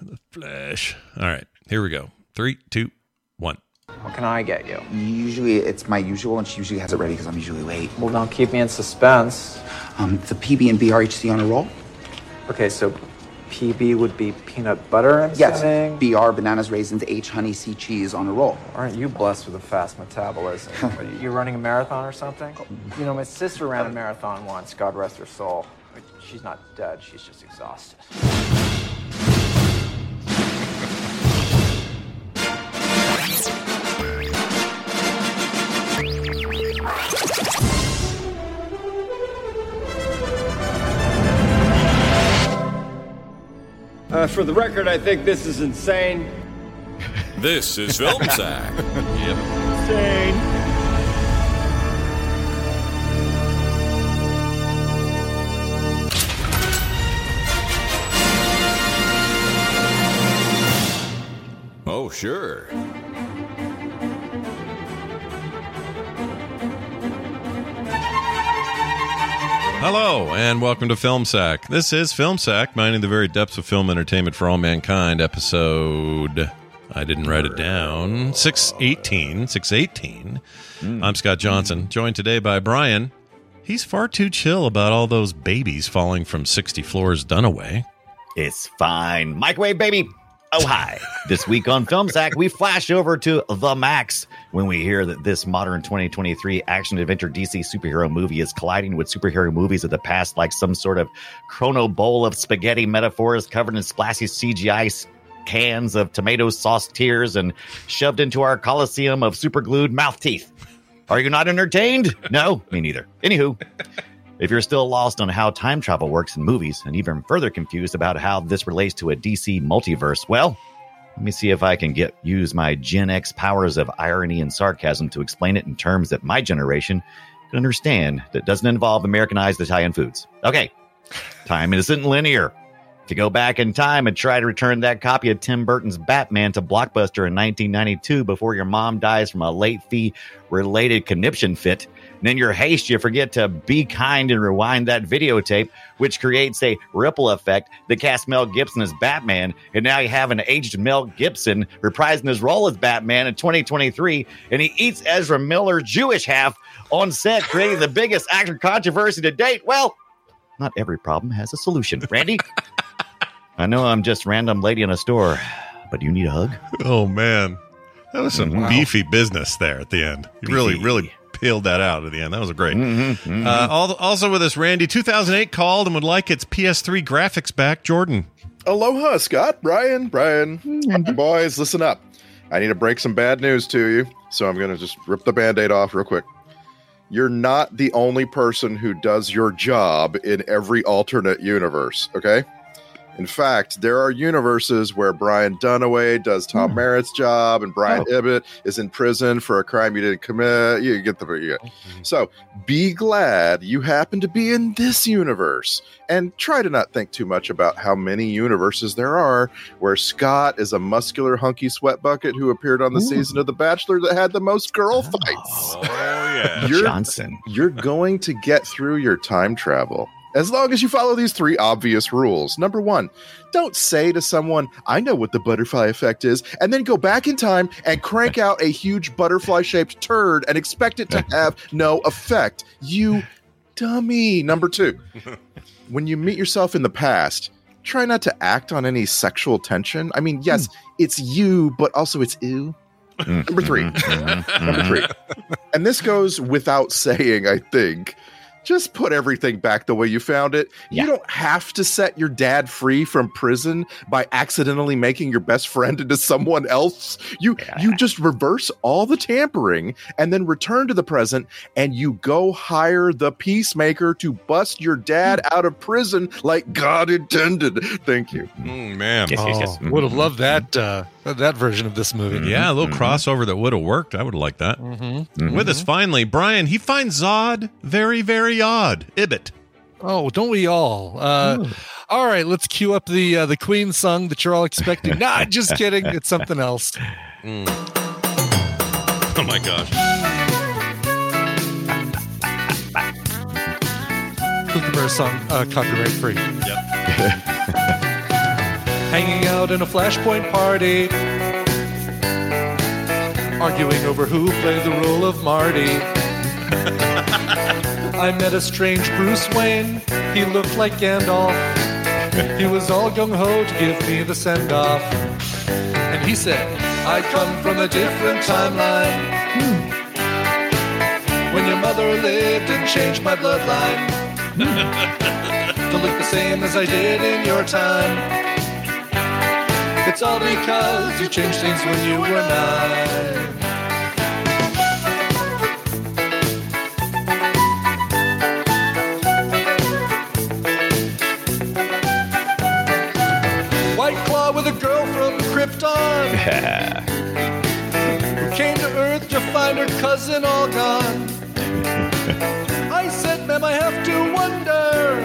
The flesh. All right, here we go. Three, two, one. What can I get you? Usually it's my usual, and she usually has it ready because I'm usually late. Well, don't keep me in suspense. Um, the PB and BRHC on a roll. Okay, so PB would be peanut butter, I'm Yes. assuming? BR bananas, raisins, H honey, C cheese on a roll. Aren't you blessed with a fast metabolism? You're running a marathon or something? You know, my sister ran a marathon once, God rest her soul. She's not dead, she's just exhausted. Uh, for the record, I think this is insane. This is Film Sack. Yep. Insane. Oh, sure. Hello, and welcome to Film Sack. This is Film Sack, mining the very depths of film entertainment for all mankind, episode. I didn't write it down. 618. 618. Hmm. I'm Scott Johnson, joined today by Brian. He's far too chill about all those babies falling from 60 floors Dunaway. It's fine. Microwave baby. Oh, hi. this week on Film Sack, we flash over to The Max when we hear that this modern 2023 action adventure DC superhero movie is colliding with superhero movies of the past like some sort of chrono bowl of spaghetti metaphors covered in splashy CGI cans of tomato sauce tears and shoved into our coliseum of superglued mouth teeth. Are you not entertained? No, me neither. Anywho, if you're still lost on how time travel works in movies and even further confused about how this relates to a DC multiverse, well, let me see if I can get use my Gen X powers of irony and sarcasm to explain it in terms that my generation can understand that doesn't involve Americanized Italian foods. Okay, time isn't linear. To go back in time and try to return that copy of Tim Burton's Batman to Blockbuster in 1992 before your mom dies from a late fee related conniption fit, and in your haste, you forget to be kind and rewind that videotape, which creates a ripple effect that casts Mel Gibson as Batman. And now you have an aged Mel Gibson reprising his role as Batman in 2023, and he eats Ezra Miller's Jewish half on set, creating the biggest actor controversy to date. Well, not every problem has a solution. Randy? I know I'm just random lady in a store, but do you need a hug? Oh, man. That was some Wow. beefy business there at the end. You really, Beefy. really peeled that out at the end. That was great. Mm-hmm, Uh, also with us, Randy, 2008 called and would like its PS3 graphics back. Jordan. Aloha, Scott, Brian, Brian. Hi, boys, listen up. I need to break some bad news to you, so I'm going to just rip the band aid off real quick. You're not the only person who does your job in every alternate universe, okay? In fact, there are universes where Brian Dunaway does Tom hmm. Merritt's job and Brian oh. Ibbott is in prison for a crime you didn't commit. You get the you get. Mm-hmm. So be glad you happen to be in this universe and try to not think too much about how many universes there are where Scott is a muscular, hunky sweat bucket who appeared on the season of The Bachelor that had the most girl oh. fights. Oh yeah. You're- Johnson. You're going to get through your time travel as long as you follow these three obvious rules. Number one, don't say to someone, I know what the butterfly effect is, and then go back in time and crank out a huge butterfly shaped turd and expect it to have no effect. You dummy. Number two, when you meet yourself in the past, try not to act on any sexual tension. I mean, yes, hmm. it's you, but also it's ew. Hmm. Number 3 hmm. Number three. And this goes without saying, I think. Just put everything back the way you found it. Yeah. You don't have to set your dad free from prison by accidentally making your best friend into someone else. You Yeah. you just reverse all the tampering and then return to the present and you go hire the peacemaker to bust your dad out of prison like God intended. Thank you. Mm, man. Yes, yes, yes. Oh, would have loved that uh, that version of this movie. Yeah, a little Mhm. crossover that would have worked. I would have liked that. Mm-hmm. With us finally, Brian. He finds Zod very, very odd. Ibbott. Oh, don't we all? Uh, all right, let's cue up the uh, the Queen song that you're all expecting. nah, just kidding. It's something else. Oh my gosh. Kookaburra song, uh, copyright free. Yep. Hanging out in a flashpoint party, arguing over who played the role of Marty. I met a strange Bruce Wayne. He looked like Gandalf. He was all gung ho to give me the send off. And he said, I come from a different timeline. When your mother lived and changed my bloodline to look the same as I did in your time. It's all because you changed things when you were nine. White Claw with a girl from Krypton who came to Earth to find her cousin all gone. I said, ma'am, I have to wonder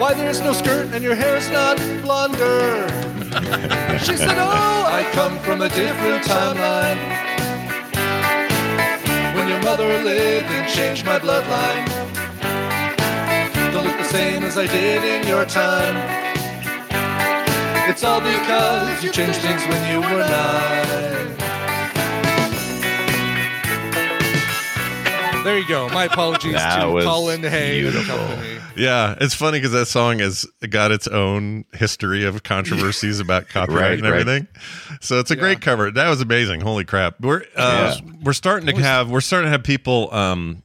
why there's no skirt and your hair's not blonder. She said, oh, I come from a different timeline. When your mother lived and changed my bloodline Don't look the same as I did in your time. It's all because you changed things when you were nine. There you go. My apologies That to was Colin Hay and company. Yeah, it's funny because that song has got its own history of controversies about copyright Right, and right. everything. So it's a great cover. That was amazing. Holy crap! We're uh, we're starting to have we're starting to have people. Um,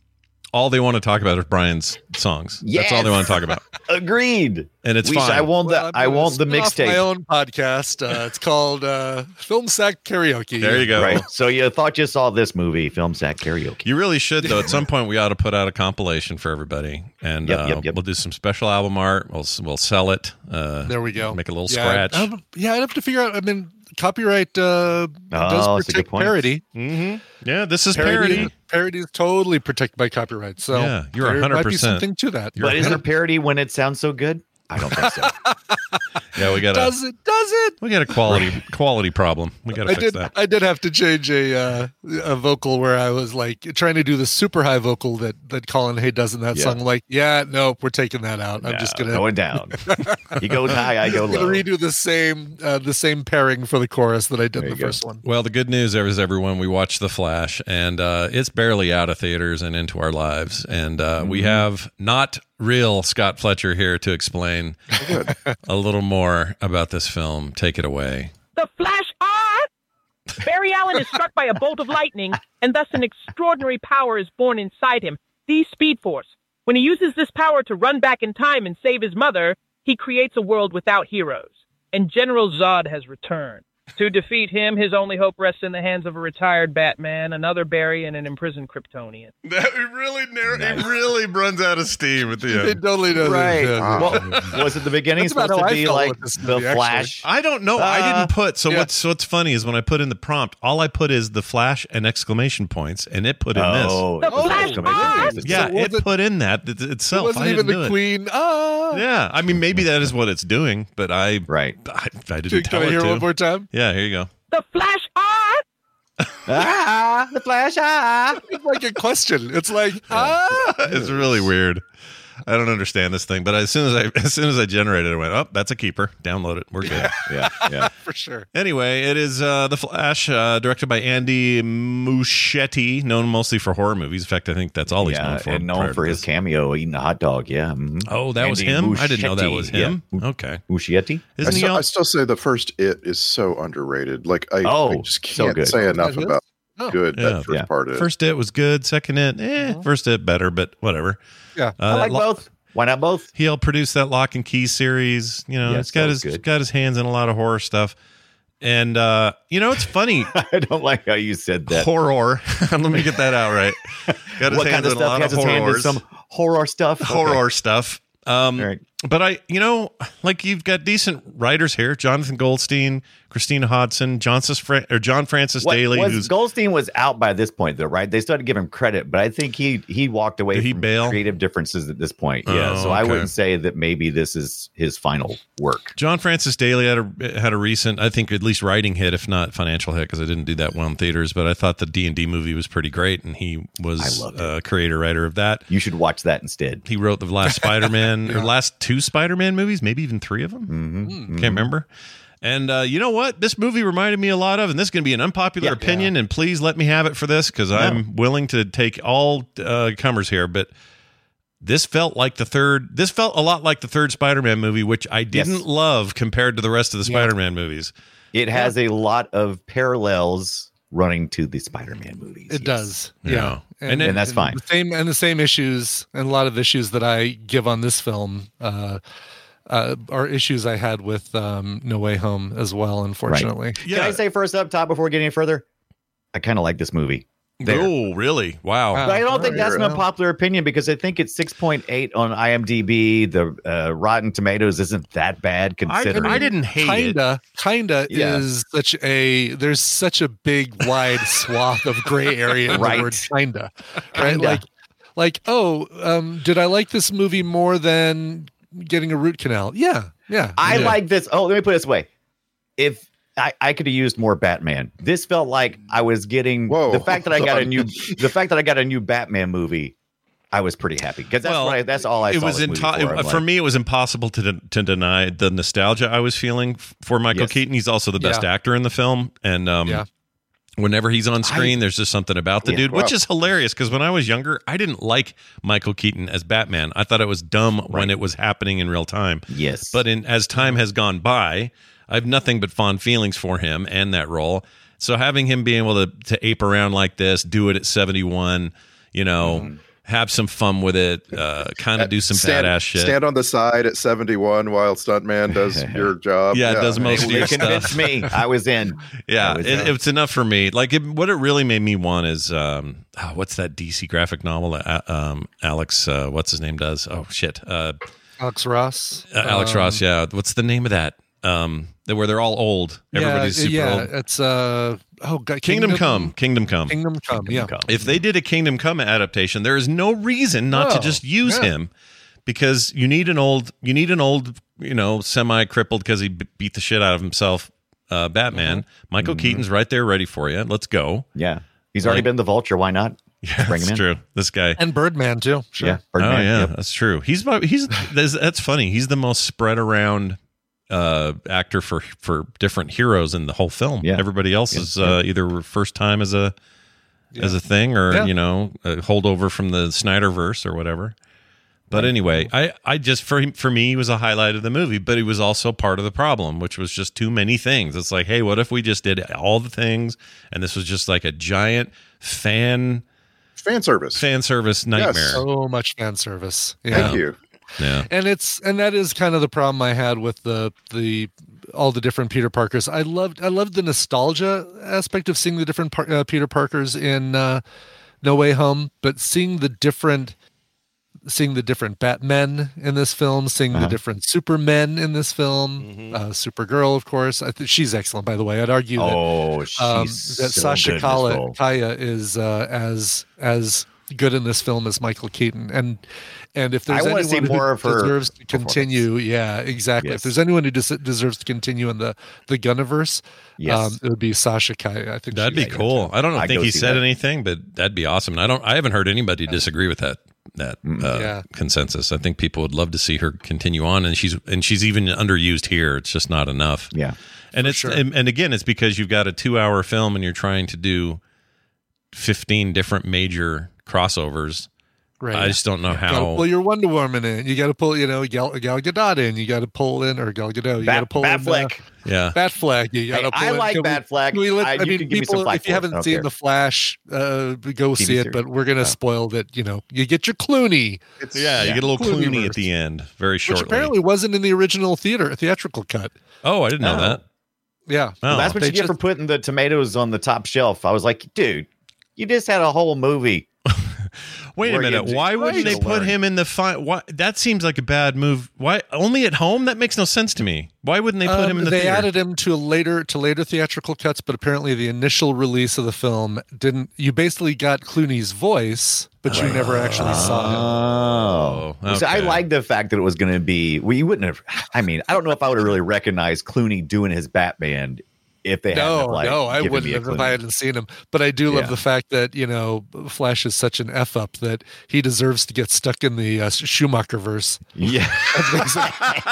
all they want to talk about is Brian's songs. That's all they want to talk about, Agreed. and it's we, fine. I want the I'm I want the spin off My own podcast. Uh, it's called uh, Film Sack Karaoke. there you go. Right. So you thought you saw this movie, Film Sack Karaoke. You really should though. At some point, we ought to put out a compilation for everybody, and Yep, uh, yep, yep. we'll do some special album art. We'll we'll sell it. Uh, There we go. Make a little yeah, scratch. I, I- yeah, I'd have to figure out. I mean, copyright uh, Oh, does protect point. parody. hmm Yeah, this is Parody, parody. parody is totally protected by copyright. So Yeah, you're there might be 100%. something to that. You're But is Yeah. it parody when it sounds so good? I don't think so. Yeah, we got a Does it? Does it? we got a quality quality problem. We got to fix did. that. I did have to change a uh, a vocal where I was like trying to do the super high vocal that that Colin Hay does in that Yeah. song. Like, yeah, nope, we're taking that out. I'm just gonna going down. he goes high, I go I'm gonna low. redo the same uh, the same pairing for the chorus that I did in the go. first one. Well, the good news is, everyone, we watched The Flash, and uh, it's barely out of theaters and into our lives. And uh, we have not real Scott Fletcher here to explain a little more about this film. Take it away. The Flash R! Barry Allen is struck by a bolt of lightning, and thus an extraordinary power is born inside him, the Speed Force. When he uses this power to run back in time and save his mother, he creates a world without heroes. And General Zod has returned. To defeat him, his only hope rests in the hands of a retired Batman, another Barry, and an imprisoned Kryptonian. That really narrow, it really runs out of steam at the end. It totally does. Right. Yeah. Well, was it the beginning That's supposed to I be like the movie, actually. Flash? I don't know. I Uh, didn't put. So yeah. what's what's funny is when I put in the prompt, all I put is the flash and exclamation points, and it put in this. Oh, The this. Flash exclamation points. Yeah, So it it- put in that it, It itself. wasn't I even didn't the do queen. Ah. Yeah, I mean maybe that is what it's doing, but I Right. I, I didn't Can, tell can I it hear to. one more time? Yeah, here you go. The Flash on! ah, the Flash. Ah. It's like a question. It's like, ah. it's really weird. I don't understand this thing, but as soon as I as soon as I generated it, I went, "Oh, that's a keeper. Download it. We're good." Yeah, yeah. For sure. Anyway, it is uh, The Flash, uh, directed by Andy Muschietti, known mostly for horror movies. In fact, I think that's all he's known for. and known for his this. cameo eating a hot dog. Yeah. mhm. Oh, that was Andy him. I didn't know that was Muschietti, yeah. him. Okay, Muschietti? Isn't he? still, All, I still say the first It is so underrated. Like I, Oh, I just so can't good. say enough about Oh. good Yeah. that first Yeah. part is. first it was good. Second it, eh. First it better, but whatever. Yeah. Uh, I like lo- both. Why not both? He helped produce that Locke and Key series. You know, Yes, he's got his good. got his hands in a lot of horror stuff. And uh, you know, it's funny. I don't like how you said that. horror. Let me get that out right. Got his what hands kind of in a lot He has of his hand in horrors. some horror stuff. Okay. horror stuff. Um, All right. But I, you know, like you've got decent writers here: Jonathan Goldstein, Christina Hodson, Johnson's Fra- or John Francis What, Daley. was Goldstein was out by this point, though, right? They started to give him credit, but I think he he walked away he from bail? creative differences at this point. Oh, yeah, so I wouldn't say that maybe this is his final work. John Francis Daley had a had a recent, I think, at least writing hit, if not financial hit, because I didn't do that well in theaters. But I thought the D and D movie was pretty great, and he was a uh, creator writer of that. You should watch that instead. He wrote the last Spider Man or last two Spider Man movies, maybe even three of them. Mm-hmm. Can't remember. And uh, you know what? This movie reminded me a lot of, and this is going to be an unpopular Yeah. opinion, and please let me have it for this because I'm willing to take all uh, comers here. But this felt like the third. This felt a lot like the third Spider-Man movie, which I didn't Yes. love compared to the rest of the Yeah. Spider-Man movies. It has a lot of parallels running to the Spider-Man movies. It yes. does. Yeah. Yeah. And And that's fine. The same and the same issues and a lot of issues that I give on this film uh, uh, are issues I had with um, No Way Home as well. Unfortunately, Yeah. Can I say first up top before we get any further? I kind of like this movie. There. Oh, really? Wow. Wow. I don't think that's an unpopular opinion because I think it's 6.8 on IMDb. The uh, Rotten Tomatoes isn't that bad I, considering. I didn't hate it. kinda, kinda Yeah. is such a there's such a big wide swath of gray area Right. the word kinda, right? Kinda. Like, like oh, um, did I like this movie more than getting a root canal? Yeah, yeah. I Yeah. like this. Oh, let me put it this way. If I, I could have used more Batman. This felt like I was getting Whoa, the fact that I got a new the fact that I got a new Batman movie. I was pretty happy because that's Well, what I, that's all I it saw. was into- for. I'm for like, me it was impossible to de- to deny the nostalgia I was feeling for Michael Yes. Keaton. He's also the best Yeah. actor in the film, and um, Yeah. whenever he's on screen, there's just something about the Yeah. dude, which is hilarious. Because when I was younger, I didn't like Michael Keaton as Batman. I thought it was dumb when it was happening in real time. Yes, But in as time has gone by, I have nothing but fond feelings for him and that role. So having him be able to to ape around like this, do it at 71, you know, Mm-hmm. have some fun with it, uh, kind of do some stand, badass shit. Stand on the side at 71 while Stuntman does your job. Yeah, it does most of they your convinced stuff. me. I was in. Yeah, I was it, in. it's enough for me. Like it, what it really made me want is um, oh, what's that DC graphic novel that uh, um, Alex, uh, what's his name, does? Oh shit, uh, Alex Ross. uh, Alex Um, Ross. Yeah, what's the name of that? Um, that where they're all old. Everybody's yeah, super yeah, old. It's uh oh God, Kingdom, Come, Kingdom Come. Kingdom Come. Yeah, If they did a Kingdom Come adaptation, there is no reason not to just use yeah. him because you need an old, you need an old, you know, semi crippled because he b- beat the shit out of himself. Uh, Batman, Mm-hmm. Michael Keaton's right there, ready for you. Let's go. Yeah, he's already been the Vulture. Why not? Yeah, Bring him that's in. true. This guy. and Birdman too. Sure. Yeah, Oh yeah, yep. that's true. He's he's that's, that's funny. He's the most spread around uh actor for for different heroes in the whole film. Yeah. Everybody else Yeah, is uh, either first time as a as a thing or Yeah. you know a holdover from the Snyderverse or whatever. But anyway, I I just for him, for me he was a highlight of the movie, but he was also part of the problem, which was just too many things. It's like, hey, what if we just did all the things and this was just like a giant fan Fan service. fan service nightmare. So much fan service. Yeah. Thank you. Yeah. and it's and that is kind of the problem I had with the the all the different Peter Parkers. I loved I loved the nostalgia aspect of seeing the different par- uh, Peter Parkers in uh, No Way Home, but seeing the different seeing the different Batmen in this film, seeing Uh-huh. the different Supermen in this film, uh, Supergirl, of course. I think she's excellent, by the way. I'd argue that Oh, she's um, that so Sasha good in Calle. Calle is uh, as as good in this film as Michael Keaton, and and if there's I anyone see more who of her deserves to continue, yeah, exactly. Yes. If there's anyone who des- deserves to continue in the the Gunniverse, Yes. um, it would be Sasha Calle. I think That'd be cool. I don't I'd think he said that. anything, but that'd be awesome. And I don't. I haven't heard anybody disagree with that that uh, Yeah. consensus. I think people would love to see her continue on, and she's and she's even underused here. It's just not enough. Yeah. and it's sure. and, and again, it's because you've got a two-hour film and you're trying to do fifteen different major crossovers. Right. I just don't know You gotta how. pull your Wonder Woman in. You got to pull, you know, Gal, Gal Gadot in. You got to pull in, or Gal Gadot. You got to Bat, pull in. uh, Batfleck. yeah, Batfleck. You got to Hey, pull I in. like Batfleck. we let- I- I, mean, can give me people, if you for it. I haven't seen care. The Flash, uh, go TV see it. series. But we're going to Oh. spoil that, you know, you get your Clooney, yeah, you get a little Clooney Clooney at the end, very which shortly. apparently wasn't in the original theater, theatrical cut. oh, I didn't know Oh. that. Yeah. Oh. That's what They you get for putting the tomatoes on the top shelf. I was like, dude, you just had a whole movie. Wait a minute. Why wouldn't they Right. put him in the fi- Why that seems like a bad move. Why only at home? That makes no sense to me. Why wouldn't they put Um, him in the they theater? added him to later to later theatrical cuts, but apparently the initial release of the film didn't. You basically got Clooney's voice, but you never actually saw him. Oh, Oh, So I like the fact that it was going to be. Well, you wouldn't have. I mean, I don't know if I would have really recognized Clooney doing his Batman if they hadn't No, have, like, no, I wouldn't have if I hadn't seen him. But I do love Yeah. the fact that you know Flash is such an f up that he deserves to get stuck in the uh, Schumacher verse. Yeah,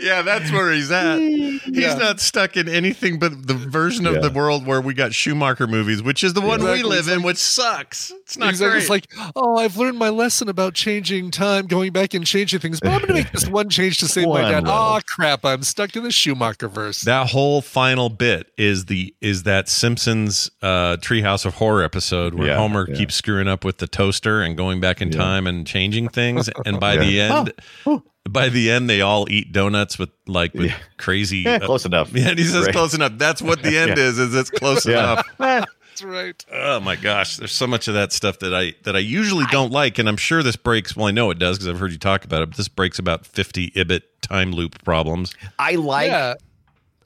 yeah, that's where he's at. He's Yeah. not stuck in anything but the version of Yeah. the world where we got Schumacher movies, which is the one Exactly. we live It's in, which sucks. It's not Exactly. great. It's like, oh, I've learned my lesson about changing time, going back and changing things, but I'm going to make this one change to save my dad. little. Oh crap! I'm stuck in the Schumacher verse. that whole final bit is the is that Simpsons uh, Treehouse of Horror episode where Yeah, Homer yeah. keeps screwing up with the toaster and going back in Yeah. time and changing things, and by Yeah. the end, Oh. by the end, they all eat donuts with like with Yeah. crazy. Yeah, uh, close enough. yeah, and he says Right. close enough. That's what the end Yeah. is. Is it's close Yeah. enough. That's right. Oh my gosh, there's so much of that stuff that I that I usually don't like, and I'm sure this breaks. Well, I know it does because I've heard you talk about it. But this breaks about 50 Ibbott time loop problems. I like. yeah,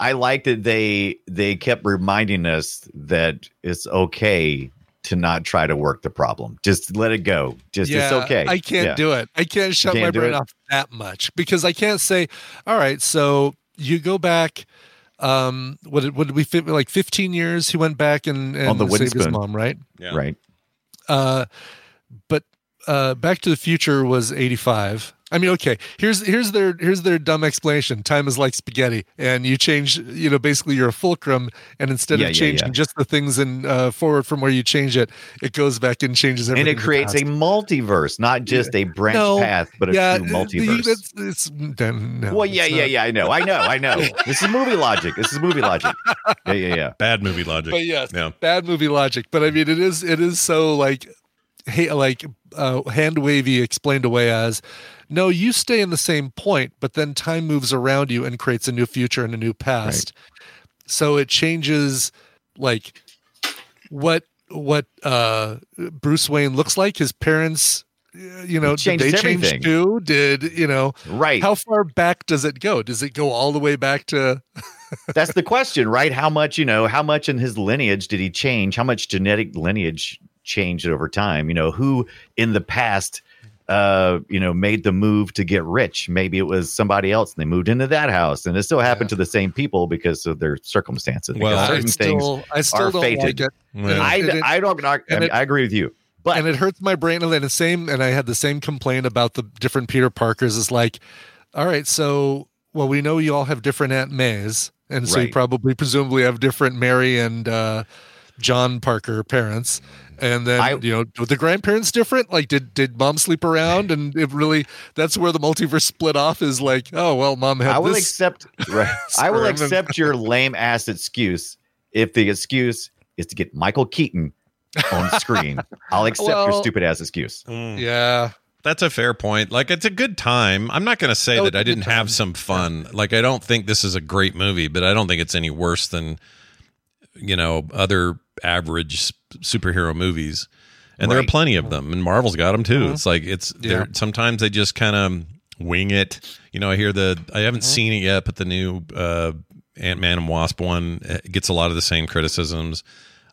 I like that they they kept reminding us that it's okay to not try to work the problem. Just let it go. Just it's okay. I can't Yeah. do it. I can't shut can't my brain it? off that much because I can't say, all right, so you go back. Um, what did, what did we fit like 15 years? He went back and, and On the wooden saved his mom, right? Yeah. Right. Uh, but uh, Back to the Future was 85. I mean, okay. Here's here's their here's their dumb explanation. Time is like spaghetti, and you change. You know, basically, you're a fulcrum, and instead Yeah, of changing yeah. just the things in uh, forward from where you change it, it goes back and changes everything. And it creates a multiverse, not just a branch No, path, but a yeah, true the- multiverse. that's- it's, then, no, well, yeah, it's yeah, not. yeah. I know, I know, I know. this is movie logic. This is movie logic. Yeah, yeah, yeah. Bad movie logic. But yes, Yeah. bad movie logic. But I mean, it is it is so like, hey, like uh, hand wavy explained away as, no, you stay in the same point, but then time moves around you and creates a new future and a new past. So it changes like what what uh Bruce Wayne looks like. His parents. uh, You know, did they change too? Did you know? Right. How far back does it go? Does it go all the way back to That's the question, right? How much, you know, how much in his lineage did he change? How much genetic lineage changed over time? You know, who in the past uh, you know, made the move to get rich. Maybe it was somebody else and they moved into that house and it still happened to the same people because of their circumstances. Well, because I certain still- things I still are don't fated. like it. Well, I, it- I don't, I, and it- I agree with you. But and it hurts my brain and then the same and i had the same complaint about the different peter parkers is like all right so well we know you all have different aunt mays and so you probably presumably have different mary and uh john parker parents and then I- you know were the grandparents different like did did mom sleep around and it really that's where the multiverse split off is like oh well mom had I will this accept right. I will accept your lame ass excuse if the excuse is to get Michael Keaton on screen. I'll accept your stupid ass excuse. Mm. yeah That's a fair point. Like it's a good time. I'm not going to say Oh, that it's a I good didn't have some fun. Like I don't think this is a great movie, but I don't think it's any worse than you know other average superhero movies. And there are plenty of them, and Marvel's got them too. Mhm. It's like it's Yeah. they're sometimes they just kind of wing it. You know, I hear the I haven't seen it yet, but the new uh, Ant Man and Wasp one uh, gets a lot of the same criticisms.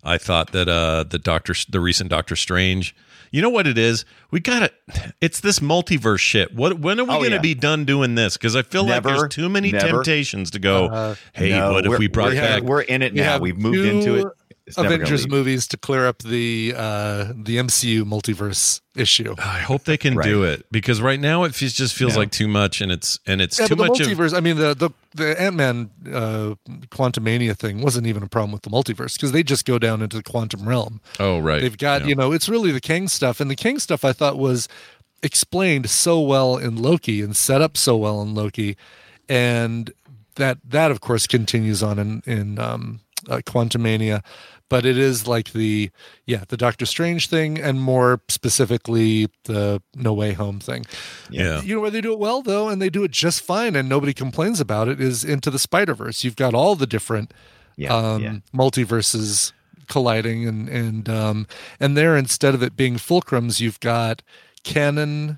I thought that uh, the Doctor, the recent Doctor Strange. You know what it is? We got it. It's this multiverse shit. What? When are we Oh, going to yeah. be done doing this? Because I feel Never. like there's too many Never. temptations to go. Uh, hey, No, what if we brought we're, back? We're in it now. have We've moved into it. Two It's Avengers movies to clear up the uh the MCU multiverse issue. I hope they can Right. do it because right now it feels, just feels Yeah. like too much, and it's and it's Yeah, too but the much of multiverse. I mean, the the, the Ant Man uh, Quantumania thing wasn't even a problem with the multiverse because they just go down into the quantum realm. oh right. They've got Yeah. you know, it's really the Kang stuff, and the Kang stuff I thought was explained so well in Loki and set up so well in Loki, and that that of course continues on in in um, uh, Quantumania. But it is like the yeah the Doctor Strange thing, and more specifically the No Way Home thing. yeah. You know where they do it well though, and they do it just fine, and nobody complains about it. Is into the Spider Verse. You've got all the different Yeah, um, yeah. multiverses colliding, and and um, and there instead of it being fulcrums, you've got canon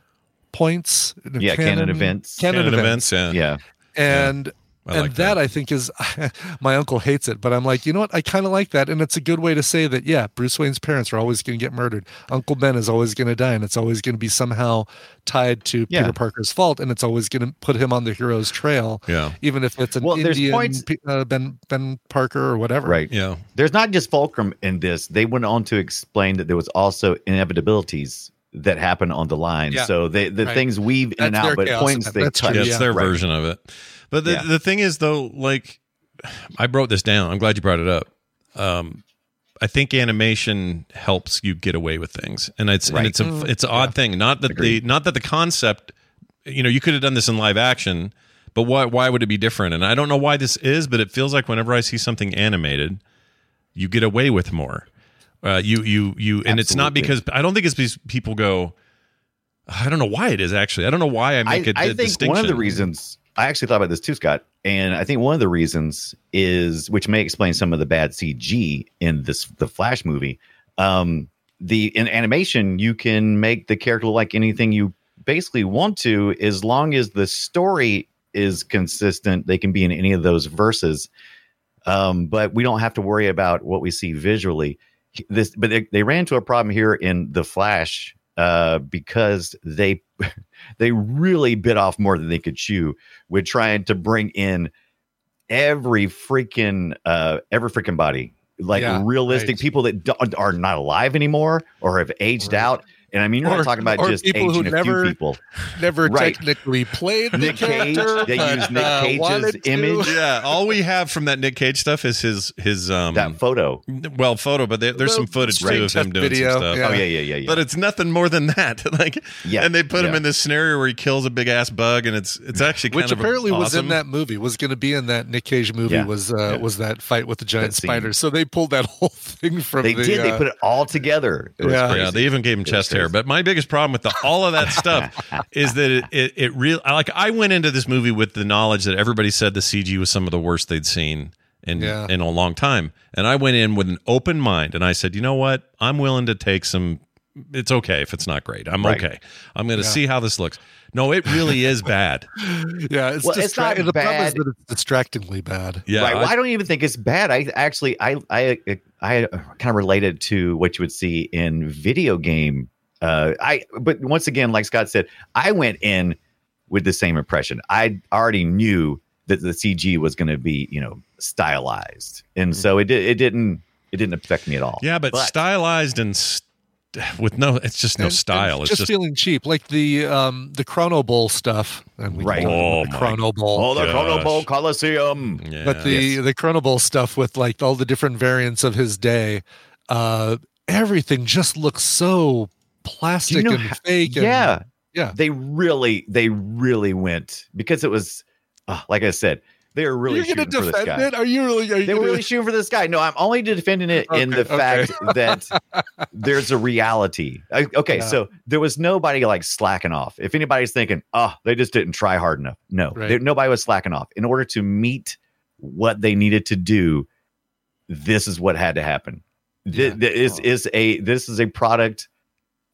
points. Yeah, canon events. canon, Canon events, events. Yeah. Yeah. and. I and like that, that. I think is my uncle hates it, but I'm like, you know what? I kind of like that, and it's a good way to say that. Yeah, Bruce Wayne's parents are always going to get murdered. Uncle Ben is always going to die, and it's always going to be somehow tied to Yeah. Peter Parker's fault, and it's always going to put him on the hero's trail. Yeah. even if it's an Well, there's Indian points- Pe- uh, Ben Ben Parker or whatever. Right. Yeah. There's not just fulcrum in this. They went on to explain that there was also inevitabilities that happen on the line. Yeah. So they, the Right. things weave in and That's their out, but points event. they touch. true, Yeah, it's their Right. version of it. But the Yeah. the thing is though, like I wrote this down. I'm glad you brought it up. Um I think animation helps you get away with things. And it's and it's a it's an odd thing. Not that Agreed. the not that the concept you know, you could have done this in live action, but why why would it be different? And I don't know why this is, but it feels like whenever I see something animated, you get away with more. Uh, you you you, and it's not because I don't think it's because people go. I don't know why it is actually. I don't know why I I, make a I a think distinction. one of the reasons I actually thought about this too, Scott, and I think one of the reasons is which may explain some of the bad CG in this the Flash movie. Um, the in animation, you can make the character look like anything you basically want to, as long as the story is consistent. They can be in any of those verses, um, but we don't have to worry about what we see visually. This, but they, they ran into a problem here in the Flash uh, because they they really bit off more than they could chew with trying to bring in every freaking uh every freaking body like Yeah, realistic right. people that are not alive anymore or have aged Right. out and i mean you're Or- not talking about just people who aging a never few people Never Right. technically played the Nick Cage, they but, use Nick uh, Cage's wanted to. image. yeah, all we have from that Nick Cage stuff is his his um that photo well photo, but there, there's some The footage too of him doing video, some stuff. yeah. oh yeah yeah yeah, yeah. But it's nothing more than that. like, Yeah, and they put him in this scenario where he kills a big ass bug, and it's it's actually kind Which of apparently was in that movie. Was going to be in that Nick Cage movie. Yeah. Was uh, was that fight with the giant That scene. spider? So they pulled that whole thing from. they the, did they uh, put it all together It was Yeah. crazy. Yeah, they even gave him It was chest hair. crazy. But my biggest problem with the, all of that stuff is that it it, it real like I went into this movie with the knowledge that everybody said the CG was some of the worst they'd seen in Yeah. in a long time, and I went in with an open mind, and I said, you know what, I'm willing to take some. It's okay if it's not great. I'm Right. okay. I'm going to Yeah. see how this looks. No, it really is bad. Yeah, it's, Well, it's not the problem is bad. that it's distractingly bad. Yeah, right. I- I don't even think it's bad. I actually, I, I, I kind of related to what you would see in video game. Uh, I, but once again, like Scott said, I went in with the same impression. I already knew that the CG was going to be, you know, stylized, and so it did. It didn't. It didn't affect me at all. yeah, but, stylized and st- with no, it's just no And- and style. It's just, just feeling cheap, like the um the Chrono Bowl stuff. And we Right. Oh the my Chrono Bowl. Oh, the Chrono gosh. Bowl Coliseum. yeah. but the the Chrono Bowl stuff with like all the different variants of his day, uh, everything just looks so plastic you know and how- fake. And, yeah, yeah. They really, they really went because it was, uh, like I said, They were really You're going shooting to for this defend guy. it? Are you really? Are you They were really shooting for this guy. No, I'm only defending it in the Okay, okay. fact that there's a reality. Uh, Okay, Yeah. so there was nobody like slacking off. If anybody's thinking, oh, they just didn't try hard enough, no, Right. there- nobody was slacking off. In order to meet what they needed to do, this is what had to happen. Th- Yeah. th- is is a this is a product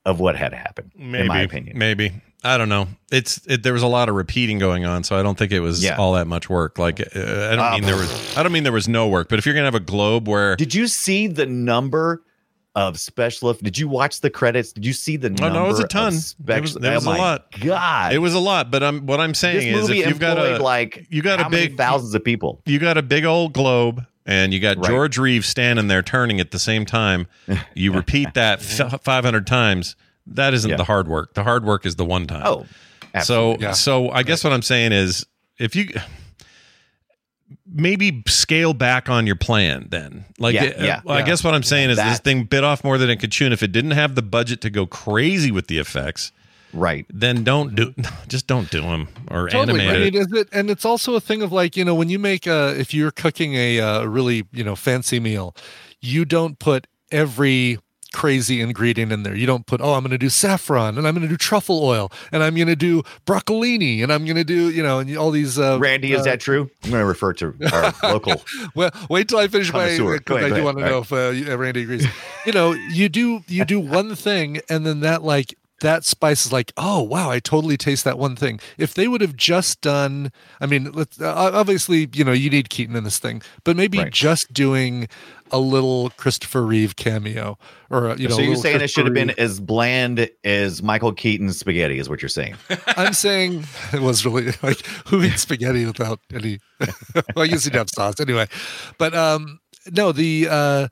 of what had happened. Maybe, in my opinion. Maybe. I don't know. It's it, there was a lot of repeating going on, so I don't think it was Yeah. all that much work. Like uh, I don't Um, mean there was I don't mean there was no work, but if you're gonna have a globe where Did you see the number of special? eff- Did you watch the credits? Did you see the number? Oh, no, it was a ton. It was- there was oh a lot. God, it was a lot, but I'm what I'm saying this is if you've got a like you got a big thousands of people. you got a big old globe and you got Right. George Reeves standing there turning at the same time. You repeat that f- 500 times. That isn't Yeah. the hard work. The hard work is the one time. Oh, so. Yeah. so I guess what I'm saying is if you maybe scale back on your plan then like Yeah, uh, yeah, I yeah. guess what I'm saying is this thing bit off more than it could chew and if it didn't have the budget to go crazy with the effects right. then don't do just don't do them or Totally. animate I it mean, is it? And it's also a thing of like you know when you make a if you're cooking a uh, really you know fancy meal, you don't put every crazy ingredient in there. You don't put oh I'm going to do saffron and I'm going to do truffle oil and I'm going to do broccolini and I'm going to do you know and all these. Uh, Randy, is uh, that true? I'm going to refer to our local. well, wait till I finish my Connoisseur. Go because I go do want to All know if uh, uh, Randy agrees. you know, you do you do one thing, and then that like that spice is like, oh wow, I totally taste that one thing. If they would have just done, I mean, let's, uh, obviously, you know, you need Keaton in this thing, but maybe Right. just doing a little Christopher Reeve cameo, or uh, you know, so a you're saying it should have been as bland as Michael Keaton's spaghetti, is what you're saying? I'm saying it was really like who eats spaghetti without any. well, I guess you'd have sauce anyway, but um, no, the uh,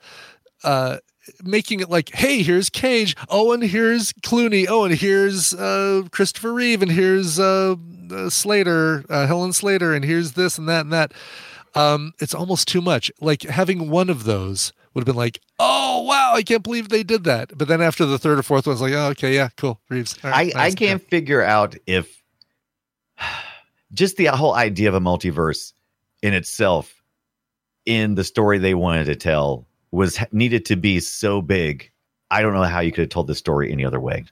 uh making it like hey here's cage. Oh and here's clooney. Oh and here's uh christopher reeve and here's uh, uh slater uh, helen slater and here's this and that and that. Um it's almost too much. Like having one of those would have been like oh wow i can't believe they did that. But then after the third or fourth one it's like oh okay yeah cool reeves. All I, right, I can't figure out if just the whole idea of a multiverse in itself in the story they wanted to tell was needed to be so big. I don't know how you could have told this story any other way.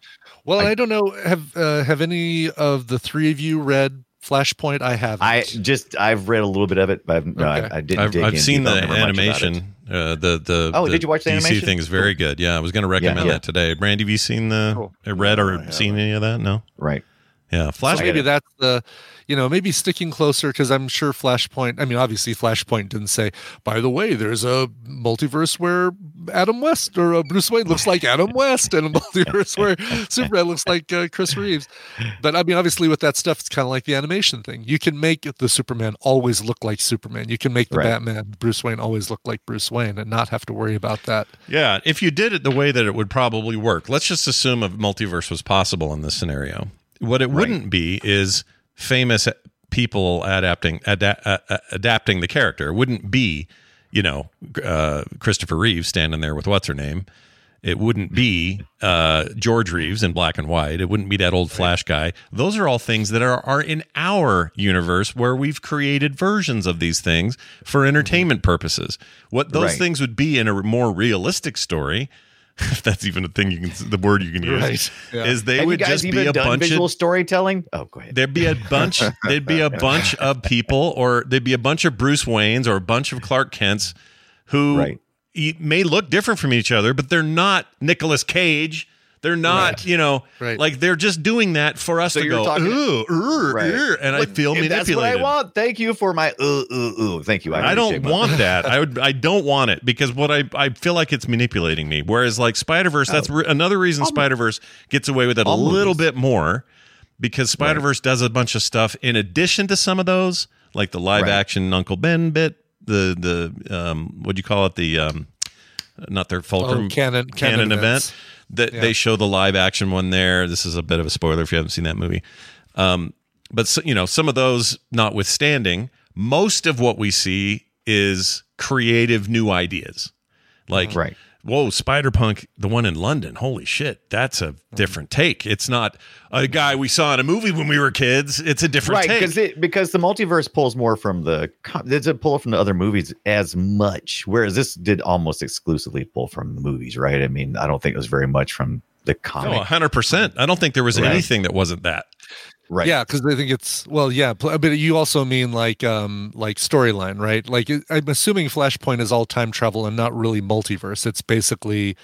well I- I, don't know have uh, have any of the three of you read flashpoint i haven't I just I've read a little bit of it, but I've, no, Okay. I, I didn't. I've, dig I've in seen the I don't remember much about it. animation. Uh, the the Oh, the did you watch the DC animation? thing is very Cool. good. Yeah, I was going to recommend Yeah. that today. Brandy, have you seen the Cool. uh, read or No, seen any of that? No. Right. Yeah, So Flash. maybe that's the, you know, maybe sticking closer because I'm sure Flashpoint. I mean, obviously, Flashpoint didn't say. By the way, there's a multiverse where Adam West or uh, Bruce Wayne looks like Adam West, and a multiverse where Superman looks like uh, Chris Reeves. But I mean, obviously, with that stuff, it's kind of like the animation thing. You can make the Superman always look like Superman. You can make the Right. Batman Bruce Wayne always look like Bruce Wayne, and not have to worry about that. Yeah, if you did it the way that it would probably work. Let's just assume a multiverse was possible in this scenario. What it wouldn't be is famous people adapting ada- uh, uh, adapting the character. It wouldn't be, you know, uh, Christopher Reeves standing there with what's her name. It wouldn't be uh, George Reeves in black and white. It wouldn't be that old Flash guy. Those are all things that are, are in our universe where we've created versions of these things for entertainment purposes. What those Right. things would be in a more realistic story, if that's even a thing you can, the word you can use, Right. Yeah. is they Have would just be a bunch visual of storytelling? Oh, go ahead. There'd be a bunch. there'd be a bunch of people, or there'd be a bunch of Bruce Waynes, or a bunch of Clark Kents, who Right. may look different from each other, but they're not nicholas Cage. They're not, Right. you know, Right. like they're just doing that for us So to go, talking- ooh, ooh, Right. ooh," and I Look, feel if That's what I want. Thank you for my ooh ooh ooh. Thank you. I don't want that. I would. I don't want it because what I I feel like it's manipulating me. Whereas like Spider Verse, that's re- another reason Spider Verse gets away with it a all little bit more because Spider Verse does a bunch of stuff in addition to some of those, like the live Right. action Uncle Ben bit, the the um what do you call it the um not their fulcrum Oh, canon- canon, canon event events. That Yeah. they show the live action one there. This is a bit of a spoiler if you haven't seen that movie. Um, but so, you know, some of those notwithstanding, most of what we see is creative new ideas. Like Right. Whoa, Spider Punk, the one in London, holy shit, that's a different take. It's not a guy we saw in a movie when we were kids. It's a different right take. because it because the multiverse pulls more from the co- it pull from the other movies as much whereas this did almost exclusively pull from the movies right i mean i don't think it was very much from the Oh, comic 100%. I don't think there was Right. anything that wasn't that. Right Yeah, because I think it's well, yeah, but you also mean like um like storyline, right? Like I'm assuming Flashpoint is all time travel and not really multiverse. It's basically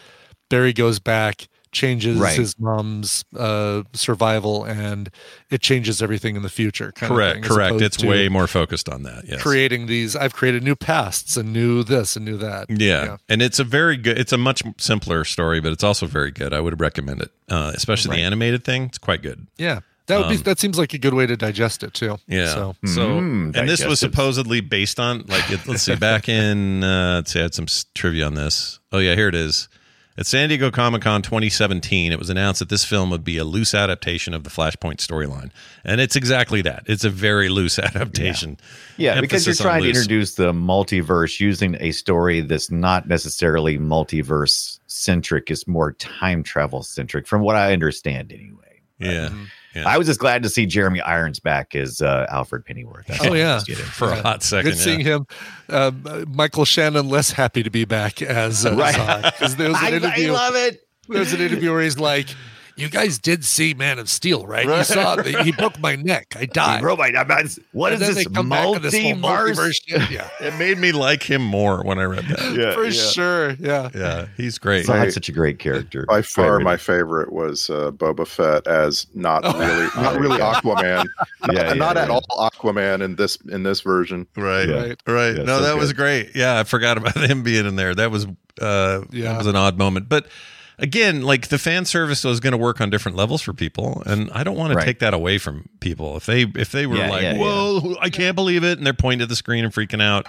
Barry goes back, changes Right. his mom's uh survival, and it changes everything in the future. Kind of correct, thing, correct. It's way more focused on that. Yes. creating these. I've created new pasts and new this and new that. Yeah. and it's a very good. It's a much simpler story, but it's also very good. I would recommend it, uh, especially Right. the animated thing. It's quite good. yeah. That would be. Um, That seems like a good way to digest it too. Yeah. So So, Mm, and this was supposedly based on like it, let's see, back in uh, let's see, I had some trivia on this. Oh yeah, here it is. At San Diego Comic Con 2017, it was announced that this film would be a loose adaptation of the Flashpoint storyline, and it's exactly that. It's a very loose adaptation. yeah because you're trying to introduce the multiverse using a story that's not necessarily multiverse centric it's more time travel centric from what i understand anyway Yeah. Mm-hmm. Yeah. i was just glad to see jeremy irons back as uh, alfred pennyworth That's Oh all I yeah, for a hot second. Good seeing him. Um, uh, Michael Shannon less happy to be back as uh, Right. because there was an I, I love it There's an interview where he's like, "You guys did see Man of Steel, right? You saw that he broke my neck. I died." Bro, my- I'm what And is this they come back with this whole multiverse? Yeah, It made me like him more when I read that. Yeah, for yeah. sure. Yeah. Yeah, he's great. So that's such a great character. By far, Favorite. my favorite was uh, Boba Fett as not really, not really Aquaman. Not, Yeah, yeah, not at all Aquaman in this in this version. Right, Yeah. right, right. Yeah, no, so that was great. Yeah, I forgot about him being in there. That was uh Yeah. that was an odd moment. But again, like the fan service was going to work on different levels for people, and I don't want to take that away from people. If they if they were Yeah, like, yeah, yeah. "Whoa, I can't believe it," and they're pointing at the screen and freaking out,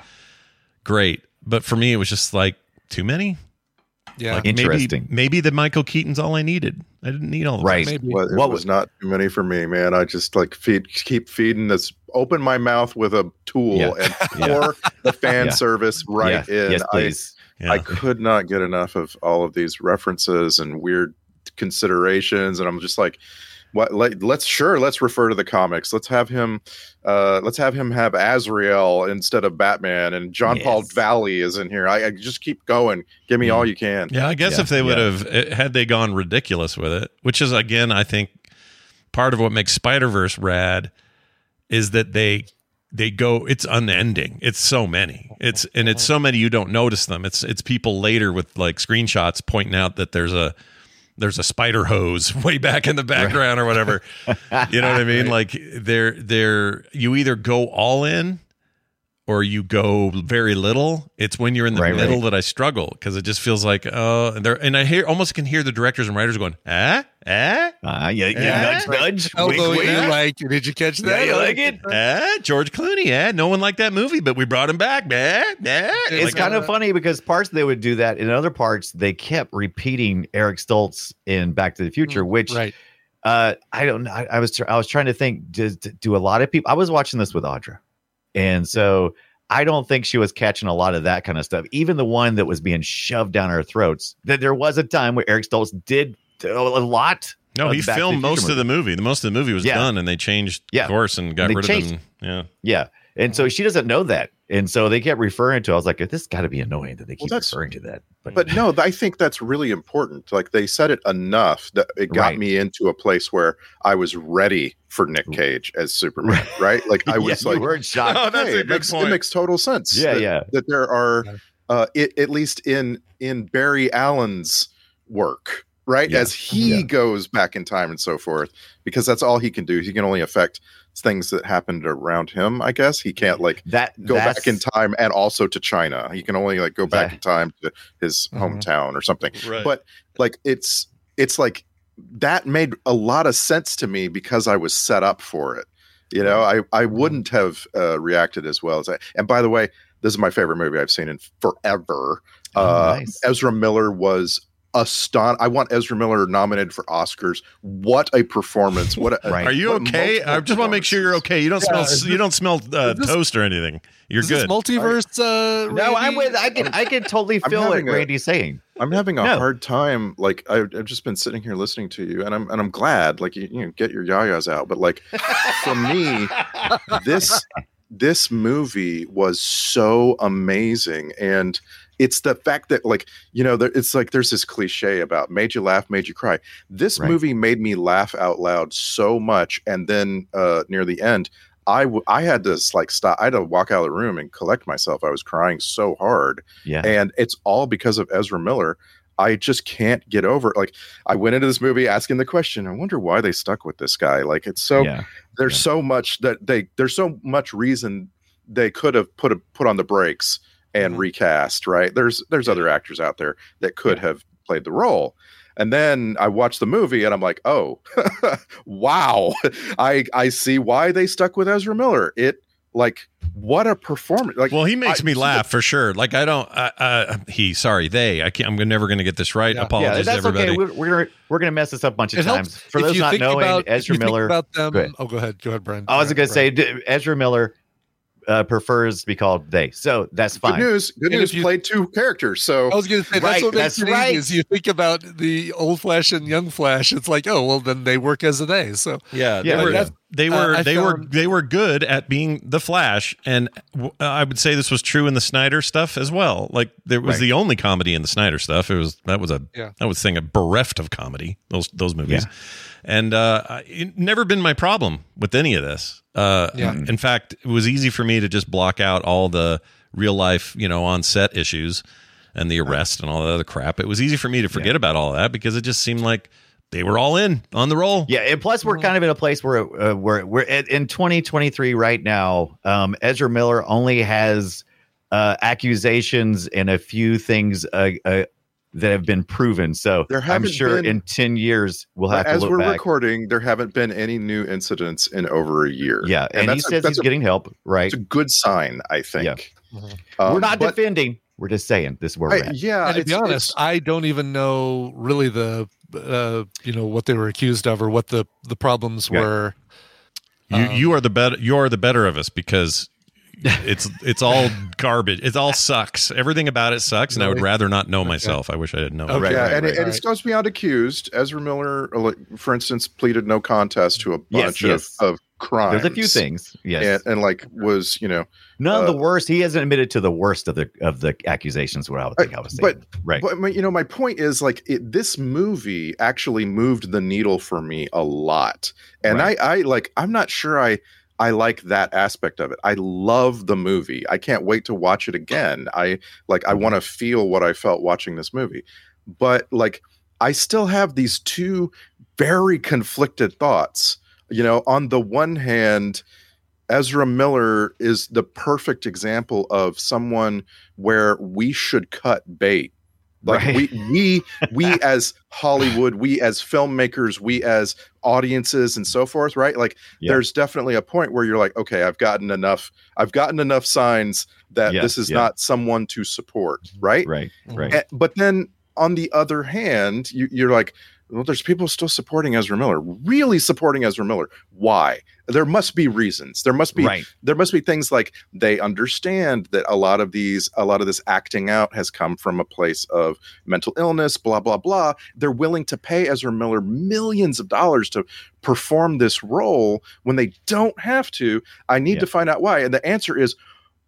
great. But for me, it was just like too many. Yeah. Like Interesting. Maybe, maybe the Michael Keaton's all I needed. I didn't need all the Right. Maybe. Well, it What was was- not too many for me, man. I just like feed, keep feeding this, open my mouth with a tool Yeah. and Yeah. pour the fan Yeah. service right Yeah. in. Yes, I, please. Yeah. I could not get enough of all of these references and weird considerations, and I'm just like, what? Let, let's sure let's refer to the comics. Let's have him, uh, let's have him have Azrael instead of Batman, and John Paul Valley is in here. I, I just keep going. Give me all you can. Yeah, I guess Yeah, if they would yeah. have eh, had they gone ridiculous with it, which is again, I think part of what makes Spider Verse rad is that they they go. It's unending. It's so many. It's and it's so many you don't notice them. It's it's people later with like screenshots pointing out that there's a there's a spider hose way back in the background or whatever. You know what I mean? Like they're they're you either go all in or you go very little. It's when you're in the Right, middle right. that I struggle because it just feels like oh, and there and I hear almost can hear the directors and writers going ah ah Uh, yeah, yeah, Yeah. nudge, nudge. Although wink, you wink. like, did you catch Yeah, that? you like it? ah George Clooney yeah no one liked that movie but we brought him back ah, ah. It's Like, kind of funny because parts they would do that. In other parts, they kept repeating Eric Stoltz in Back to the Future, which Right. uh, I don't know. I, I was tr- I was trying to think. Do, do a lot of people? I was watching this with Audra, and so I don't think she was catching a lot of that kind of stuff. Even the one that was being shoved down her throats. That there was a time where Eric Stoltz did a lot. no he the Back to filmed most of the movie the most of the movie was Yeah. done and they changed Yeah. course and got They rid changed- of them yeah Yeah. And so she doesn't know that. And so they kept referring to it. I was like, this got to be annoying that they keep that's- referring to that. But no, I think that's really important. Like they said it enough that it got Right. me into a place where I was ready for Nick Cage as Superman, right? Like I Yeah, was you like, weren't shocked. Oh, that's hey, a it good makes, point. it makes total sense. Yeah, that, yeah. That there are, uh, it, at least in in Barry Allen's work, right? Yeah. As he Yeah. goes back in time and so forth, because that's all he can do. He can only affect things that happened around him. I guess he can't like that go back in time and also to China. He can only like go back Yeah. in time to his Mhm. hometown or something. right But like it's it's like that made a lot of sense to me because I was set up for it. You know, I I wouldn't have uh, reacted as well as I. And by the way, this is my favorite movie I've seen in forever. Oh, uh, nice. Ezra Miller was aston. I want Ezra Miller nominated for Oscars. What a performance! What a, Are you what okay? I just want to make sure you're okay. You don't Yeah, smell. is You don't smell uh, this- toast or anything. You're Is this good. multiverse. Uh, No, I'm with. I can. I can totally feel what having a- Randy's saying. I'm having a No. hard time. Like I've, I've just been sitting here listening to you, and I'm and I'm glad. Like you, you know, get your yayas out. But like for me, this this movie was so amazing, and it's the fact that like you know, there, it's like there's this cliche about made you laugh, made you cry. This Right. movie made me laugh out loud so much, and then uh, near the end. I, w- I had to like stop. I had to walk out of the room and collect myself. I was crying so hard Yeah. and it's all because of Ezra Miller. I just can't get over it. Like I went into this movie asking the question, I wonder why they stuck with this guy. Like it's so yeah. there's so much that they there's so much reason they could have put a, put on the brakes and Mm-hmm. recast, right? There's there's other actors out there that could have played the role. And then I watched the movie and I'm like, "Oh, wow. I I see why they stuck with Ezra Miller. It like what a performance. Like Well, he makes I- me laugh for sure. Like I don't. Uh, uh, he. Sorry, they. I can't. I'm never going to get this right. Yeah. Yeah, that's to everybody. okay. We're, we're gonna we're gonna mess this up a bunch of It times. helps For if those you not think knowing, about, Ezra Miller. about them. Go. Oh, go ahead. Go ahead, Brian. I was gonna Brian. say Ezra Miller uh, prefers to be called they, so that's fine. good news. Good And news you- played two characters. So I was going to say Right, that's what makes that's it right. easy. Is you think about the old Flash and young Flash, it's like, oh well, then they work as a they. So Yeah, Yeah, they were. that's- They uh, were. I they were. They were good at being the Flash, and w- uh, I would say this was true in the Snyder stuff as well. Like there was Right. the only comedy in the Snyder stuff. It was that was a Yeah. that was thing a bereft of comedy. Those those movies, and uh, it never been my problem with any of this. Uh, Yeah. In fact, it was easy for me to just block out all the real life, you know, on set issues and the arrest and all that other crap. It was easy for me to forget about all that because it just seemed like they were all in on the roll. Yeah, and plus we're kind of in a place where uh, we're we're at, in 2023 right now. Um, Ezra Miller only has uh, accusations and a few things uh, uh, that have been proven. So I'm sure been- in 10 years we'll have to as we're back. recording, there haven't been any new incidents in over a year. yeah, and, he that's a- says he's a, getting help. Right, it's a good sign, I think. Yeah. Um, we're not but defending. We're just saying this is where I- we're at. yeah, and to be honest, I don't even know really the uh, you know what they were accused of or what the the problems Right. were. You Um, you are the better you are the better of us because it's it's all garbage. It all sucks. Everything about it sucks, and I would rather not know myself. I wish I didn't know. Okay. Right, yeah, right, and, right, it, and right. it goes beyond accused. Ezra Miller, uh, for instance, pleaded no contest to a bunch yes. of, of crimes. There's a few things. Yes, and, and like was you know, none of the uh, worst. He hasn't admitted to the worst of the of the accusations. What I would think I was saying. but right, But my, you know, my point is like it, this movie actually moved the needle for me a lot, and Right. I, I like I'm not sure I I like that aspect of it. I love the movie. I can't wait to watch it again. I like I want to feel what I felt watching this movie, but like I still have these two very conflicted thoughts. You know, on the one hand, Ezra Miller is the perfect example of someone where we should cut bait. Like Right. we we we as Hollywood, we as filmmakers, we as audiences and so forth, right? Like Yeah. there's definitely a point where you're like, okay, I've gotten enough, I've gotten enough signs that Yeah, this is yeah. not someone to support, right? right, right. Eh, but then on the other hand, you, you're like, well, there's people still supporting Ezra Miller, really supporting Ezra Miller. Why? There must be reasons. There must be Right. there must be things like they understand that a lot of these a lot of this acting out has come from a place of mental illness, blah blah blah. They're willing to pay Ezra Miller millions of dollars to perform this role when they don't have to. I need Yeah. to find out why. And the answer is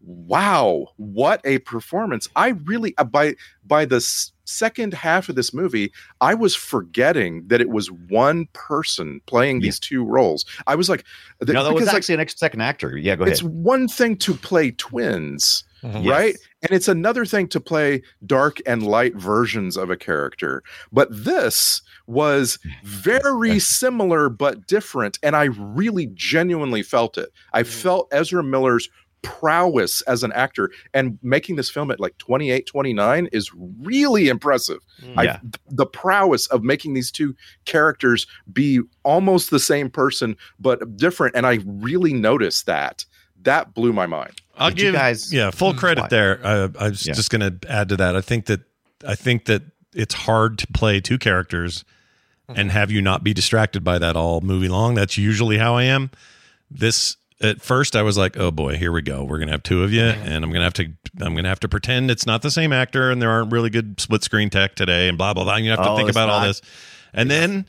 wow what a performance i really uh, by by the s- second half of this movie i was forgetting that it was one person playing these two roles i was like th- no, that was because, like, actually an ex- second actor. Yeah, go ahead. it's one thing to play twins. Uh-huh. Yes. right and it's another thing to play dark and light versions of a character but this was very similar but different and i really genuinely felt it i mm. felt ezra miller's prowess as an actor and making this film at like 28 29 is really impressive mm. I, Yeah. the prowess of making these two characters be almost the same person but different and i really noticed that that blew my mind I'll Did you give guys- yeah full mm, credit Why? there. I, I was Yeah. just going to add to that. I think that I think that it's hard to play two characters and mm-hmm. have you not be distracted by that all movie long. That's usually how I am. This at first I was like, oh boy, here we go. We're gonna have two of you, and I'm gonna have to I'm gonna have to pretend it's not the same actor, and there aren't really good split screen tech today, and blah blah blah. You have to Oh, think it's about all this, and then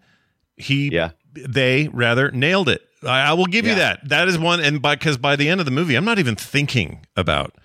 he they rather nailed it. I, I will give you that. That is one, and because by the end of the movie, I'm not even thinking about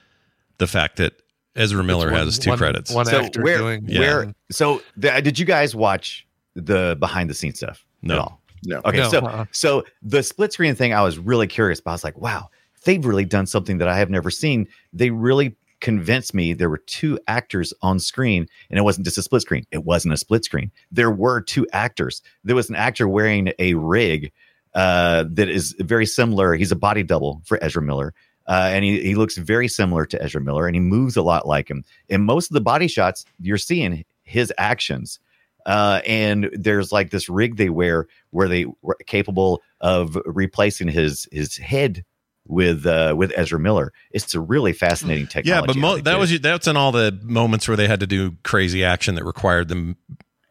the fact that Ezra Miller one- has two one- credits. one so actor where, doing- where so the, did you guys watch the behind the scenes stuff No. At all No. okay No, so uh-uh. so the split screen thing i was really curious about i was like wow they've really done something that i have never seen they really convinced me there were two actors on screen and it wasn't just a split screen it wasn't a split screen there were two actors there was an actor wearing a rig uh, that is very similar he's a body double for ezra miller uh, and he, he looks very similar to Ezra Miller, and he moves a lot like him. In most of the body shots, you're seeing his actions. Uh, and there's like this rig they wear where they were capable of replacing his his head with uh, with Ezra Miller. It's a really fascinating technology. yeah, but mo- that was that's in all the moments where they had to do crazy action that required them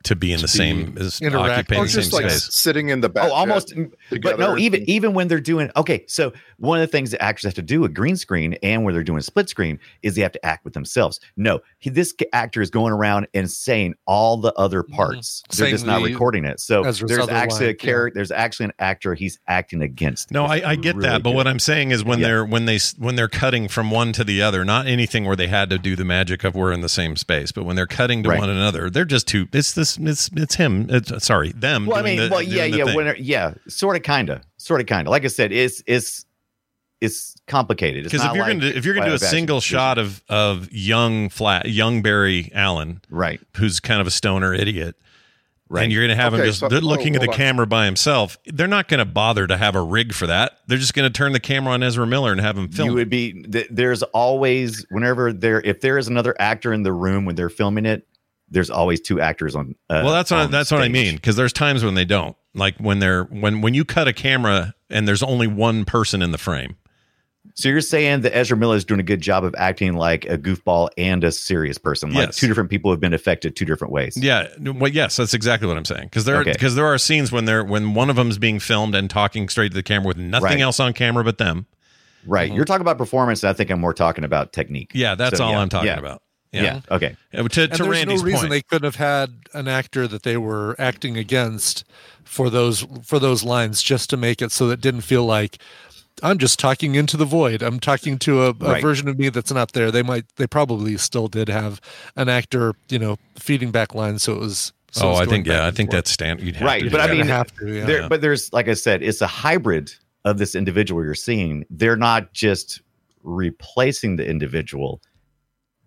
to be in the be same as interacting. occupying Or the same just like space. sitting in the oh, back. Oh, almost. But no, even even when they're doing okay. So one of the things that actors have to do with green screen and when they're doing split screen is they have to act with themselves. No, he, this actor is going around and saying all the other mm-hmm. parts. They're Saying just not recording it. So Ezra's there's other actually a line, yeah. character. There's actually an actor he's acting against. No, I, I get really that, but what I'm saying is when Yeah. they're when they s- when they're cutting from one to the other, not anything where they had to do the magic of we're in the same space, but when they're cutting to Right. one another, they're just two. It's this. It's it's him. It's, sorry, them. Well, I mean, the- well, yeah, yeah, yeah, sort of, kind of, sort of, kind of. Like I said, it's it's it's complicated. Because if you're like going to if you're to do a single shot of of young flat young Barry Allen, right, who's kind of a stoner idiot, Right. and you're going to have him just so- they're looking oh, at the on. camera by himself, they're not going to bother to have a rig for that. They're just going to turn the camera on Ezra Miller and have him film. you would be there's always whenever there if there is another actor in the room when they're filming it there's always two actors on uh, well, that's what that's what I mean. Because there's times when they don't, like when they're when when you cut a camera and there's only one person in the frame. so you're saying that Ezra Miller is doing a good job of acting like a goofball and a serious person like Yes. two different people have been affected two different ways Yeah, well, yes, that's exactly what I'm saying. Because there, Okay. because there are scenes when they're when one of them's being filmed and talking straight to the camera with nothing Right. else on camera but them. right you're talking about performance and I think I'm more talking about technique Yeah, that's So, all yeah, I'm talking yeah. about. Yeah, okay Uh, To, and to there's Randy's no reason point, they couldn't have had an actor that they were acting against for those for those lines just to make it so that it didn't feel like I'm just talking into the void. I'm talking to a, a Right. version of me that's not there. They might they probably still did have an actor, you know, feeding back lines so it was so it oh, was I think yeah, I think forth. that's standard. You'd have right to but I mean have to, yeah. there but there's like I said it's a hybrid of this individual you're seeing they're not just replacing the individual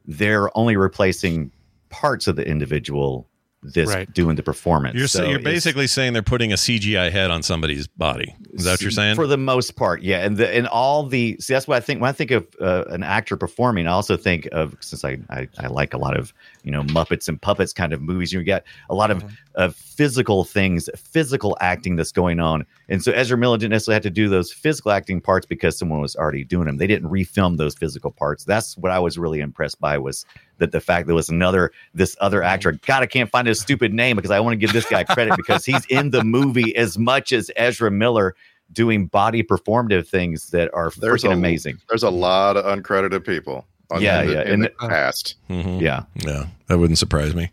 they're only replacing parts of the individual this Right. doing the performance You're So you're basically saying they're putting a CGI head on somebody's body. Is that what you're saying? for the most part yeah and the and all the see that's what i think when i think of uh, an actor performing i also think of since I, I i like a lot of you know muppets and puppets kind of movies you get a lot of of physical things physical acting that's going on and so ezra miller didn't necessarily have to do those physical acting parts because someone was already doing them they didn't refilm those physical parts that's what i was really impressed by was that the fact there was another this other actor god i can't find his stupid name because i want to give this guy credit because he's in the movie as much as ezra miller doing body performative things that are There's freaking a- amazing There's a lot of uncredited people. On, Yeah, in the, yeah, in and the past. Mhm. yeah Yeah, that wouldn't surprise me.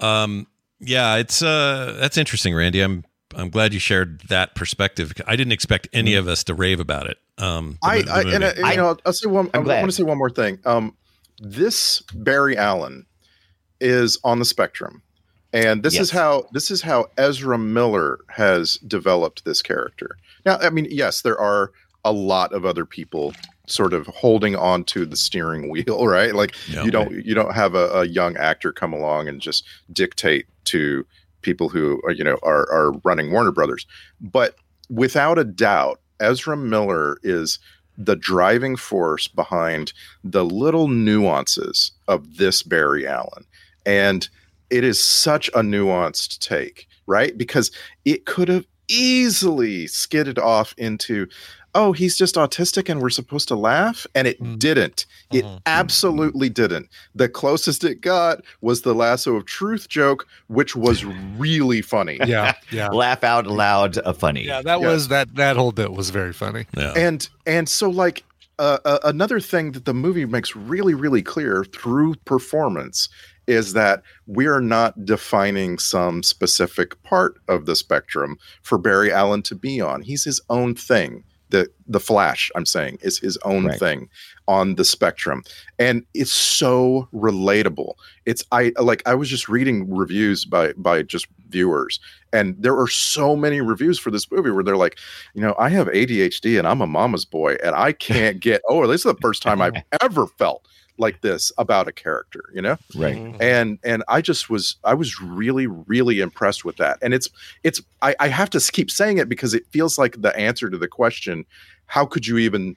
Um, yeah, it's uh, that's interesting, Randy. I'm I'm glad you shared that perspective. I didn't expect any of us to rave about it. Um, the I, the I and, movie. uh, you know, I'll say one. I'm I glad. want to say one more thing. Um, this Barry Allen is on the spectrum, and this Yes. is how this is how Ezra Miller has developed this character. Now, I mean, yes, there are a lot of other people sort of holding on to the steering wheel, right? Like Yeah. you don't you don't have a, a young actor come along and just dictate to people who are, you know are are running Warner Brothers. But without a doubt, Ezra Miller is the driving force behind the little nuances of this Barry Allen. And it is such a nuanced take, right? Because it could have easily skidded off into oh he's just autistic and we're supposed to laugh and it Mm. didn't it Mm-hmm. absolutely didn't the closest it got was the lasso of truth joke which was really funny Yeah, yeah. Laugh out loud, uh, funny. Yeah, that Yeah. was that that whole bit was very funny. Yeah. and and so like uh, uh, another thing that the movie makes really really clear through performance is that we're not defining some specific part of the spectrum for Barry Allen to be on. He's his own thing. The the Flash, I'm saying, is his own Right. thing on the spectrum. And it's so relatable. It's I like I was just reading reviews by by just viewers and there are so many reviews for this movie where they're like, you know, I have ADHD and I'm a mama's boy and I can't get oh, this is the first time I've ever felt like this about a character, you know? Right. Mm-hmm. and and i just was i was really really impressed with that. And it's it's I, I have to keep saying it because it feels like the answer to the question how could you even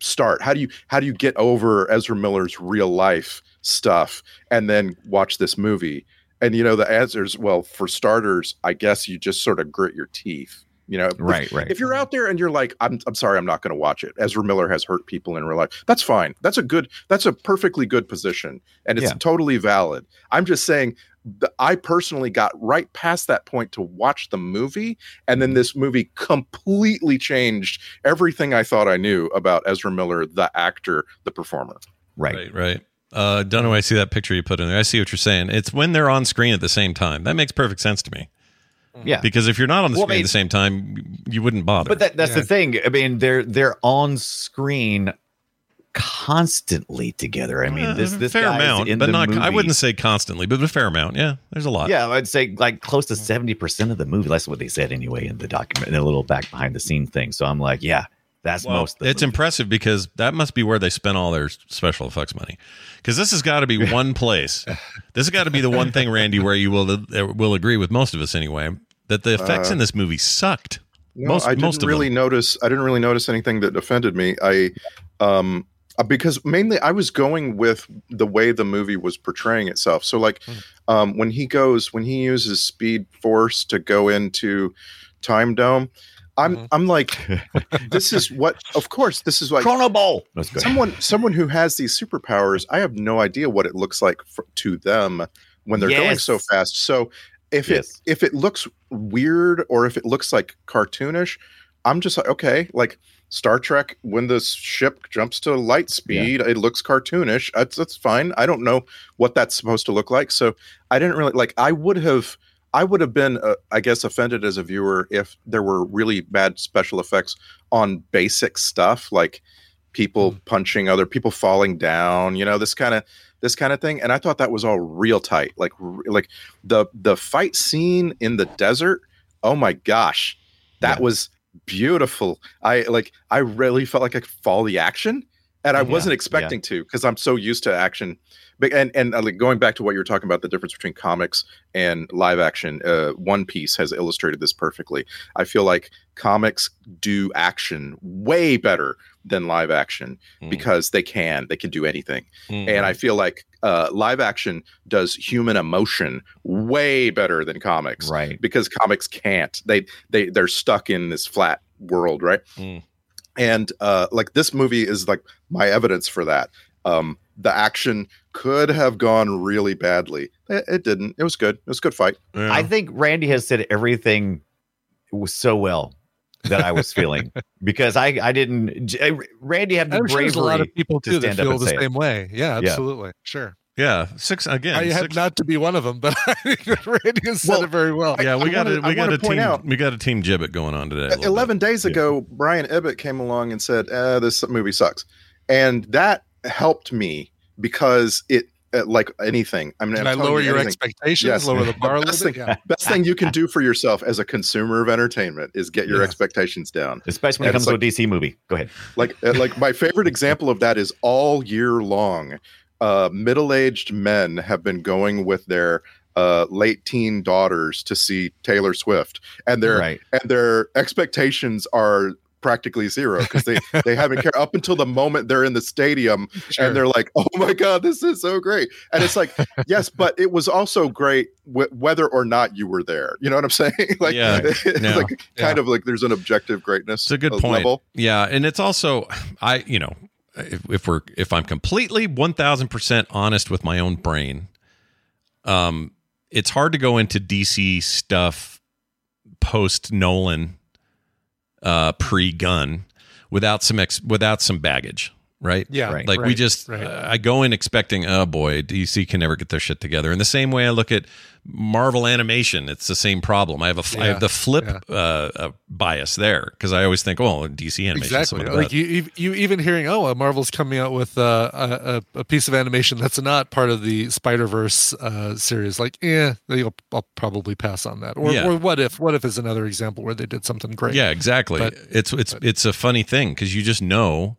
start? How do you how do you get over ezra miller's real life stuff and then watch this movie? And you know the answer is well for starters i guess you just sort of grit your teeth you know if- Right, right. if you're out there and you're like i'm, I'm sorry i'm not going to watch it ezra miller has hurt people in real life that's fine that's a good that's a perfectly good position and it's Yeah. totally valid i'm just saying that i personally got right past that point to watch the movie and then this movie completely changed everything i thought i knew about ezra miller the actor the performer Right. Right, right. Uh, don't know. I see that picture you put in there. I see what you're saying. It's when they're on screen at the same time. That makes perfect sense to me. Yeah. Because if you're not on the Well, screen I at the same time, you wouldn't bother. But that, that's Yeah. the thing. I mean, they're they're on screen constantly together. I mean, Uh, this this fair guy's amount, in but the not. I wouldn't say constantly, but a fair amount. Yeah, there's a lot. Yeah, I'd say like close to seventy percent of the movie. That's what they said anyway in the document, in a little back behind the scene thing. So I'm like, yeah, that's Well, most. It's movie. impressive because that must be where they spent all their special effects money. Because this has got to be one place. This has got to be the one thing, Randy, where you will uh, will agree with most of us anyway that the effects Uh, in this movie sucked. No, most I didn't most really them. notice. I didn't really notice anything that offended me. I, um, uh, because mainly I was going with the way the movie was portraying itself. So, like, Hmm. um, when he goes, when he uses Speed Force to go into Time Dome, I'm, Mm-hmm. I'm like, this is what. Of course, this is like Chrono Bowl. Someone, someone who has these superpowers. I have no idea what it looks like for, to them when they're going so fast. So, if Yes. it if it looks weird or if it looks like cartoonish, I'm just like, okay, like Star Trek when the ship jumps to light speed, it looks cartoonish. That's that's fine. I don't know what that's supposed to look like, so I didn't really like. I would have. I would have been, uh, I guess, offended as a viewer if there were really bad special effects on basic stuff like people punching other people falling down, you know, this kind of this kind of thing. And I thought that was all real tight, like like the the fight scene in the desert. Oh my gosh, that Yeah. was beautiful. I like I really felt like I could follow the action, and I Yeah, wasn't yeah. expecting to because I'm so used to action. But and and uh, like going back to what you were talking about, the difference between comics and live action. Uh, One Piece has illustrated this perfectly. I feel like comics do action way better than live action Mm. because they can they can do anything Mhm. and i feel like uh, live action does human emotion way better than comics Right. because comics can't they they they're stuck in this flat world right Mm. and uh like this movie is like my evidence for that um the action could have gone really badly it, it didn't it was good it was a good fight Yeah. I think Randy has said everything was so well that I was feeling because I I didn't. J- Randy had the I'm bravery. there's a lot of people to too that stand up feel the say it. same way. Yeah, Yeah. absolutely. Sure. yeah, six again. I have six- not to be one of them, but I think that Randy has said it very well. yeah, we I got wanna- a I we got a team out- we got a team gibbet going on today. 11 bit. days Yeah. ago brian Ibbott came along and said uh, this movie sucks and that helped me because it uh, like anything i mean Can I'm I lower you your anything. expectations? Yes. Lower the bar best thing. Yeah. best thing you can do for yourself as a consumer of entertainment is get your Yeah. expectations down especially when it comes it's to a DC movie. Go ahead. like uh, like my favorite example of that is all year long uh middle-aged men have been going with their uh late teen daughters to see taylor swift and their Right. and their expectations are practically zero because they they haven't cared up until the moment they're in the stadium Sure. and they're like, "Oh my god, this is so great!" And it's like, yes, but it was also great w- whether or not you were there. You know what I'm saying? like, Yeah. it's Yeah. like kind of like there's an objective greatness. It's a good point. Level. Yeah, and it's also I you know if, if we're if I'm completely one thousand percent honest with my own brain, um, it's hard to go into DC stuff post Nolan, uh, pre Gunn, without some ex without some baggage. Right. Yeah, Right. Like we just, right. uh, I go in expecting, oh boy, DC can never get their shit together. In the same way I look at Marvel animation, it's the same problem. I have a, I Yeah, have the flip yeah. uh, uh, bias there because I always think, oh, DC animation. Exactly. Like you, you, you even hearing, oh, uh, Marvel's coming out with uh, a, a a piece of animation that's not part of the Spider Verse uh, series. Like, yeah, I'll probably pass on that. Or, Yeah. or what if? What if is another example where they did something great? Yeah, exactly. But- it's it's it's a funny thing because you just know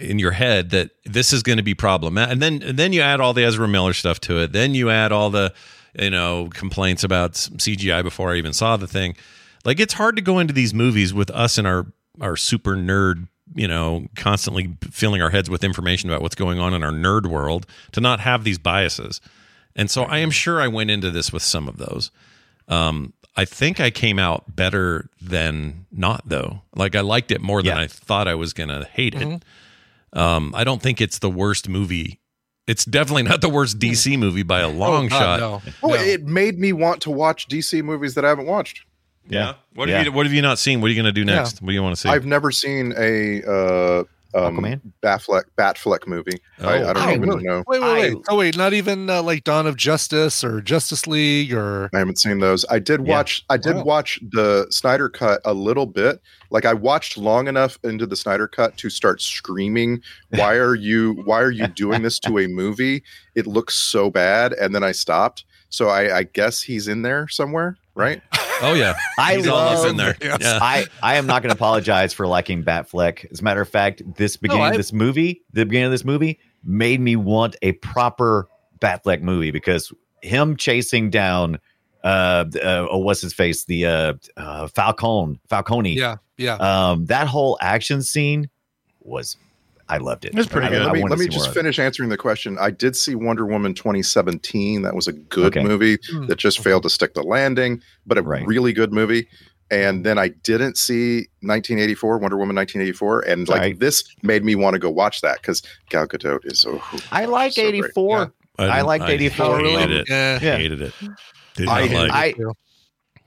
in your head that this is going to be problematic, and then and then you add all the Ezra Miller stuff to it. Then you add all the you know complaints about CGI before I even saw the thing. Like it's hard to go into these movies with us and our our super nerd. You know, constantly filling our heads with information about what's going on in our nerd world to not have these biases. And so I am sure I went into this with some of those. Um, I think I came out better than not, though. Like I liked it more than Yeah. I thought I was gonna hate it. Um, I don't think it's the worst movie. It's definitely not the worst DC movie by a long God, shot. no. Oh, No. it made me want to watch DC movies that I haven't watched. Yeah. What Yeah. have you What have you not seen? What are you gonna do next? What do you want to see? I've never seen a uh, um, Aquaman? Batfleck Batfleck movie. I, I Oh. don't Oh, even really? know. Wait, wait, wait. I- oh, wait. Not even uh, like Dawn of Justice or Justice League or. I haven't seen those. I did Yeah. watch. I did Wow. watch the Snyder cut a little bit. Like I watched long enough into the Snyder cut to start screaming, "Why are you? Why are you doing this to a movie? It looks so bad." And then I stopped. So I, I guess he's in there somewhere, right? oh yeah, I he's all love in there. Yes. Yeah. I, I am not going to apologize for liking Batfleck. As a matter of fact, this beginning I- of this movie, the beginning of this movie, made me want a proper Batfleck movie because him chasing down, uh, uh oh, what's his face, the uh, uh Falcone, Falcone, Yeah, yeah. um, that whole action scene was, I loved it. It's pretty I- good. I let me let me just of it. finish answering the question. I did see Wonder Woman 2017. That was a good Okay. movie Hmm. that just failed to stick the landing, but a Right. really good movie. And then I didn't see 1984, Wonder Woman 1984, and like Right. this made me want to go watch that because Gal Gadot is so. I like so great. 84. I didn't- liked 84. Hated really? it. Yeah. Yeah. Hated it. Did I not hated it. I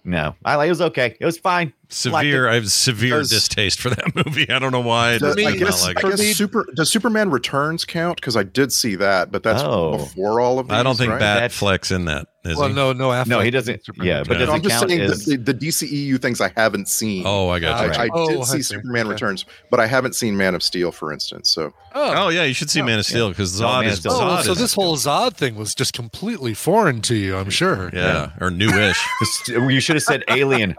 no, I like it was okay. It was fine. Severe. I have severe Does- distaste for that movie. I don't know why. I Does- I did not guess, like I guess For me- Super does Superman Returns count? Because I did see that, but that's Oh. before all of these. I don't think right? Batfleck's in that. Is Well, he? no, no. Affleck No, he doesn't- Superman. yeah, but Yeah. does No, I'm just saying as the, the, the DCEU things I haven't seen. Oh, I got I, you. I Oh, did I see see. Superman Okay. Returns, but I haven't seen Man of Steel, for instance. So Oh, oh yeah, you should see Oh, Man of Steel because No, oh, Zod Man of is Steel. Oh, so is- this whole Zod thing was just completely foreign to you, I'm sure. yeah, or newish. you should have said alien.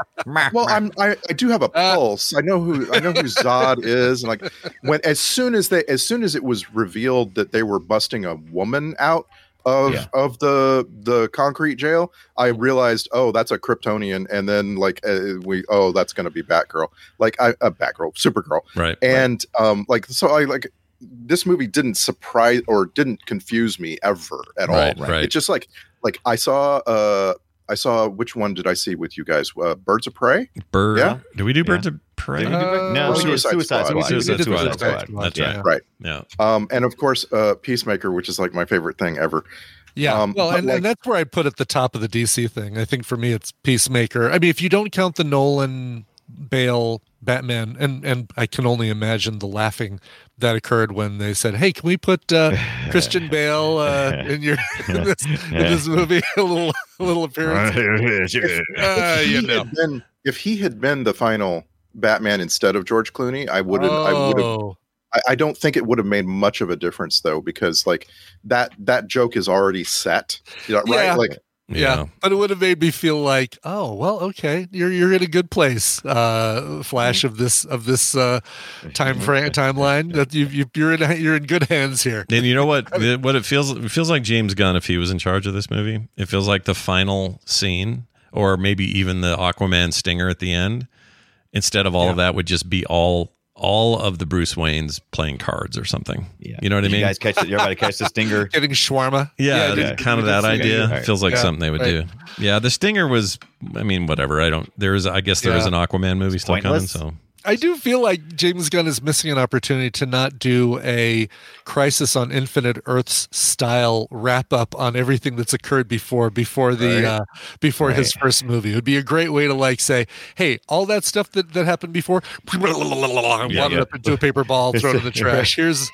well, I'm I, I do have a Uh, pulse. I know who I know who Zod is, and like when as soon as they as soon as it was revealed that they were busting a woman out of Yeah. of the the concrete jail, I realized oh that's a Kryptonian, and then like uh, we oh that's going to be Batgirl, like I uh, Batgirl, Supergirl, right. and um like so I like this movie didn't surprise or didn't confuse me ever at Right, all. right. It just like like I saw uh I saw which one did I see with you guys? Uh, Birds of Prey. Bird. Yeah. Do we do Birds of Prey? Did we do Uh, no, or Suicide Suicide Squad. Squad. We Suicide We did Squad. Suicide Squad, That's yeah. right. Right. Yeah. Um, and of course, uh, Peacemaker, which is like my favorite thing ever. Yeah. Um, well, and, like- and that's where I put at the top of the DC thing. I think for me, it's Peacemaker. I mean, if you don't count the Nolan, Bale, Batman, and and I can only imagine the laughing that occurred when they said, "Hey, can we put uh, Christian Bale uh, in your in this, in this movie a little a little appearance?" Uh, if, you he know. had been, if he had been the final Batman instead of George Clooney, I wouldn't. I would have. Oh, I, I don't think it would have made much of a difference though, because like that that joke is already set, you know, right? Yeah. Like yeah. but it would have made me feel like, oh well, okay, you're you're in a good place. Uh, Flash of this of this uh, time frame timeline that you, you you're in you're in good hands here. And you know what? What it feels it feels like James Gunn if he was in charge of this movie. It feels like the final scene, or maybe even the Aquaman stinger at the end, instead of all of that would just be all all of the Bruce Waynes playing cards or something. Yeah. You know what I mean? You guys catch it? Everybody catch the stinger? Getting shawarma. yeah, I the- did- kind of that idea. Right. Feels like Yeah, something they would right. do. Yeah, the stinger was. I mean, whatever. I don't. There is. I guess there is Yeah. an Aquaman movie still Pointless. coming. So I do feel like James Gunn is missing an opportunity to not do a Crisis on Infinite Earths style wrap up on everything that's occurred before before the Right. uh, before his first movie. It would be a great way to like say, "Hey, all that stuff that, that happened before, Yeah, yeah. up into a paper ball, throw it in the trash. Here's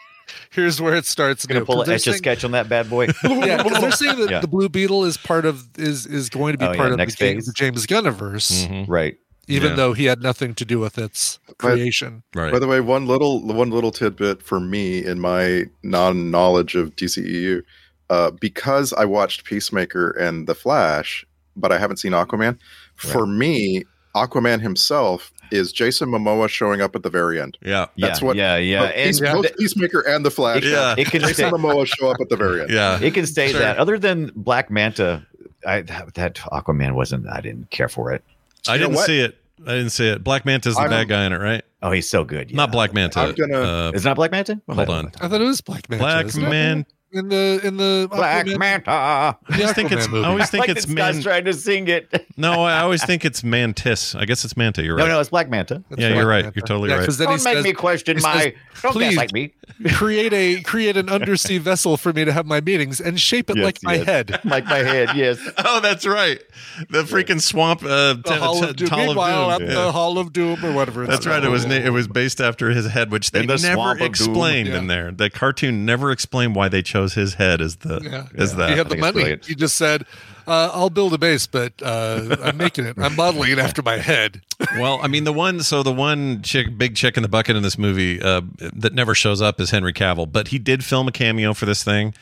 here's where it starts. Gonna pull an etch a sketch on that bad boy. yeah, they're saying that Yeah. the Blue Beetle is part of is is going to be Oh, part of the, James- the James Gunniverse, mhm. right. Even Yeah. though he had nothing to do with its But- creation. right. By the way, one little one little tidbit for me in my non knowledge of DCEU, uh, because I watched Peacemaker and The Flash, but I haven't seen Aquaman. For me, Aquaman himself is Jason Momoa showing up at the very end. yeah. That's yeah, what- Yeah, yeah. Both, Peace- And both Peacemaker and The Flash. Yeah. it can Jason stay, Momoa show up at the very end. Yeah. it can stay Sure. that. Other than Black Manta, I that, that Aquaman wasn't. I didn't care for it. I You know didn't what? see it. I didn't see it. Black Manta's the I'm- bad guy in it, right? Oh, he's so good. Yeah. Not Black Manta. I'm gonna- uh, Is it not Black Manta? hold on. I thought it was Black Manta. Black isn't? Man. In the in the Black Aquaman- Manta. I always think Aquaman it's. I always think like it's this guy's man. trying to sing it. No, I always think it's Mantis. I guess it's Manta. You're right. no, it's Black Manta. That's Yeah, Black you're right. Manta. You're totally yeah, right. Then Don't make says, me question my. says, don't "Please." gaslight me. create a create an undersea vessel for me to have my meetings and shape it Yes, like my head. Like my head. Yes. Oh, that's right. The freaking swamp. Uh, The t- Hall of Doom. Hall of Doom. Yeah. the Hall of Doom or whatever. That's right. It was it was based after his head, which they never swamp of doom. explained in there. The cartoon never explained why they chose his head as the Yeah. as He that. had the money. He just said, uh, "I'll build a base, but uh, I'm making it. I'm modeling it after my head." well, I mean, the one so the one chick, big chick in the bucket in this movie uh, that never shows up is Henry Cavill, but he did film a cameo for this thing.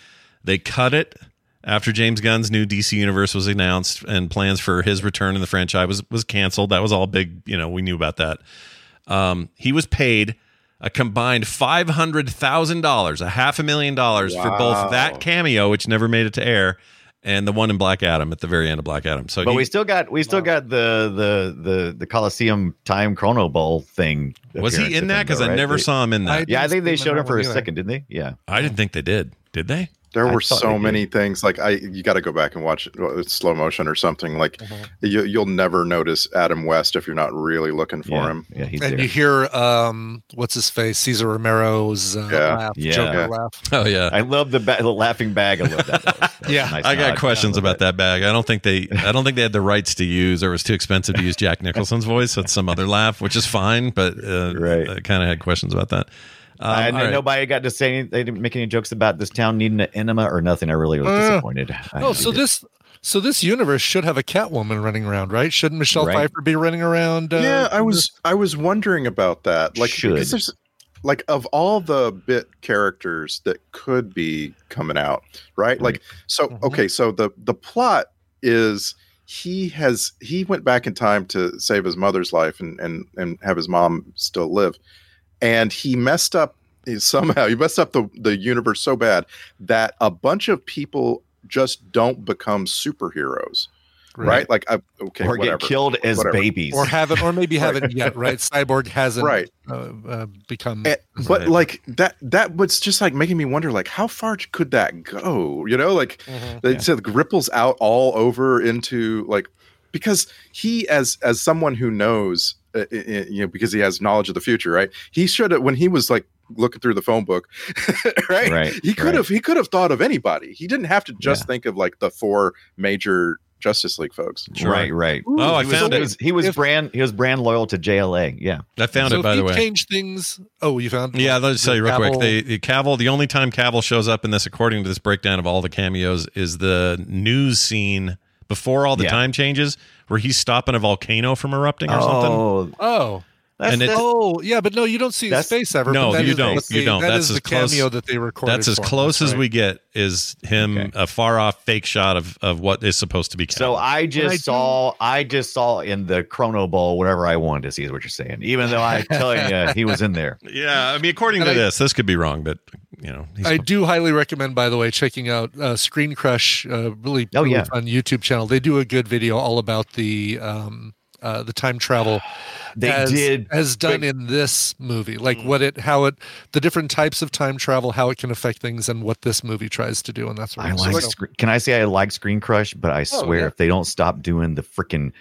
They cut it after James Gunn's new DC universe was announced and plans for his return in the franchise was was canceled. That was all big. You know, we knew about that. Um, he was paid a combined five hundred thousand dollars, a half a million dollars for both that cameo, which never made it to air, and the one in Black Adam at the very end of Black Adam. So But he- we still got we still got the the the the Coliseum Time Chrono Bowl thing. was he in that? Because though, I never They- saw him in that. Yeah, I think they see him in showed him for a either. second, didn't they? Yeah. I didn't think they did. Did they? There I were so many did. things like I you got to go back and watch it slow motion or something like you, you'll never notice Adam West if you're not really looking for yeah. him. Yeah, he's and there. you hear um, what's his face, Cesar Romero's uh, Yeah. laugh, Yeah. Joker laugh. Oh yeah. I love the, ba- the laughing bag. I love that. That was- that was Yeah. nice I got nod. questions I love about that bag. I don't think they. I don't think they had the rights to use, or it was too expensive to use Jack Nicholson's voice. That's some other laugh, which is fine, but uh, Right. I kind of had questions about that. Um, and all right. nobody got to say any, they didn't make any jokes about this town needing an enema or nothing. I really was Uh, disappointed. I Oh, so needed- this so this universe should have a Catwoman running around, right? Shouldn't Michelle Right. Pfeiffer be running around? Uh, yeah, I was I was wondering about that. Like Should. because there's like of all the bit characters that could be coming out, right? Like so Mhm. okay, so the the plot is he has he went back in time to save his mother's life and and and have his mom still live. And he messed up somehow he messed up the the universe so bad that a bunch of people just don't become superheroes. Right? Like I, okay, or whatever. get killed as Whatever. babies. or haven't, or maybe haven't yet, right? Cyborg hasn't Right. uh, uh, become. Eh, but Right. like that that was just like making me wonder like how far could that go you know like Mhm. it said ripples out all over into like because he as as someone who knows uh, you know because he has knowledge of the future right he should have when he was like looking through the phone book right, Right, he could right. have he could have thought of anybody he didn't have to just Yeah. think of like the four major justice league folks Right, right. Oh, I he was, found it. he was If- brand he was brand loyal to JLA. Yeah. I found so it by the you way. change things. Oh, you found? Yeah, let's tell you real quick. They, the Cavill, the only time Cavill shows up in this, according to this breakdown of all the cameos, is the news scene before all the Yeah. time changes, where he's stopping a volcano from erupting or something. Oh, Oh, that's And the- oh, yeah, but no, you don't see his face ever. No, you is don't. what You they- don't. That That's as the close- cameo that they recorded. That's as for him. close That's as right. we get. Is him Okay. a far off fake shot of, of what is supposed to be. So I just I do- saw I just saw in the Chrono Bowl whatever I wanted to see is what you're saying. Even though I'm telling you he was in there. yeah, I mean, according And to I- this, this could be wrong, but you know, he's, I do highly recommend, by the way, checking out uh, Screen Crush. Uh, really, Oh, really yeah. fun YouTube channel. They do a good video all about the um, uh, the time travel They as, did, as done in this movie, like what it, how it, the different types of time travel, how it can affect things, and what this movie tries to do, and that's what I like. so- can I say I like Screen Crush? But I Oh, swear, yeah. if they don't stop doing the freaking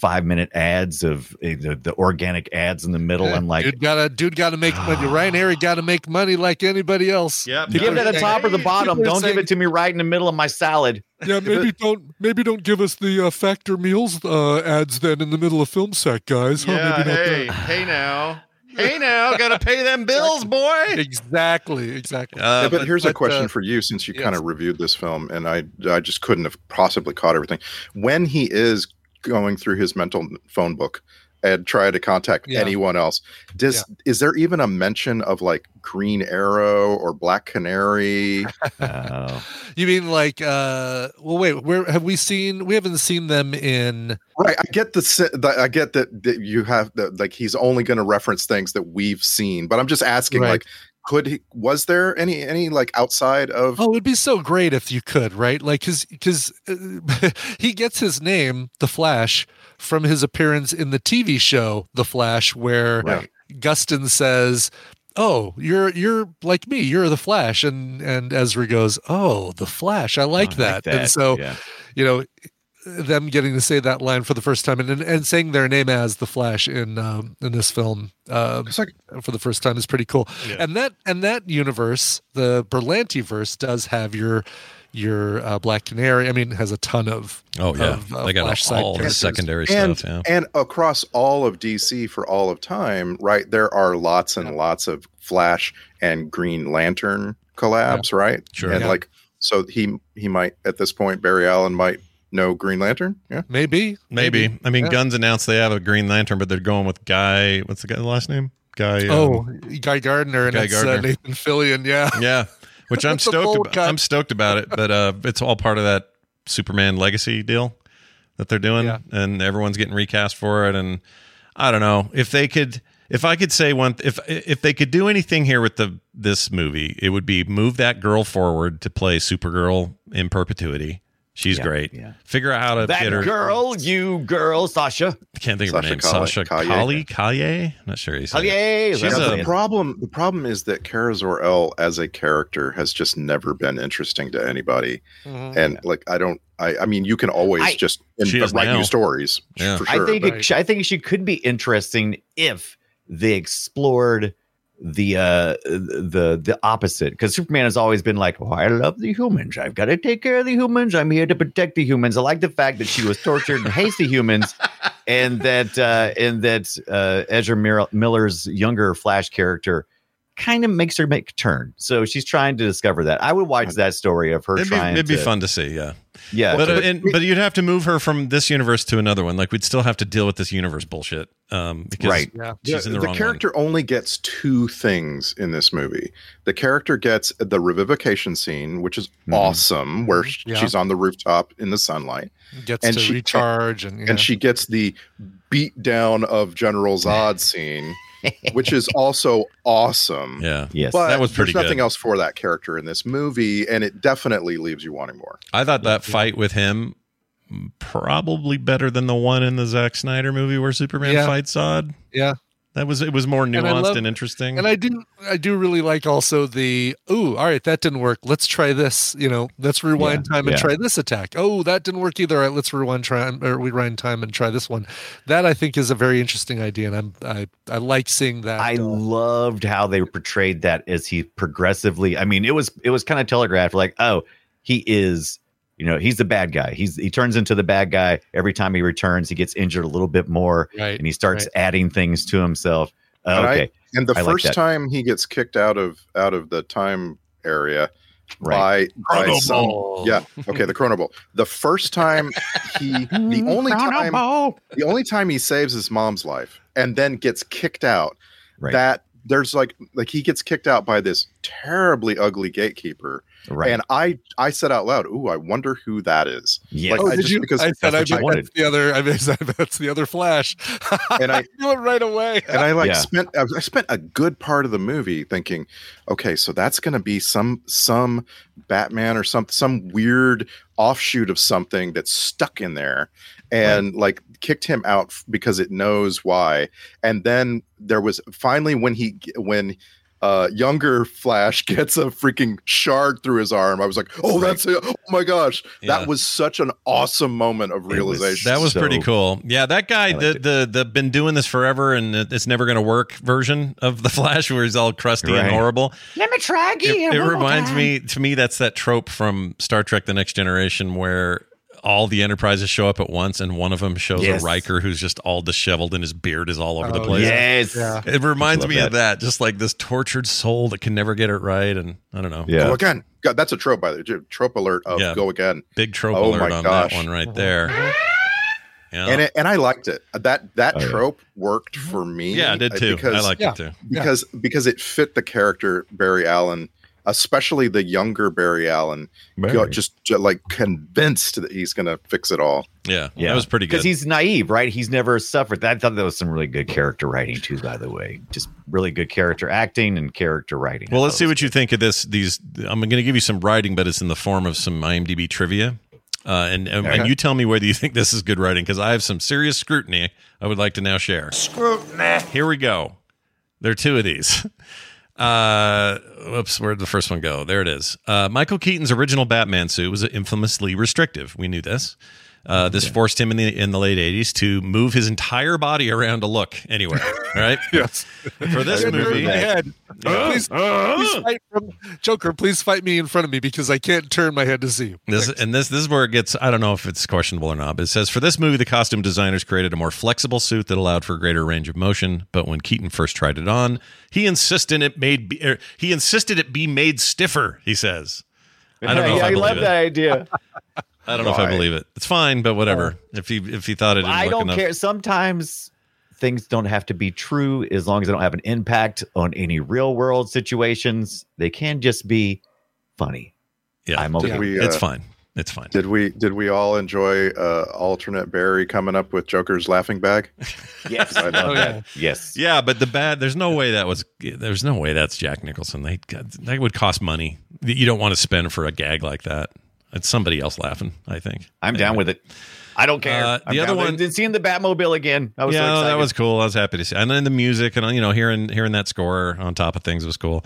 five minute ads of uh, the, the organic ads in the middle, Yeah, I'm like, dude gotta dude gotta make money. Ryan Arey gotta make money like anybody else. Yeah, give it at the top or the bottom. People Don't give saying- it to me right in the middle of my salad. Yeah, maybe don't maybe don't give us the uh, Factor Meals uh, ads then in the middle of film sack, guys. Huh? Yeah, maybe not hey, that. hey now. Hey now, gotta pay them bills, boy. Exactly, exactly. Uh, Yeah, but, here's a question uh, for you since you yes. kind of reviewed this film and I I just couldn't have possibly caught everything. When he is going through his mental phone book and try to contact Yeah. anyone else, does is there even a mention of like Green Arrow or Black Canary? Oh. You mean like uh well wait, where have we seen we haven't seen them in Right, I get the, the I get that, that you have the like he's only going to reference things that we've seen, but I'm just asking Right. like could he was there any any like outside of Oh, it'd be so great if you could, right? Like cuz cuz uh, he gets his name, The Flash, from his appearance in the TV show The Flash where Right. Gustin says Oh, you're you're like me. You're the Flash, and and Ezra goes, "Oh, the Flash. I like, I like that. And so, yeah. you know, them getting to say that line for the first time and and, and saying their name as the Flash in um, in this film um, It's like for the first time is pretty cool. Yeah. And that and that universe, the Berlanti verse, does have your your uh, Black Canary. I mean, has a ton of Oh yeah, of, uh, they got Flash side all the secondary and stuff. Yeah, and across all of DC for all of time, right? There are lots and lots of Flash and Green Lantern collabs, right? Sure. And Yeah. like, so he he might at this point Barry Allen might know Green Lantern. Yeah. Maybe, maybe. I mean, Yeah. Gunn's announced they have a Green Lantern, but they're going with Guy. What's the guy's last name? Guy. um, Oh, Guy Gardner and Guy it's Uh, Gardner. Nathan Fillion. Yeah, yeah. Which I'm stoked. About. cut. I'm stoked about it, but uh, it's all part of that Superman legacy deal that they're doing, Yeah. and everyone's getting recast for it. And I don't know if they could. If I could say one, if if they could do anything here with the this movie, it would be move that girl forward to play Supergirl in perpetuity. She's Yeah, great. yeah. Figure out how to That get her. girl, you girl, Sasha. Can't think of her name. Calle- Sasha Calle. Kali Kaye. Not sure you said. Kalye, She's that's a- the problem the problem is that Kara Zor-El as a character has just never been interesting to anybody. Mhm. And like I don't I I mean you can always I- just in, She is write now. new stories Yeah. for sure. I think it, I think she could be interesting if they explored the uh the the opposite because Superman has always been like, oh, I love the humans. I've got to take care of the humans. I'm here to protect the humans. I like the fact that she was tortured and hates the humans, and that uh and that uh Ezra Miller's younger Flash character kind of makes her make turn. So she's trying to discover that. I would watch that story of her It'd be, trying. it'd be to, fun to see. Yeah. Yeah, but uh, but- and, but you'd have to move her from this universe to another one. Like we'd still have to deal with this universe bullshit. Um, because Right. Yeah. she's in the, the wrong character only gets two things in this movie. The character gets the revivification scene, which is Mhm. awesome, where Yeah. she's on the rooftop in the sunlight, gets and to she- recharge and, yeah. and she gets the beat down of General Zod scene, which is also awesome. one. Yeah. yes, But That was pretty there's nothing good. else for that character in this movie, and it definitely leaves you wanting more. I thought that fight with him probably better than the one in the Zack Snyder movie where Superman Yeah. fights Zod. yeah. That was it was more nuanced and, love- interesting. And I do, I do really like also the. Ooh, all right, that didn't work. Let's try this. You know, let's rewind Yeah, time and yeah. try this attack. Oh, that didn't work either. All right, let's rewind time or rewind time and try this one. That I think is a very interesting idea, and I'm I I like seeing that. I uh, loved how they portrayed that as he progressively. I mean, it was it was kind of telegraphed, like, oh, he is, you know, he's the bad guy. He's he turns into the bad guy every time he returns. He gets injured a little bit more, right. and he starts right. adding things to himself. Uh, And I- okay, And the I first that. time he gets kicked out of out of the time area right. by, by some yeah okay the Chrono Bowl the first time he the only time the only time he saves his mom's life and then gets kicked out Right. that there's like like he gets kicked out by this terribly ugly gatekeeper right. and i i said out loud ooh i wonder who that is yeah. like, Oh, I did just- you? because I said that's I what you bet wanted. the other. I mean, that's the other Flash. And I- knew it right away. and I like Yeah. spent I I spent a good part of the movie thinking, okay, so that's going to be some some Batman or some some weird offshoot of something that's stuck in there, and like kicked him out because it knows why. And then there was finally when he when uh younger Flash gets a freaking shard through his arm. I was like, "Oh, that's it. Oh my gosh." Yeah. That was such an awesome moment of realization. That was So- pretty cool. Yeah, that guy, the, the the been doing this forever and it's never going to work version of the Flash, where he's all crusty and horrible. Let me try It, it reminds me to me that's that trope from Star Trek: The Next Generation where all the Enterprises show up at once and one of them shows Yes. a Riker who's just all disheveled and his beard is all over the Oh, place. Yes. Yeah. It reminds Love me of that. that, just like this tortured soul that can never get it right, and I don't know. Yeah. Go again. God, that's a trope by the way. Trope alert of Yeah. go again. Big trope Oh alert my on gosh. that one right there. Yeah. And it, and I liked it. That that Oh, yeah. trope worked for me. yeah, I did uh, too. Because, I liked Yeah. it too. because because it fit the character Barry Allen, especially the younger Barry Allen, Barry. got just, just like convinced that he's going to fix it all. Yeah, Yeah, that was pretty good. because he's naive, right? He's never suffered. I thought that was some really good character writing too. By the way, just really good character acting and character writing. Well, let's see it what you think of this. These I'm going to give you some writing, but it's in the form of some IMDb trivia. Uh, and and, and you tell me whether you think this is good writing because I have some serious scrutiny I would like to now share. Scrutiny. Here we go. There are two of these. Uh, whoops, where'd the first one go? There it is. Uh, Michael Keaton's original Batman suit was infamously restrictive. We knew this. Uh, this forced him in the in the late '80s to move his entire body around to look anywhere. Right? Yes. For this movie, my head. Please, please fight from Joker. Please fight me in front of me because I can't turn my head to see you. This and this this is where it gets. I don't know if it's questionable or not. But it says for this movie, the costume designers created a more flexible suit that allowed for greater range of motion. But when Keaton first tried it on, he insisted it made be, er, he insisted it be made stiffer. He says, "I don't know if I I believe love it. that idea. I don't know if I believe it. It's fine, but whatever. if he if he thought it didn't I look don't enough, care. Sometimes things don't have to be true as long as they don't have an impact on any real world situations. They can just be funny. Yeah, I'm okay. Did we? it's uh, fine. It's fine. Did we? Did we all enjoy uh, alternate Barry coming up with Joker's laughing bag? Yes, I love Oh, that. yeah. Yes. Yeah, but the bad. There's no way that was. There's no way that's Jack Nicholson. They that would cost money. that You don't want to spend for a gag like that. It's somebody else laughing. I think. I'm down with it. I don't care. Uh, I'm the other one- it. Seeing the Batmobile again. I was yeah, so excited. that was cool. I was happy to see, and then the music and you know hearing hearing that score on top of things was cool.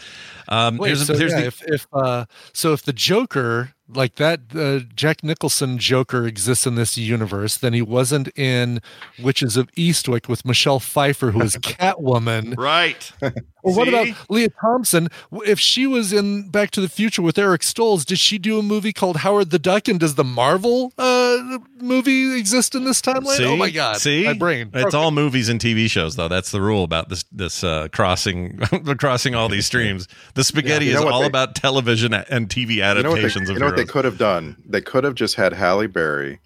Um, Wait, here's so, here's yeah, the, if, if uh, so if the Joker like that uh, Jack Nicholson Joker exists in this universe, then he wasn't in Witches of Eastwick with Michelle Pfeiffer, who was Catwoman. right. Or what about Lea Thompson? If she was in Back to the Future with Eric Stoltz, did she do a movie called Howard the Duck? And does the Marvel uh, movie exist in this timeline? See? Oh my god! See, my brain. It's Okay. all movies and TV shows, though. That's the rule about this this uh, crossing crossing all these streams. The spaghetti You know is all they- about television and TV You know what they, adaptations you know what they could have done? They could have just had Halle Berry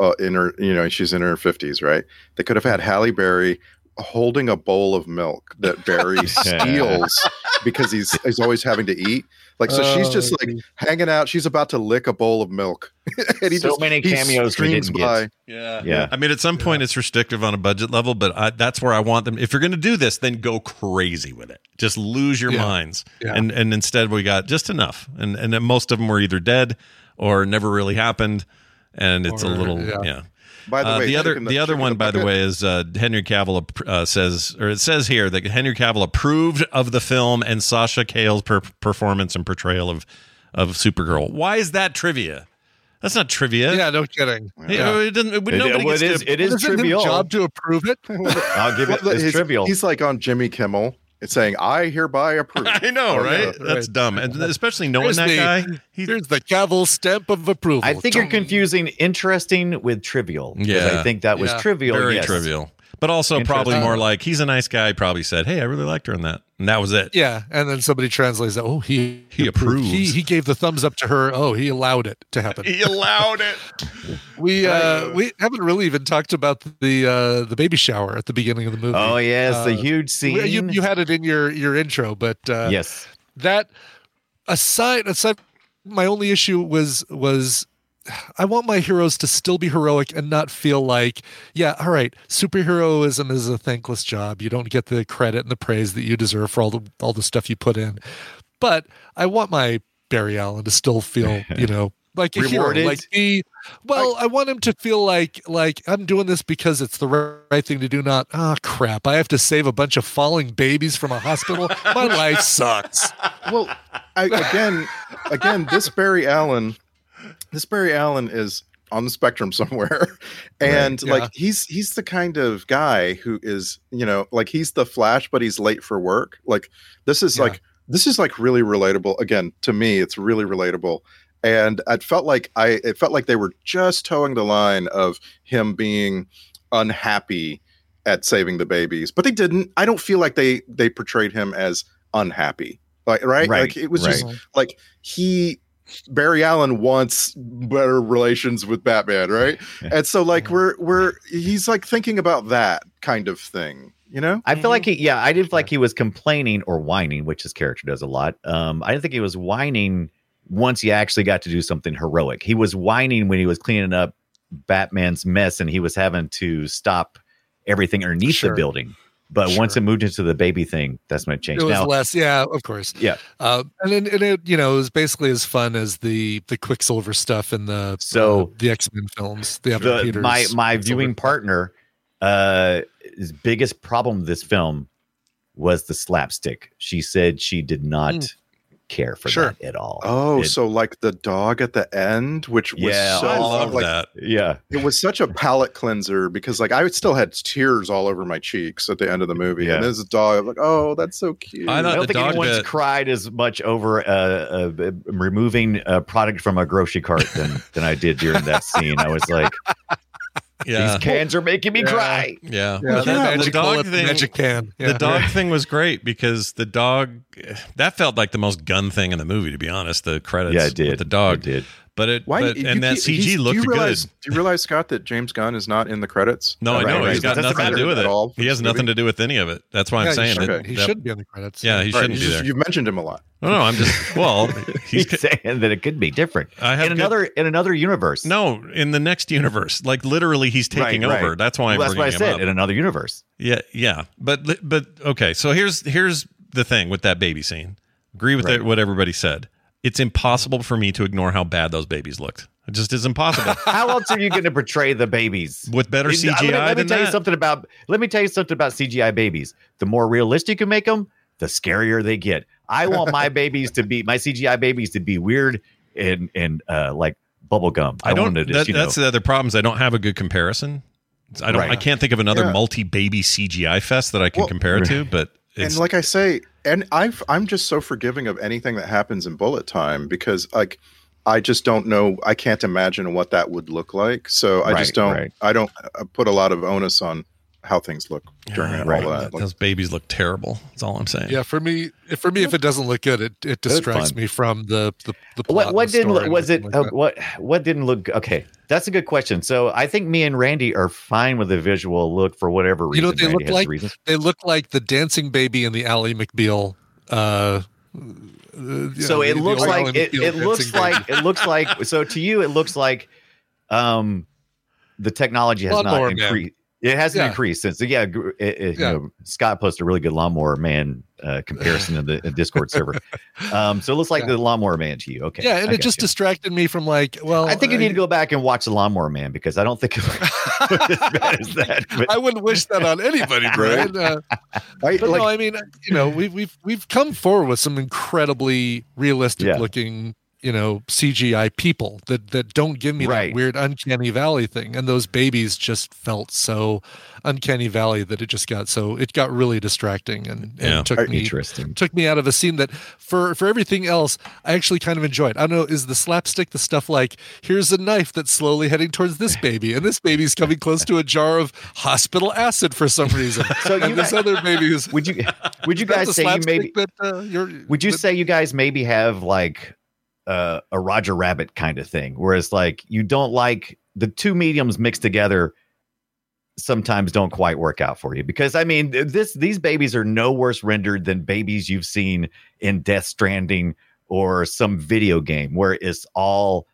uh, in her, you know, she's in her 50s, right? They could have had Halle Berry holding a bowl of milk that Barry steals because he's he's always having to eat. Like so she's just oh, like hanging out, she's about to lick a bowl of milk. and he So just many cameos we streams didn't get. by. Yeah. Yeah. I mean, at some point, it's restrictive on a budget level, but I, that's where I want them. If you're going to do this, then go crazy with it. Just lose your Yeah. minds. Yeah. And and instead, we got just enough. And and then most of them were either dead or never really happened. And it's a Or- little, yeah. Yeah. By the Uh, way, the other chicken- the other one, the by the way, is uh, Henry Cavill uh, says, or it says here that Henry Cavill approved of the film and Sasha Calle's per- performance and portrayal of of Supergirl. Why is that trivia? That's not trivia. Yeah, no kidding. It- It, doesn't. It, It, nobody well, it gets is. to- It is Isn't his trivial. job to approve it? I'll give it. Well, It's he's, trivial. He's like on Jimmy Kimmel. It's saying, I hereby approve. I know, Oh, right? yeah. That's dumb, and especially knowing Here's that the- guy. He, Here's the Cavill stamp of approval. I think you're confusing interesting with trivial. Yeah. I think that was Yeah. trivial. very yes. trivial, but also probably more like he's a nice guy. Probably said, "Hey, I really liked her in that," and that was it. Yeah, and then somebody translates that. Oh, he He approves. He he gave the thumbs up to her. Oh, he allowed it to happen. He allowed it. We uh we haven't really even talked about the uh the baby shower at the beginning of the movie. Oh yes, the Uh, huge scene. we- You you had it in your your intro, but uh, yes. that aside aside my only issue was was I want my heroes to still be heroic and not feel like, yeah, all right, superheroism is a thankless job. You don't get the credit and the praise that you deserve for all the all the stuff you put in. But I want my Barry Allen to still feel, you know, like a hero, Rewarded? like be. Well, I, want him to feel like like I'm doing this because it's the right thing to do. Not ah crap, I have to save a bunch of falling babies from a hospital. My life sucks. Well, I, again, again, this Barry Allen, this Barry Allen is on the spectrum somewhere, and Right, yeah. like he's he's the kind of guy who is you know like he's the Flash, but he's late for work. Like this is Yeah. like this is like really relatable. Again, to me, it's really relatable. And it felt like I it felt like they were just towing the line of him being unhappy at saving the babies, but they didn't. I don't feel like they they portrayed him as unhappy. Like right, Right, like it was right. just like he Barry Allen wants better relations with Batman, right? and so like we're we're he's like thinking about that kind of thing, you know? I feel like he, yeah, I didn't feel like he was complaining or whining, which his character does a lot. Um, I didn't think he was whining once he actually got to do something heroic. He was whining when he was cleaning up Batman's mess and he was having to stop everything underneath Sure. the building. But once it moved into the baby thing, that's when it changed. It was now, less, yeah, of course. yeah. Uh, and then and it, you know, it was basically as fun as the the Quicksilver stuff in the So- uh, the X Men films. The, the, Peters my my Quicksilver viewing partner, uh, his biggest problem with this film was the slapstick. She said she did not Mm. Care for Sure. that at all. Oh, It- so like the dog at the end, which was Yeah, so I love like, that. yeah. It was such a palate cleanser because like I still had tears all over my cheeks at the end of the movie. Yeah. And there's a dog, I'm like, oh, that's so cute. I I don't think anyone's bit- cried as much over uh, uh, removing a product from a grocery cart than than I did during that scene. I was like, Yeah. these cans are making me Yeah. cry. Yeah. Yeah, But the yeah, the dog thing. magic can. Yeah. The dog thing was great because the dog that felt like the most Gunn thing in the movie. To be honest, the credits. Yeah, it did. with the dog It did. But it. Why but, and that CG he's- looked do you good. realize, Do you realize, Scott, that James Gunn is not in the credits? No, I know right. he's got Doesn't nothing to do with it. all He has this nothing movie? to do with any of it. That's why Yeah, I'm saying it. he, should, that. he that- should be on the credits. Yeah, he Right, shouldn't you be just- there. You've mentioned him a lot. No, no, I'm just well. He's He's saying that it could be different I have in good- another in another universe. no in the next universe. Like literally, he's taking Right, right. over. That's why I'm Well, that's what I bringing him said up. in another universe. Yeah, yeah, but but okay. So here's here's the thing with that baby scene. Agree with Right. what everybody said. It's impossible for me to ignore how bad those babies looked. It just is impossible How else are you going to portray the babies? with better Let me- CGI Let me, than tell you something about. Let me tell you something about CGI babies. The more realistic you make them, the scarier they get. I want my babies to be my CGI babies to be weird and and uh, like bubble gum. I don't. want to that- just, you know, that's the other problem. Is I don't have a good comparison. I don't. Right. I can't think of another Yeah. multi-baby CGI fest that I can Well, compare it to. But it's and like I say, and I've I'm just so forgiving of anything that happens in bullet time because like I just don't know. I can't imagine what that would look like. So I Right, just don't. right. I don't uh, put a lot of onus on how things look during all right. that. Like, those babies look terrible. That's all I'm saying. Yeah, for me, for me, if it doesn't look good, it, it distracts me from the the, the plot what what the didn't story look, was it everything uh, like what what didn't look okay that's a good question so i think me and randy are fine with the visual look for whatever reason You know what they Randy look has the like? They look like the dancing baby in the Ally McBeal. Uh, uh, so the- it the looks old like it, it looks dancing like it looks like so to you it looks like um the technology has Lawnmower not increased it hasn't Yeah. increased since yeah, it, it, Yeah. You know, scott posted a really good lawnmower man uh, comparison in the in discord server um so it looks like Yeah. the lawnmower man to you okay yeah, and I it just you. distracted me from like, well, I think you need to go back and watch the Lawnmower Man because I don't think as bad as that. But I wouldn't wish that on anybody, Brian. Uh, I, but like, no, I mean, you know, we've we've we've come forward with some incredibly realistic looking, you know, CGI people that that don't give me Right. that weird uncanny valley thing. And those babies just felt so uncanny valley that it just got so it got really distracting and, and Yeah. took me interesting. took me out of a scene that for for everything else I actually kind of enjoyed. I don't know, is the slapstick the stuff like here's a knife that's slowly heading towards this baby, and this baby's coming close to a jar of hospital acid for some reason. So and this guys- other baby is Would you would you guys say you maybe that uh, you're would you that- say you guys maybe have like uh, a Roger Rabbit kind of thing, whereas like you don't like the two mediums mixed together sometimes don't quite work out for you. Because I mean this these babies are no worse rendered than babies you've seen in Death Stranding or some video game where it's all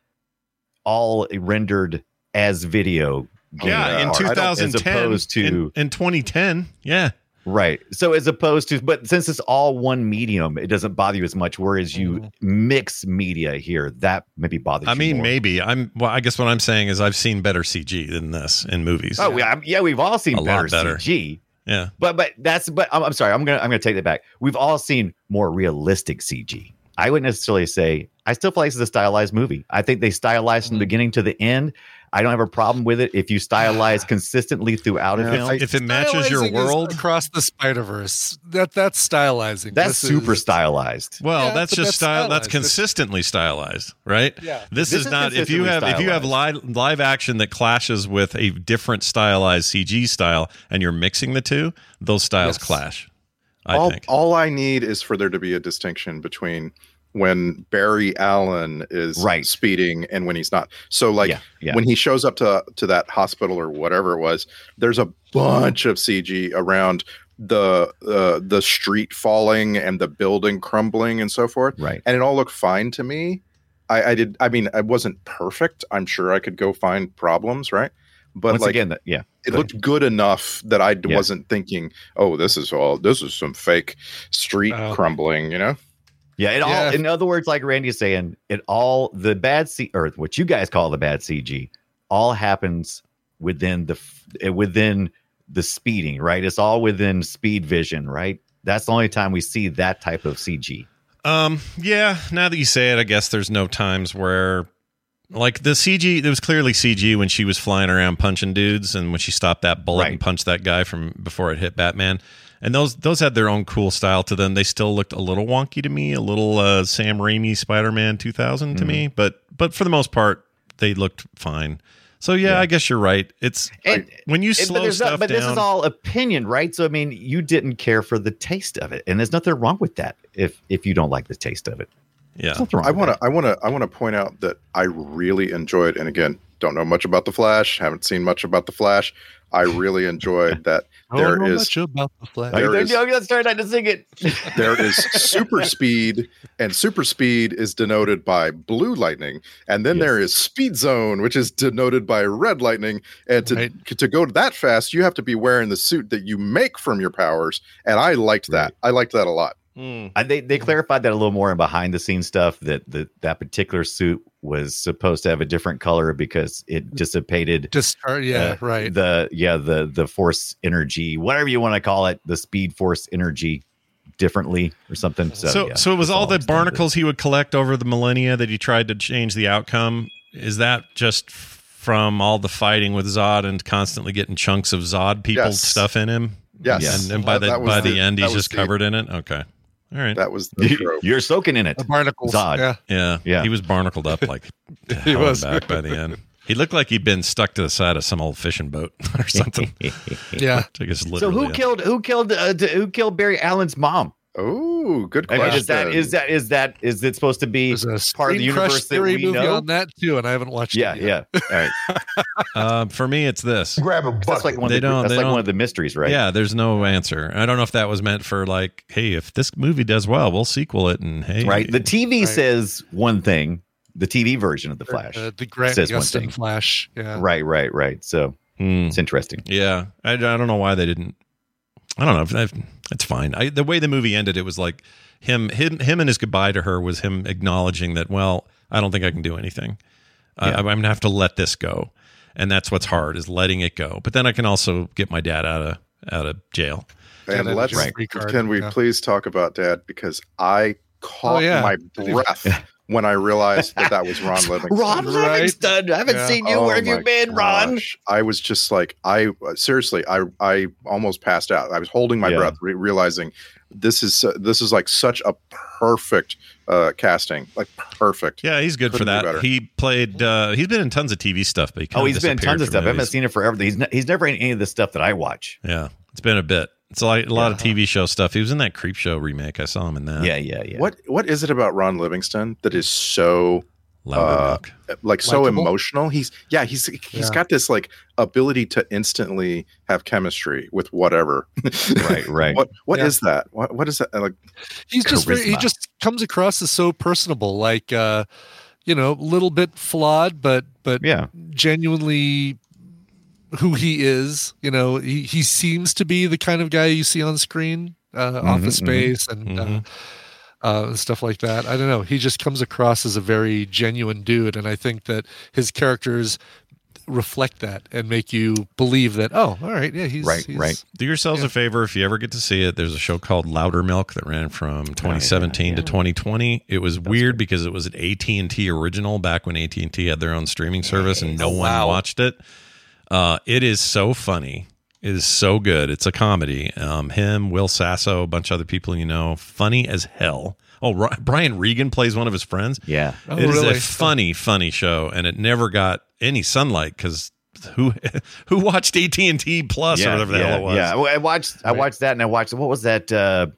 all rendered as video Yeah, in art, as 2010, opposed to in, in 2010, yeah, Right. So as opposed to, but since it's all one medium, it doesn't bother you as much. Whereas you Mhm. mix media here, that maybe bothers I you. mean, more. maybe I'm. Well, I guess what I'm saying is I've seen better CG than this in movies. Oh, yeah, yeah, we've all seen better, better. CG. yeah. But but that's but I'm, I'm sorry. I'm gonna I'm gonna take that back. We've all seen more realistic CG. I wouldn't necessarily say I still feel like this is a stylized movie. I think they stylized Mm-hmm. from the beginning to the end. I don't have a problem with it if you stylize consistently throughout a Yeah, film. If it matches your world, across the Spider Verse, that that's stylizing. that's This super is- stylized. well, Yeah, that's just that's style. That's consistently stylized, right? Yeah. This, This is, is not. If you have if you have live live action that clashes with a different stylized CG style, and you're mixing the two, those styles Yes. clash. I all, think. all I need is for there to be a distinction between when Barry Allen is Right. speeding and when he's not. So like Yeah, yeah. when he shows up to to that hospital or whatever it was, there's a bunch of CG around the uh, the street falling and the building crumbling and so forth. Right. And it all looked fine to me. I, I did. I mean, I wasn't perfect. I'm sure I could go find problems, right? But Once like, again, that, yeah. it looked good enough that I Yeah. wasn't thinking, "Oh, this is all. This is some fake street Oh. crumbling," you know. Yeah, it all. Yeah. In other words, like Randy is saying, it all the bad C or what you guys call the bad CG, all happens within the eh, within the speeding, right? It's all within speed vision, right? That's the only time we see that type of CG. Um, yeah, now that you say it, I guess there's no times where like the CG there was clearly CG when she was flying around punching dudes and when she stopped that bullet and punched that guy from before it hit Batman. And those those had their own cool style to them. They still looked a little wonky to me, a little uh, Sam Raimi Spider-Man 2000 to me, but but for the most part they looked fine. So yeah, I guess you're right. It's And- when you slow there's stuff not- but down. this is all opinion, right? So I mean, you didn't care for the taste of it, and there's nothing wrong with that. If if you don't like the taste of it, yeah. Wrong I want to. I want to. I want to point out that I really enjoyed, and again, don't know much about the Flash. Haven't seen much about the Flash. I really enjoyed that I there don't know is much about the flash. there There is- you go, let's to sing it. there is super speed, and super speed is denoted by blue lightning, and then Yes. there is speed zone, which is denoted by red lightning. And to Right. to go that fast, you have to be wearing the suit that you make from your powers, and I liked that. I liked that a lot. Uh, they they clarified that a little more in behind the scenes stuff that that that particular suit was supposed to have a different color because it dissipated Just uh, yeah, uh, right. the yeah the the force energy whatever you want to call it the speed force energy differently or something so So, yeah, so it was that's all the I'm barnacles he would collect over the millennia that he tried to change the outcome. Is that just from all the fighting with Zod and constantly getting chunks of Zod people Yes. stuff in him? Yes. And, and by That- the that by the, the- end, he's just the- covered in it. Okay, all right. That was the trope. you're soaking in it the barnacles. Zod. Yeah. yeah, Yeah. He was barnacled up like He he was. was back by the end. He looked like he'd been stuck to the side of some old fishing boat or something. Yeah. I guess so literally. who killed who killed uh, who killed Barry Allen's mom Oh, good I question. mean, is that is that is that is it supposed to be part of the Screen Crush universe that theory we movie know on that too, and I haven't watched yeah it. yet. yeah all right Uh, for me, it's this. Grab a that's like one They of the, don't- that's they like don't- one of the mysteries right Yeah, there's no answer. I don't know if that was meant for like, hey, if this movie does well, we'll sequel it, and hey, right the TV Right. says one thing the TV version of the Flash Uh, the Grant says one Gustin thing. Flash. Yeah. right right right so Hmm. it's interesting Yeah, I, I don't know why they didn't. I don't know. if I've- It's fine. I, the way the movie ended, it was like him, him, him, and his goodbye to her was him acknowledging that. Well, I don't think I can do anything. I, Yeah. I'm gonna have to let this go, and that's what's hard is letting it go. But then I can also get my dad out of out of jail. Yeah, and let's is a free card, can we yeah. please talk about Dad because I caught Oh, yeah. my breath when I realized that that was Ron Livingston. Ron Right. Livingston. I haven't Yeah. seen you. Oh Where have you my been, Ron? gosh. I was just like, I seriously, I I almost passed out. I was holding my Yeah. breath, re- realizing this is uh, this is like such a perfect uh, casting, like perfect. Yeah, he's good for Couldn't be that. better. He played. uh He's been in tons of TV stuff, but he Oh, he's been in tons of from stuff. I haven't seen it forever. He's ne- he's never in any of the stuff that I watch. Yeah, it's been a bit. It's like a lot of TV show stuff. He was in that Creep Show remake. I saw him in that. Yeah, yeah, yeah. What what is it about Ron Livingston that is so Louder uh, like so Likeable? emotional? He's yeah, he's he's Yeah. got this like ability to instantly have chemistry with whatever. Right, right. What what Yeah. is that? What what is that? Like He's just very, he just comes across as so personable, like uh, you know, a little bit flawed, but but Yeah. genuinely who he is. You know, he he seems to be the kind of guy you see on screen, uh, Office mhm. Space, and. Uh, uh, stuff like that. I don't know. He just comes across as a very genuine dude, and I think that his characters reflect that and make you believe that. Oh, all right, yeah, he's right he's- right Do yourselves a favor if you ever get to see it. There's a show called Loudermilk that ran from 2017 to 2020. It was weird because it was an AT and T original back when AT and T had their own streaming service and no Oh, one wow. watched it. Uh, it is so funny. It is so good. It's a comedy. Um, him, Will Sasso, a bunch of other people you know, funny as hell. Oh, Ri- Brian Regan plays one of his friends. Yeah, Oh, it is really? a funny, funny show, and it never got any sunlight because who who watched AT and T Plus or whatever the yeah, hell it was. Yeah, I watched. I watched that, and I watched. What was that? uh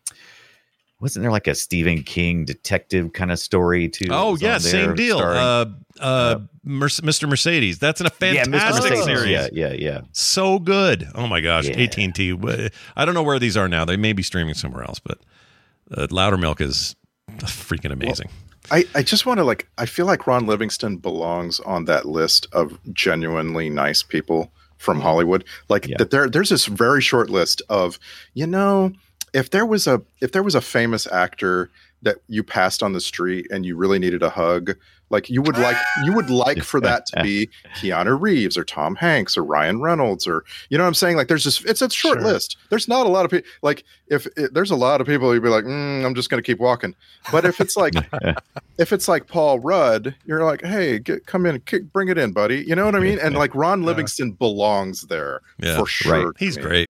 Wasn't there like a Stephen King detective kind of story too? Oh yeah, there same deal. starring- Uh, uh, Mer- Mr. Mercedes. That's in a Mr. fantastic Mercedes. series. Yeah, yeah, yeah. So good. Oh my gosh, Yeah. AT and T. I don't know where these are now. They may be streaming somewhere else, but uh, Loudermilk is freaking amazing. I, I just want to like I feel like Ron Livingston belongs on that list of genuinely nice people from Hollywood. Like that there there's this very short list of, you know, if there was a if there was a famous actor that you passed on the street and you really needed a hug, like you would like you would like for that to be Keanu Reeves or Tom Hanks or Ryan Reynolds or you know what I'm saying? Like there's just it's a short list. There's not a lot of people like if it, there's a lot of people you'd be like, mm, I'm just gonna keep walking. But if it's like if it's like Paul Rudd, you're like, hey, get, come in, kick, bring it in, buddy. You know what I mean? And like Ron Livingston belongs there Yeah, for sure. He's me. great.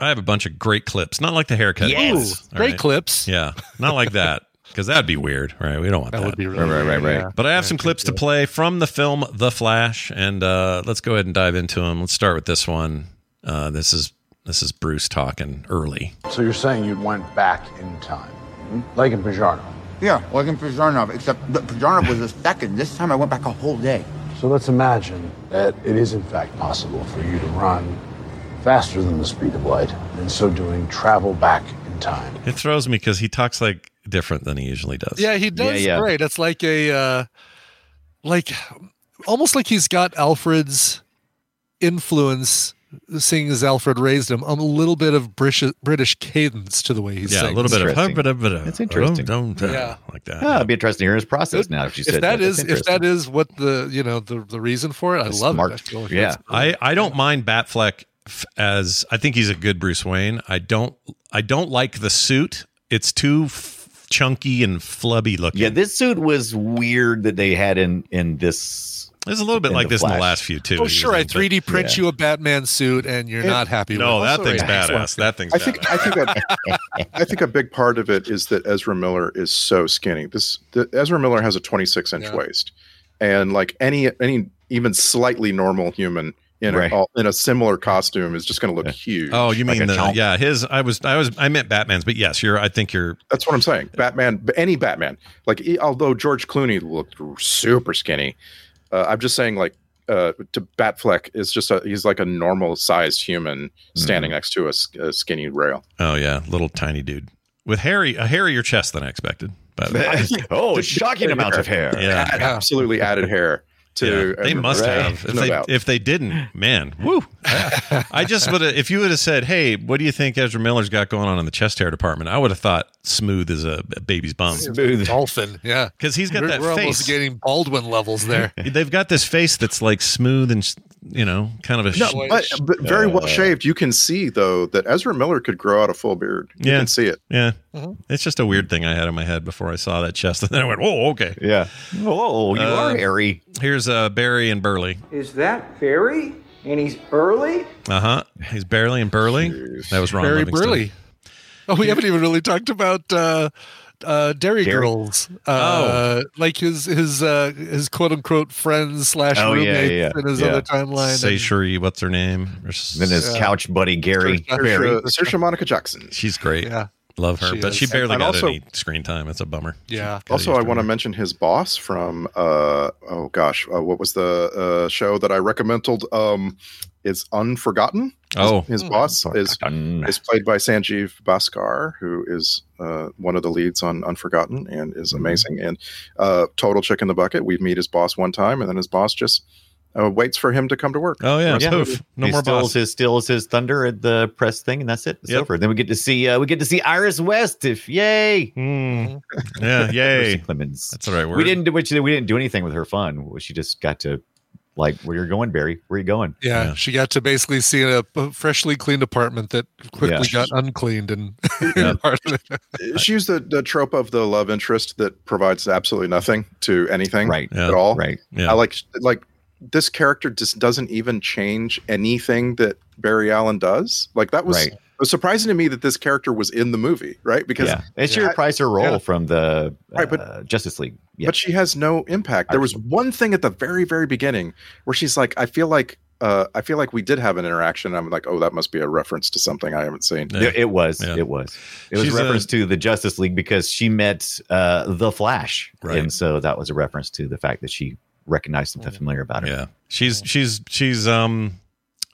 I have a bunch of great clips, not like the haircut. Yes. ones, Ooh, great clips. Yeah, not like that because that'd be weird, right? We don't want that. That would be really Right, right, weird, right. yeah. But I have Yeah, some clips to play from the film The Flash, and uh, let's go ahead and dive into them. Let's start with this one. Uh, this is this is Bruce talking early. So you're saying you went back in time, like in Pajano? Yeah, like in Pizarnov, except the Pizarnov was a second. This time I went back a whole day. So let's imagine that it is in fact possible for you to run faster than the speed of light, and in so doing, travel back in time. It throws me because he talks like different than he usually does. Yeah, he does yeah. great. It's like a uh like almost like he's got Alfred's influence seeing as Alfred raised him, a little bit of British British cadence to the way he's yeah, a little bit of Interesting. bit of bit of That's interesting. Don't, don't, Yeah. like that. Ah, it'd be interesting to hear his process now. If you if said that That's if that is what the you know the the reason for it, I That's love smart. it. I like Yeah. I, I don't mind Batfleck f- as I think he's a good Bruce Wayne. I don't I don't like the suit. It's too f- chunky and flubby looking. yeah, this suit was weird that they had in in this. It's a little bit like The this in the last few too. Oh sure, I 3D print yeah. you a Batman suit and you're And- not happy No, with it. that thing's Sorry. badass. That thing's I think badass. I think a, I think a big part of it is that Ezra Miller is so skinny. This the, Ezra Miller has a 26 inch Yeah. waist, and like any any even slightly normal human in Right. a in a similar costume is just going to look huge. Oh, you mean a the yeah? His I was I was I meant Batman's, but yes, you're. I think you're. That's what I'm saying. Batman, any Batman. Like, although George Clooney looked super skinny, uh, I'm just saying, like, uh, to Batfleck is just a he's like a normal sized human standing next to a skinny rail. Oh yeah, little tiny dude with hairy a hairier chest than I expected. By the way. oh, shocking amounts of hair. Yeah, Absolutely added hair. To. Yeah, they must have. If No they doubt. if they didn't, man, woo! I just would have. If you would have said, "Hey, what do you think Ezra Miller's got going on in the chest hair department?" I would have thought smooth as a, a baby's bum. Smooth. Dolphin, yeah. Because he's got We're- that we're face. almost getting Baldwin levels there. They've got this face that's like smooth and you know, kind of a No, sh- but, but very well Uh, shaved. You can see though that Ezra Miller could grow out a full beard. You Yeah. can see it. Yeah, Mm-hmm. it's just a weird thing I had in my head before I saw that chest, and then I went, "Oh, okay." Yeah. Whoa, you Uh, are hairy. Here's uh, Barry and Burley. Is that Barry? And he's early? Uh huh. He's Barely and Burley. That was wrong. Barry Livingston. Burley. Oh, we haven't even really talked about uh, uh, Dairy, Dairy? Girls. Uh, like his his uh, his quote unquote friends slash Oh, roommates yeah, in his yeah. other timeline. Say and- Shuri, what's her name? Then his Yeah. couch buddy Gary. Barry. Saoirse, Saoirse Monica Jackson. She's great. Yeah. Love her, She but is. she barely And got also- any screen time. It's a bummer. Yeah. Also, I want to mention his boss from uh oh gosh, uh, what was the uh, show that I recommended? Um, is Unforgotten. Oh. his, boss is is played by Sanjeev Bhaskar, who is uh, one of the leads on Unforgotten and is amazing. And uh, total chick in the bucket. We meet his boss one time, and then his boss just uh, waits for him to come to work. Oh yeah, Yeah. poof. No he more steals boss. his steals his thunder at the press thing, and that's it. It's Yep. over. Then we get to see uh, we get to see Iris West. If yay, Mm. Yeah, yay. Clemons. That's the right word. We didn't do which we didn't do anything with her fun. She just got to like where you're going, Barry. Where you going? Yeah, Yeah. she got to basically see a, a freshly cleaned apartment that quickly Yeah. got uncleaned and Yeah. part of it. Uh, she used the, the trope of the love interest that provides absolutely nothing to anything Right. Yeah. at all. Right. Yeah. I like like this character just doesn't even change anything that Barry Allen does. Like that was Right. It was surprising to me that this character was in the movie, right? Because yeah, it's your Yeah. price or roll Yeah. from the uh, Right, but- Justice League. Yeah, but she has no impact. There was one thing at the very very beginning where she's like, I feel like uh, I feel like we did have an interaction. I'm like, oh, that must be a reference to something I haven't seen. Yeah. it, it was. Yeah. It was. It was She's a reference a- to the Justice League because she met uh, the Flash, Right. and so that was a reference to the fact that she recognized something familiar about her. Yeah, she's she's she's um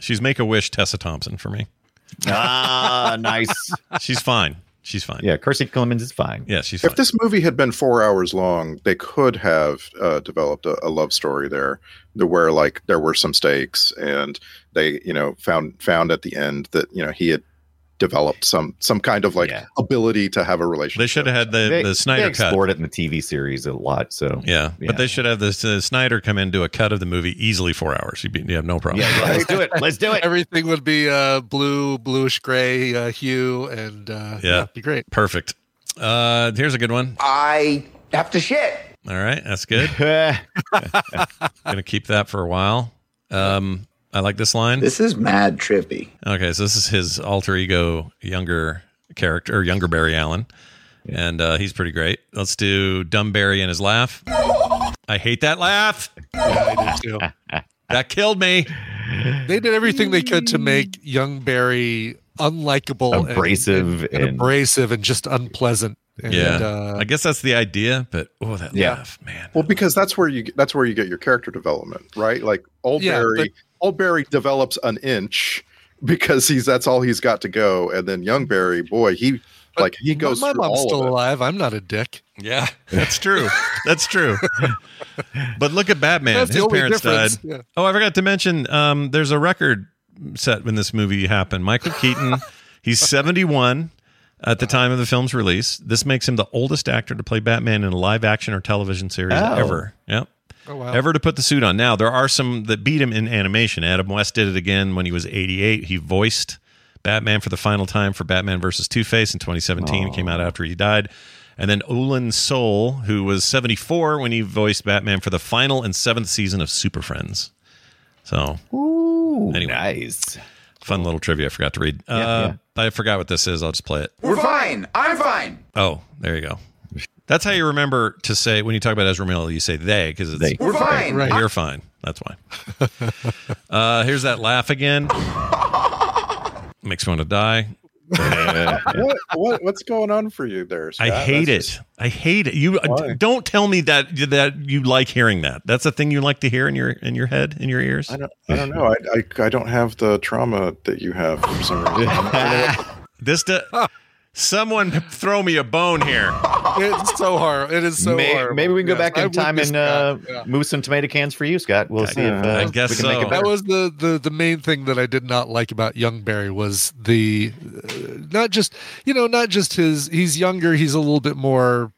she's Make a Wish Tessa Thompson for me. Ah, nice. She's fine. She's fine. Yeah, Kiersey Clemons is fine. yeah, she's fine. If this movie had been four hours long, they could have uh, developed a, a love story there, where like there were some stakes, and they you know found found at the end that you know he had developed some some kind of like Yeah. ability to have a relationship. they should have had the They, the they Snyder cut. explored it in the TV series a lot. So Yeah, Yeah. but they should have this uh, Snyder come in do a cut of the movie easily four hours. You'd be, you have no problem. yeah, let's do it. Let's do it. Everything would be uh, blue, bluish gray uh, hue, and uh, Yeah. be great. Perfect. Uh, here's a good one. I have to shit. All right, that's good. I'm Gonna keep that for a while. Um, I like this line. This is mad trippy. Okay, so this is his alter ego, younger character, or younger Barry Allen, and uh, he's pretty great. Let's do Dumb Barry and his laugh. I hate that laugh. Yeah, I do too. That killed me. they did everything they could to make young Barry unlikable, and- Abrasive and, and and- abrasive, and just unpleasant. And, Yeah, uh, I guess that's the idea. But oh, that Yeah. laugh, man. Well, because that's where you that's where you get your character development, right? Like old Yeah, Barry, but- old Barry develops an inch because he's that's all he's got to go, and then young Barry, boy, he like he goes my through mom's all still alive. I'm not a dick. Yeah, that's true. That's true. but look at Batman. That's His parents difference. died. Yeah. Oh, I forgot to mention. Um, there's a record set when this movie happened. Michael Keaton. he's 71 at the time of the film's release. This makes him the oldest actor to play Batman in a live action or television series Oh. ever. Yep. Oh wow. Ever to put the suit on. Now, there are some that beat him in animation. Adam West did it again when he was 88. He voiced Batman for the final time for Batman versus Two Face in 2017. It came out after he died. And then Olan Soule, who was 74 when he voiced Batman for the final and seventh season of Super Friends. So, Ooh, Anyway. nice. fun little trivia I forgot to read. Yeah, uh, I forgot what this is. I'll just play it. We're fine. I'm fine. Oh, there you go. That's how you remember to say when you talk about Ezra Miller, you say they because it's They. We're fine. Right. You're fine. That's why. uh, here's that laugh again. Makes me want to die. what, what what's going on for you there? Scott? I hate That's it. just- I hate it. You Why? don't tell me that that you like hearing that. That's a thing you like to hear in your in your head, in your ears. I don't. I don't know. I, I I don't have the trauma that you have for some reason. This do, someone throw me a bone here. It's so hard. It is so May- horrible. maybe we can go Yes, back in time and uh, Yeah. move some tomato cans for you, Scott. We'll see if uh, I we guess can make so. it That was the, the the main thing that I did not like about young Barry was the uh, not just you know not just his he's younger he's a little bit more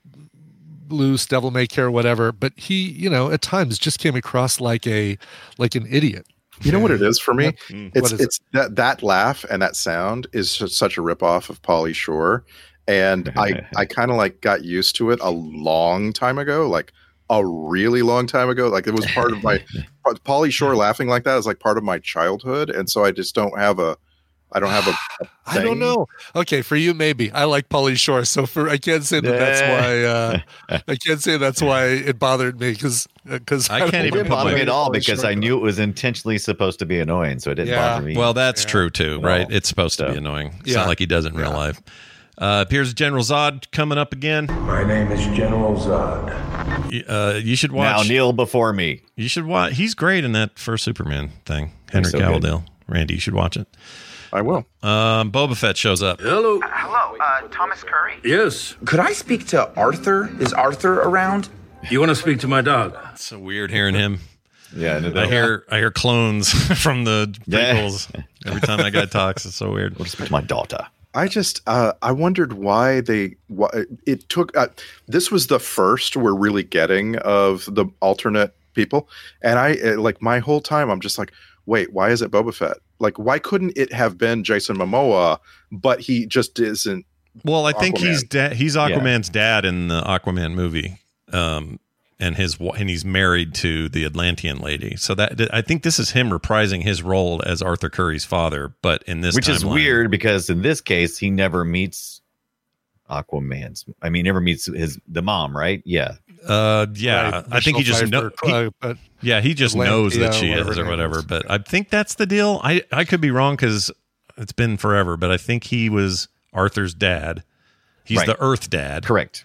loose devil may care whatever but he you know at times just came across like a like an idiot You know what it is for me? It's What is it's that that laugh and that sound is such a ripoff of Pauly Shore, and I I kind of like got used to it a long time ago, like a really long time ago. Like it was part of my Pauly Shore laughing like that is like part of my childhood, and so I just don't have a I don't have a. a I don't know. Okay, for you maybe. I like Pauly Shore, so for I can't say that that's why. Uh, I can't say that's why it bothered me because because I can't even bother me at all Pauly because Shore. I knew it was intentionally supposed to be annoying, so it didn't Yeah. bother me. Well, that's true too, right? No. It's supposed to be annoying. It's Yeah. not like he does it in real life. Uh, appears General Zod coming up again. My name is General Zod. Uh, you should watch. now watch. kneel before me. You should watch. He's great in that first Superman thing. Henry so good. Cavill. Randy, you should watch it. I will. Um, Boba Fett shows up. Hello. Hello, uh, Thomas Curry. Yes. Could I speak to Arthur? Is Arthur around? You want to speak to my dog? It's so weird hearing him. Yeah, no, I hear I hear clones from the Yeah. every time that guy talks. It's so weird. We'll speak to my daughter. I just uh, I wondered why they why it took. Uh, this was the first we're really getting of the alternate people, and I uh, like my whole time I'm just like, wait, why is it Boba Fett? Like, why couldn't it have been Jason Momoa? But he just isn't. Well, I think Aquaman. he's da- he's Aquaman's dad in the Aquaman movie, um, and his and he's married to the Atlantean lady. So that I think this is him reprising his role as Arthur Curry's father, but in this Which is weird because in this case he never meets Aquaman's. I mean, never meets his the mom, right? Yeah. Uh, yeah, Right, I think he just know. Pfeiffer, uh, Yeah, he just Atlantea, knows that she is or whatever. is. But I think that's the deal. I I could be wrong because it's been forever. But I think he was Arthur's dad. He's Right. the Earth dad, Correct.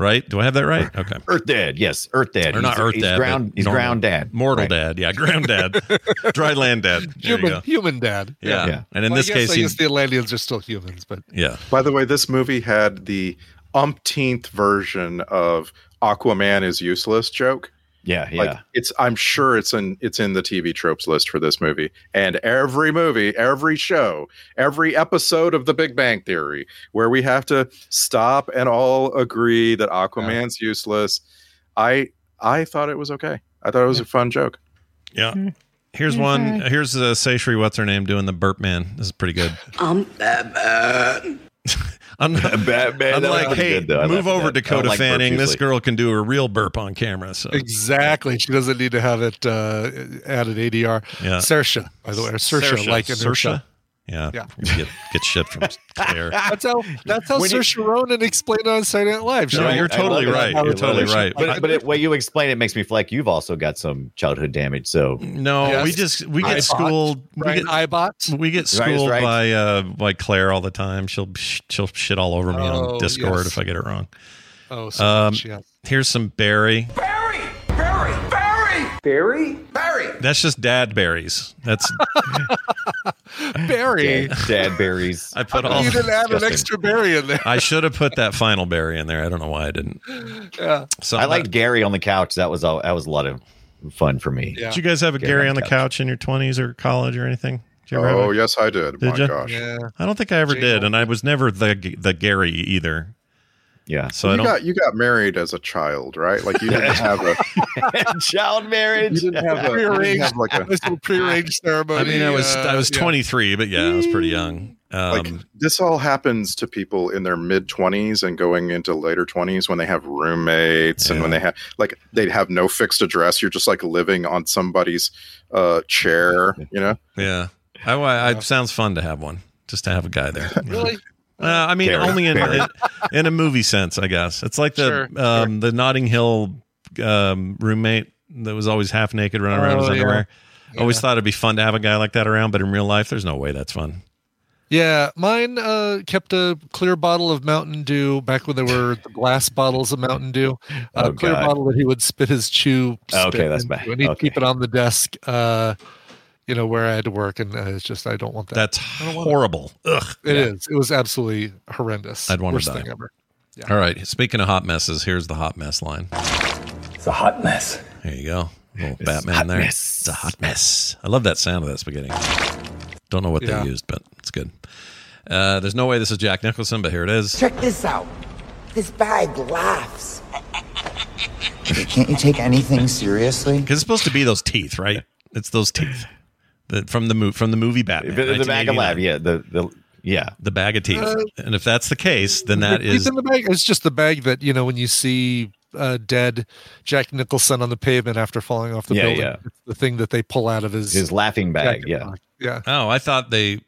Right? Do I have that right? Okay. Earth Dad, yes, Earth Dad. Or not He's- Earth he's dad, ground. He's normal. ground dad, mortal Right. dad. Yeah, ground dad, dry land dad. There human human dad. Yeah. Yeah. and in Well, I this guess, case, I guess the Atlanteans are still humans, but yeah, By the way, this movie had the umpteenth version of Aquaman is useless joke. Yeah, yeah. Like it's I'm sure it's in it's in the TV tropes list for this movie. And every movie, every show, every episode of The Big Bang Theory where we have to stop and all agree that Aquaman's useless. I I thought it was okay. I thought it was a fun joke. yeah. Here's one. Here's uh, Seishri. What's her name doing the burp man? This is pretty good. Um, I'm, Batman. I'm like, hey, good, move laughed over that. Dakota like Fanning. This girl can do a real burp on camera. So exactly, she doesn't need to have it uh, added ADR. Yeah. Saoirse, by the way, or Saoirse, like in her show. Saoirse. Yeah, Yeah. Get, get shit from Claire. That's how that's how When you- Saoirse Ronan explained it on Saturday Night Live. She No, you're totally right. You're totally right. But but it, when you explain it, makes me feel like you've also got some childhood damage. So No, Yes. we just we get Ibbott. schooled. We Brian get Ibbott. we get schooled right. by uh by Claire all the time. She'll she'll shit all over me Oh, on Discord yes. if I get it wrong. Oh, so Um, much, yeah. Here's some Barry. Barry! Barry! Barry! Barry? Barry! That's just dad berries. That's Barry. dad, dad berries. I put all. you didn't add an extra berry in there. I should have put that final berry in there. I don't know why I didn't. Yeah. So I liked Gary on the couch. That was all. That was a lot of fun for me. Yeah. Did you guys have a Gary Gary on on the the couch in your 20s or college or anything? Did you ever oh, have Oh yes, I did. Did My ya? gosh. Yeah. I don't think I ever Jane did, and I was never the the Gary either. Yeah. So you don't. got you got married as a child, right? Like you didn't have a Child marriage. you didn't have, a, you didn't Prearranged. have like a This little prearranged ceremony. I mean, I was uh, I was yeah. 23, but yeah, I was pretty young. like Um, this all happens to people in their mid 20s and going into later 20s when they have roommates and when they have like they'd have no fixed address you're just like living on somebody's uh chair you know yeah, I, I, it sounds fun to have one, just to have a guy there. Really? Uh, I mean, Gary. only in, in in a movie sense, I guess. It's like the Sure, um, the Notting Hill um, roommate that was always half naked running around in his Oh, yeah. underwear. Always thought it'd be fun to have a guy like that around, but in real life, there's no way that's fun. Yeah, mine uh, kept a clear bottle of Mountain Dew back when there were the glass bottles of Mountain Dew. A Oh, clear God. bottle that he would spit his chew. Okay, that's into, bad. And he'd Okay. keep it on the desk, uh, you know, where I had to work, and uh, it's just I don't want that. That's I don't want it. horrible. Ugh. It is. It was absolutely horrendous. I'd wanna Worst die. thing ever. All right. Speaking of hot messes, here's the hot mess line. It's a hot mess. There you go. Little Batman there. It's a hot mess. I love that sound of that spaghetti. Don't know what Yeah. they used, but it's good. Uh, there's no way this is Jack Nicholson, but here it is. Check this out. This bag laughs. Can't you take anything seriously? Because it's supposed to be those teeth, right? It's those teeth the, from the mo- from the movie Batman. The- the bag of 1989. laugh, yeah, the the yeah, the bag of teeth. Uh, and if that's the case, then that is The in the bag. It's just the bag that you know when you see uh, dead Jack Nicholson on the pavement after falling off the Yeah, building. yeah. It's the thing that they pull out of his his laughing bag. Yeah, pocket. yeah. Oh, I thought they.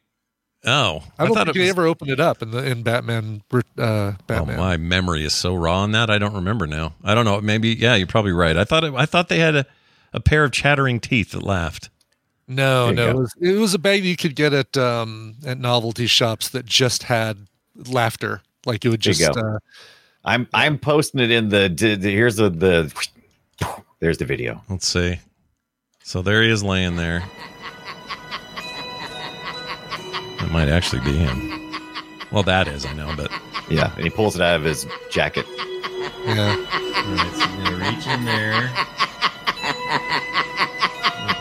Oh, I don't thought think it they was. ever opened it up in the in Batman. Uh, Oh, my memory is so raw on that. I don't remember now. I don't know. Maybe yeah, you're probably right. I thought it, I thought they had a, a pair of chattering teeth that laughed. No, There no, you it was, it was a bag you could get at um at novelty shops that just had laughter. Like it would There you just. Uh, I'm I'm posting it in the, d- d- here's the the there's the video. Let's see. So there he is laying there. It might actually be him. Well, that is, I know, but Yeah, and he pulls it out of his jacket. yeah. All right, so I'm gonna reach in there.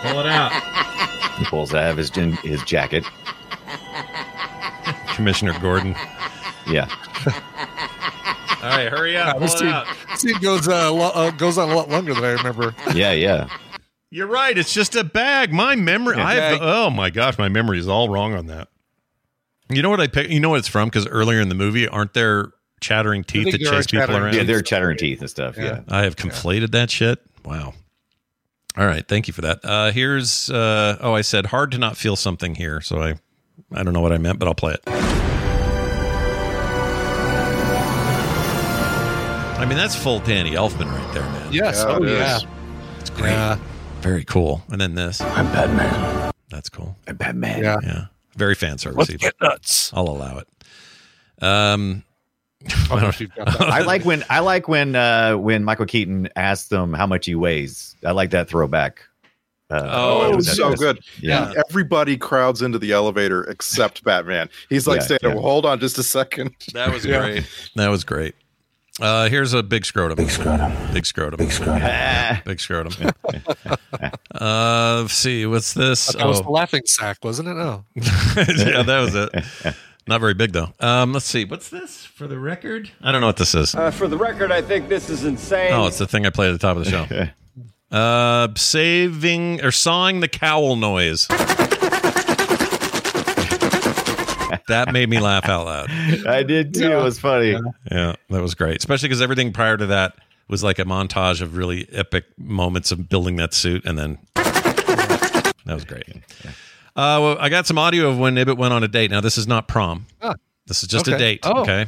pull it out. He pulls it out of his his jacket. Commissioner Gordon. Yeah. All right, hurry up. Yeah, this scene, out. scene goes uh, lo- uh, goes on a lot longer than I remember. Yeah, yeah. You're right. It's just a bag. My memory. Yeah. I have. Oh my gosh, my memory is all wrong on that. You know what I pick? You know what it's from? Because earlier in the movie, aren't there chattering teeth that chase people around? Yeah, they're chattering teeth and stuff. Yeah. I have conflated that shit. Wow. All right, thank you for that. Uh, here's uh, oh, I said hard to not feel something here, so I I don't know what I meant, but I'll play it. I mean, that's full Danny Elfman right there, man. Yes. Yeah, oh it yeah. is. It's great. Yeah. Very cool. And then this. I'm Batman. That's cool. I'm Batman. Yeah. Yeah. Very fan service. Let's get nuts. I'll allow it. Um, I don't know if you've got that. I like when I like when uh when Michael Keaton asks them how much he weighs. I like that throwback. Uh, Oh, it was that- so that's- good. Yeah. Everybody crowds into the elevator except Batman. He's like Yeah, saying, yeah. well, hold on just a second. that was Yeah. great. That was great. Uh, here's a big scrotum. Big scrotum. Big scrotum. Big scrotum. Ah, Big scrotum. uh, let's see. What's this? That was the Oh, laughing sack, wasn't it? Oh, yeah, that was it. Not very big though. Um, let's see. What's this for the record? I don't know what this is. Uh, for the record, I think this is insane. Oh, it's the thing I play at the top of the show. Uh, saving or sawing the cowl noise. that made me laugh out loud. I did too. It was funny. Yeah, that was great. Especially because everything prior to that was like a montage of really epic moments of building that suit, and then that was great. Uh, well, I got some audio of when Ibbott went on a date. Now, this is not prom. Ah, This is just a date. Oh. Okay.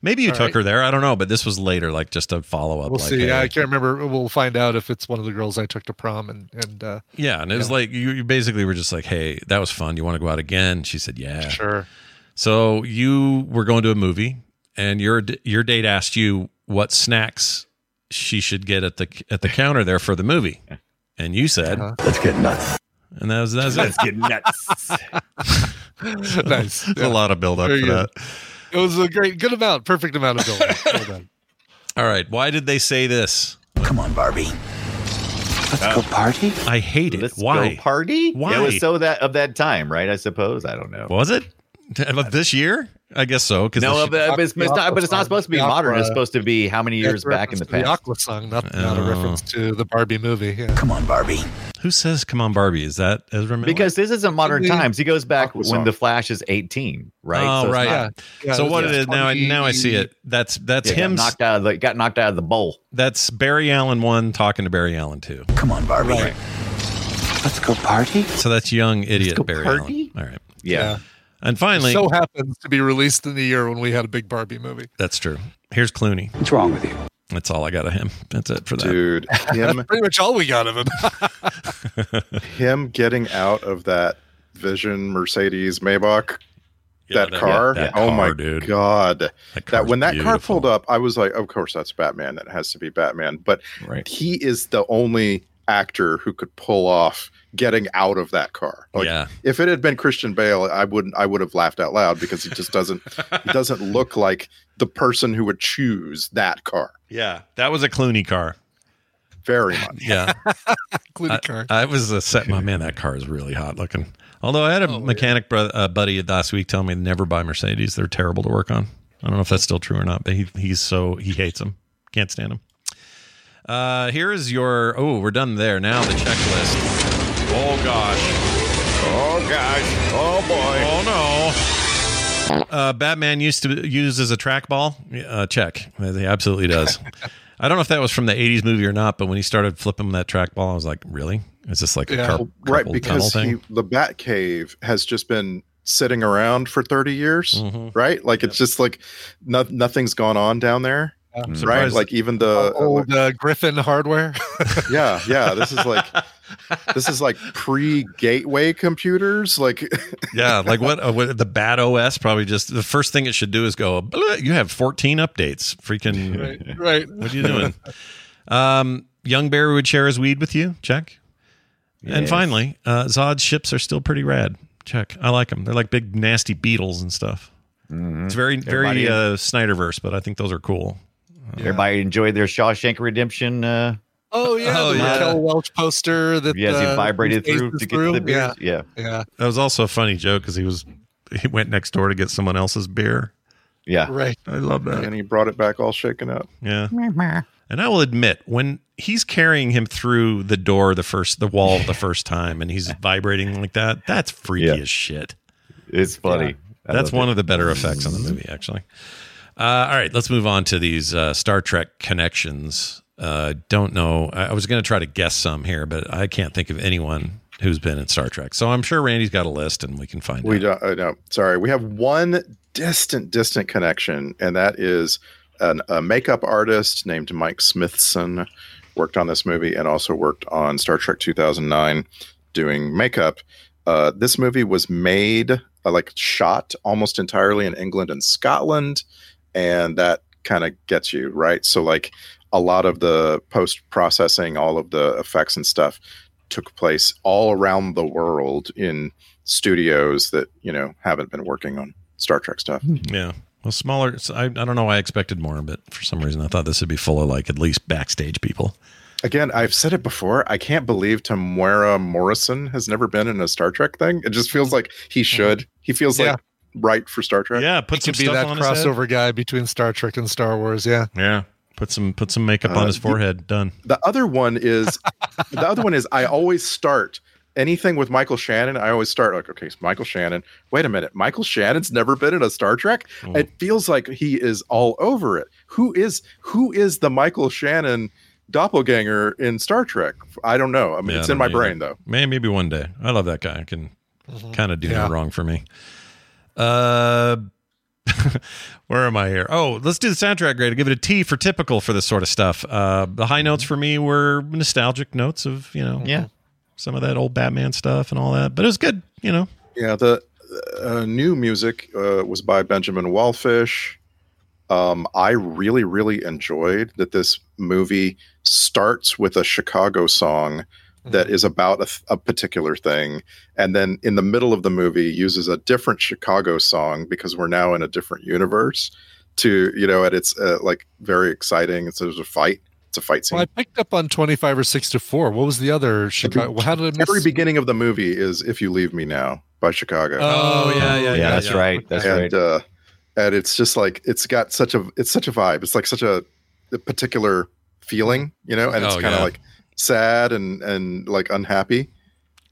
Maybe you All took right. her there. I don't know, but this was later, like just a follow up. we'll like, see. hey. I can't remember. We'll find out if it's one of the girls I took to prom and and uh, Yeah, and it was like you, you basically were just like, "Hey, that was fun. You want to go out again?" She said, "Yeah." sure. So you were going to a movie, and your your date asked you what snacks she should get at the at the counter there for the movie, and you said, Uh-huh. Let's get nuts. And that was that was it. Let's get nuts. nice. There's a lot of build up for good. that. It was a great, good amount, perfect amount of building. well. All right, why did they say this? Come on, Barbie. Let's go uh, party. I hate it. Let's why? go party. Why? It was so that of that time, right? I suppose. I don't know. Was it of this year? I guess so. Because No, but, but it's, it's not. But it's not supposed to be song, the modern. It's supposed to be how many years That's back in the past? The Aqua song, not, not a Oh. reference to the Barbie movie. Yeah. Come on, Barbie. who says "Come on, Barbie"? Is that Ezra Miller? Because this isn't modern The times. He goes back Aqua when song. the Flash is eighteen, right? Oh, So right. not- Yeah. so Yeah, what it's it is now? I- Now I see it. That's that's yeah, got him. knocked out of the got knocked out of the bowl. That's Barry Allen one talking to Barry Allen two. Come on, Barbie. Right. Let's go party. So that's young idiot Barry party? Allen. All right. Yeah. And finally, so happens to be released in the year when we had a big Barbie movie. that's true. Here's Clooney. What's wrong with you? That's all I got of him. That's it for that. Dude, him Pretty much all we got of him. him getting out of that Vision Mercedes Maybach, Yeah, that, car. that oh my car, dude. god! That, That when that car pulled up, I was like, of course that's Batman. That has to be Batman. But Right. he is the only actor who could pull off getting out of that car. Like, yeah, if it had been Christian Bale, I wouldn't. I would have laughed out loud because he just doesn't. he doesn't look like the person who would choose that car. Yeah, that was a Clooney car. Very much. Yeah, Clooney I, car. I was a set. My man, that car is really hot looking. Although I had a mechanic bro- uh, buddy last week tell me never buy Mercedes; they're terrible to work on. I don't know if that's still true or not, but he, he's so he hates them, can't stand them. Uh, here is your. Oh, we're done there. Now the checklist. Oh gosh. Oh gosh. Oh boy. Oh no. Uh, Batman used to use as a trackball. Uh, check. He absolutely does. I don't know if that was from the '80s movie or not, but when he started flipping that trackball, I was like, "Really? Is this like a car- right because tunnel he, the Batcave has just been sitting around for 30 years right like it's just like no, nothing's gone on down there right surprised- like even the old uh, Griffin hardware. yeah yeah this is like this is like pre-gateway computers like yeah, like what, uh, what the bad OS probably just the first thing it should do is go. You have 14 updates. Freaking Right, right. What are you doing? um, young Bear would share his weed with you. Check. And finally, uh, Zod's ships are still pretty rad. Check. I like them. They're like big nasty beetles and stuff. It's very Everybody- very uh, Snyderverse, but I think those are cool. Everybody enjoyed their Shawshank Redemption. Uh, Oh yeah, Oh, the yeah. Raquel Welch poster that Yes, he uh, vibrated through to get to the beer. Yeah. yeah, That was also a funny joke because he was he went next door to get someone else's beer. Yeah. right. I love that. and he brought it back all shaken up Yeah. And I will admit, when he's carrying him through the door, the first, the wall, the first time, and he's vibrating like that, that's freaky Yeah. as shit. It's funny. I That's one it. of the better effects on the movie, actually. Uh, all right, let's move on to these uh, Star Trek connections. Uh, don't know. I, I was going to try to guess some here, but I can't think of anyone who's been in Star Trek. So I'm sure Randy's got a list, and we can find it. we out. don't uh, no sorry we have one distant distant connection and that is an, a makeup artist named mike smithson worked on this movie and also worked on star trek 2009 doing makeup uh, this movie was made uh, like shot almost entirely in england and scotland and that kind of gets you right so like a lot of the post processing all of the effects and stuff took place all around the world in studios that you know haven't been working on Star Trek stuff. Hmm. Yeah. Well, smaller. I, I don't know why I expected more, but for some reason I thought this would be full of like at least backstage people. Again, I've said it before. I can't believe Temuera Morrison has never been in a Star Trek thing. It just feels like he hmm. should. He feels Yeah. like right for Star Trek. Yeah, put He some could be stuff that on his crossover guy between Star Trek and Star Wars. Yeah, Yeah. Put some put some makeup on Uh, his the- forehead. Done. The other one is the other one is I always start anything with Michael Shannon. I always start like, okay, it's Michael Shannon. Wait a minute, Michael Shannon's never been in a Star Trek. It feels like he is all over it. Who is who is the Michael Shannon doppelganger in Star Trek? I don't know. I mean, Yeah, it's I in my know brain either. though. May maybe one day. I love that guy. I can kind of do Yeah. no wrong for me. Uh, where am I here? Oh, let's do the soundtrack grade. I'll give it a T for typical for this sort of stuff. Uh, the high notes for me were nostalgic notes of you know Yeah. some of that old Batman stuff and all that, but it was good. You know, Yeah, the uh, new music uh, was by Benjamin Wallfisch. Um, I really, really enjoyed that this movie starts with a Chicago song that is about a, a particular thing, and then in the middle of the movie uses a different Chicago song because we're now in a different universe. To you know, and it's uh, like very exciting. It's there's a fight. It's a fight scene. well, I picked up on twenty five or six to four. What was the other Chicago? How did I the miss? very beginning of the movie is "If You Leave Me Now" by Chicago. Oh, yeah, yeah, Yeah, that's right. That's and right. uh and it's just like it's got such a it's such a vibe it's like such a, a particular feeling you know and it's Oh, kind of yeah. like sad and and like unhappy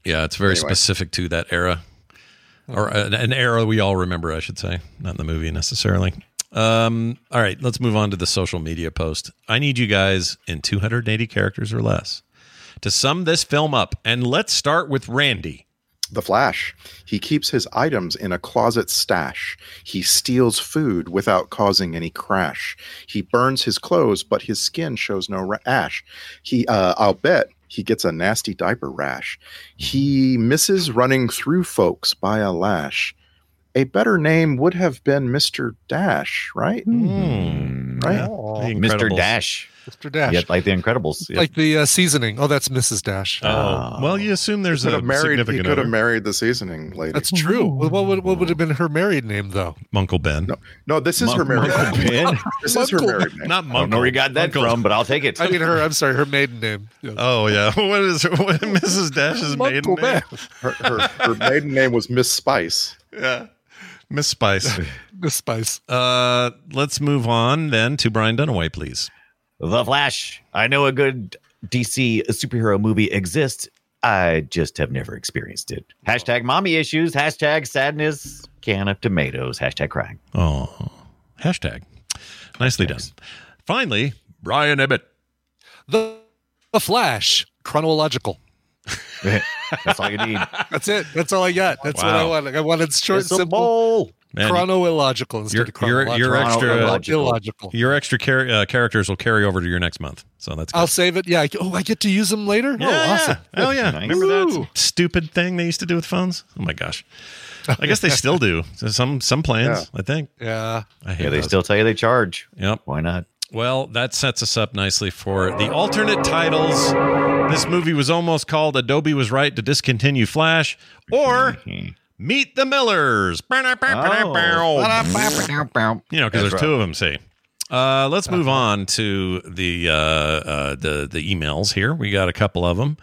yeah, it's very Anyway. specific to that era, or an, an era we all remember, I should say, not in the movie necessarily. Um, all right, let's move on to the social media post. I need you guys in 280 characters or less to sum this film up, and let's start with Randy. The flash. He keeps his items in a closet stash. He steals food without causing any crash. He burns his clothes but his skin shows no ra- ash. He uh i'll bet he gets a nasty diaper rash. He misses running through folks by a lash. A better name would have been mr dash right? Hmm. Right? The Mr. Dash. Mr. Dash. Yeah, like the Incredibles. Yeah. Like the uh, seasoning. Oh, that's Mrs. Dash. Oh, well, you assume there's Could a have married. He significant could have married the seasoning lady. That's true. Well, What would, what would have been her married name, though? Uncle Ben. No, no, this is her married. Uncle Ben? This is her married name. Not I don't know where you got that Uncle. from, but I'll take it. I mean, her. I'm sorry, her maiden name. Yeah. Oh yeah. What is her, what, Mrs. Dash's maiden Uncle name? Ben. Her, her, her maiden name was Miss Spice. Yeah. Miss Spice. Miss Spice. Uh, let's move on then to Brian Dunaway, please. The Flash. I know a good DC superhero movie exists. I just have never experienced it. Hashtag mommy issues. Hashtag sadness. Can of tomatoes. Hashtag crying. Oh, hashtag. Nicely done. Finally, Brian Ibbott. The, the Flash. Chronological. That's all you need. That's it. That's all I got. That's what I Wow. wanted. I wanted short, It's a simple, bowl. Man, chronological instead your, of your, chronological. your extra Chronological. illogical. your extra char- uh, characters will carry over to your next month. So that's good. I'll save it. Yeah. I, oh, I get to use them later. Yeah, oh, awesome. yeah. Oh yeah. Nice. Remember that stupid thing they used to do with phones? Oh my gosh. I guess they still do. So Some some plans, I think. Yeah. I hate Yeah, they those. still tell you they charge. Yep. Why not? Well, that sets us up nicely for the alternate titles. This movie was almost called Adobe Was Right to Discontinue Flash or Meet the Millers. Oh. You know, because there's two of them, see. Uh, let's move on to the uh, uh, the the emails here. We got a couple of them,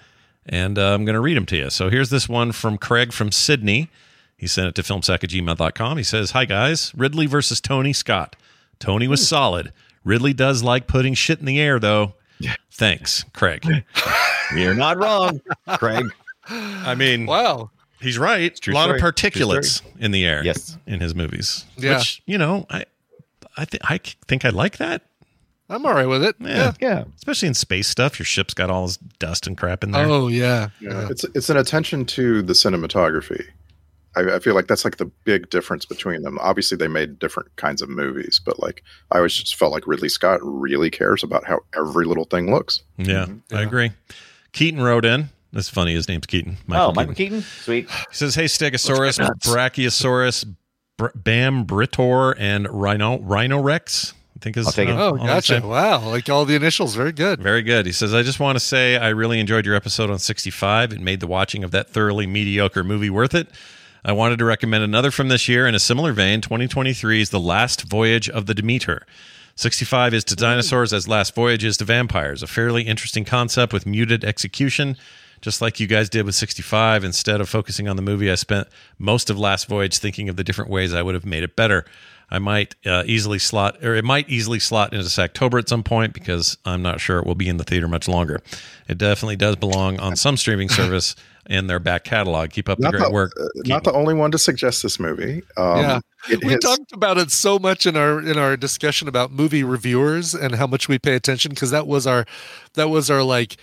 and uh, I'm going to read them to you. So here's this one from Craig from Sydney. He sent it to filmsack at gmail.com. He says, Hi, guys. Ridley versus Tony Scott. Tony was solid. Ridley does like putting shit in the air, though. Thanks, Craig. You're not wrong, Craig. I mean, Wow. he's right. a lot of story. True particulates in the air. Yes. in his movies. Yeah. Which you know, I I think I think I like that. I'm all right with it. Yeah. Yeah. especially in space stuff. Your ship's got all this dust and crap in there. Oh yeah. Yeah, it's it's an attention to the cinematography. I, I feel like that's like the big difference between them. Obviously, they made different kinds of movies, but like I always just felt like Ridley Scott really cares about how every little thing looks. Yeah, I agree. Keaton wrote in. That's funny. His name's Keaton. oh, Michael Keaton. Sweet. He says, "Hey, Stegosaurus, Brachiosaurus, Br- Bambiraptor, and Rhino Rhino Rex." I think is I'll uh, Oh, gotcha. Wow. Like all the initials. Very good. Very good. He says, I just want to say I really enjoyed your episode on 65. It made the watching of that thoroughly mediocre movie worth it. I wanted to recommend another from this year in a similar vein. 2023 is The Last Voyage of the Demeter. 65 is to dinosaurs as Last Voyage is to vampires. A fairly interesting concept with muted execution. Just like you guys did with 65, instead of focusing on the movie, I spent most of Last Voyage thinking of the different ways I would have made it better. I might uh, easily slot, or it might easily slot into October at some point because I'm not sure it will be in the theater much longer. It definitely does belong on some streaming service in their back catalog. Keep up the great the, work. uh, not the only one to suggest this movie. Um, yeah, it we hits- talked about it so much in our in our discussion about movie reviewers and how much we pay attention because that was our that was our like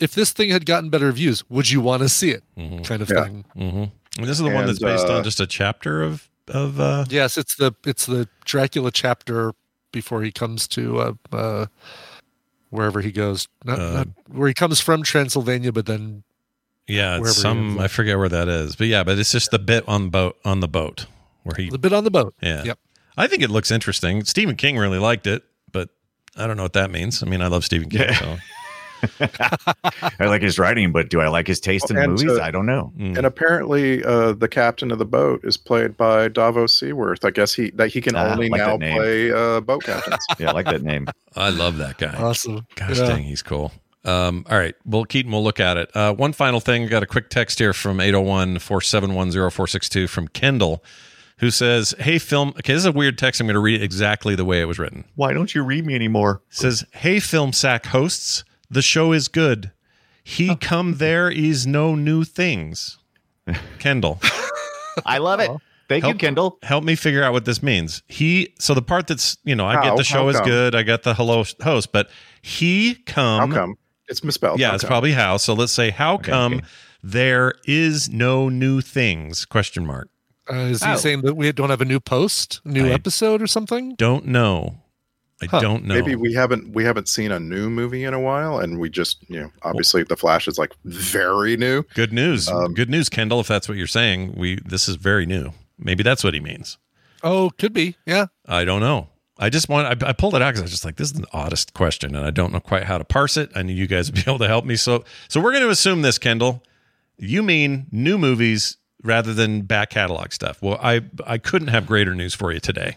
if this thing had gotten better reviews, would you want to see it? Kind of Yeah. thing. Mm-hmm. And this is the one that's based uh, on just a chapter of of. Uh, Yes, it's the it's the Dracula chapter before he comes to uh, uh wherever he goes. Not, Uh, not where he comes from Transylvania, but then yeah, it's some I forget where that is, but yeah, but it's just the bit on the boat on the boat where he. the bit on the boat. Yeah, Yep. I think it looks interesting. Stephen King really liked it, but I don't know what that means. I mean, I love Stephen King, so I like his writing, but do I like his taste in And, movies? uh, I don't know. mm. And apparently, uh, the captain of the boat is played by Davos Seaworth. I guess he that he can Ah, only like now play uh, boat captains. Yeah, I like that name. I love that guy. Awesome. Gosh Yeah. dang, he's cool. Um, all right. Well, Keaton, we'll look at it. Uh, one final thing. We got a quick text here from 801 471 0462 from Kendall, who says, Hey, film. Okay, this is a weird text. I'm going to read it exactly the way it was written. Why don't you read me anymore? It says, Hey, Film Sack hosts, the show is good. He come there is no new things. Kendall. I love it. Thank you, Kendall. Help me figure out what this means. He so the part that's you know I How? get the show is come? good. I got the hello host, but he come. How come? It's misspelled. Yeah, How it's probably how. So let's say how Okay, come okay. there is no new things? Question mark. Uh, is he Oh. saying that we don't have a new post, new I- episode, or something? Don't know. I Huh. don't know. Maybe we haven't we haven't seen a new movie in a while, and we just you know obviously the Flash is like very new. Good news. Um, Good news, Kendall. If that's what you're saying, we this is very new. Maybe that's what he means. Oh, could be. Yeah. I don't know. I just want. I, I pulled it out because I was just like, this is the oddest question, and I don't know quite how to parse it. I knew you guys would be able to help me. So, so we're going to assume this, Kendall. You mean new movies rather than back catalog stuff? Well, I I couldn't have greater news for you today.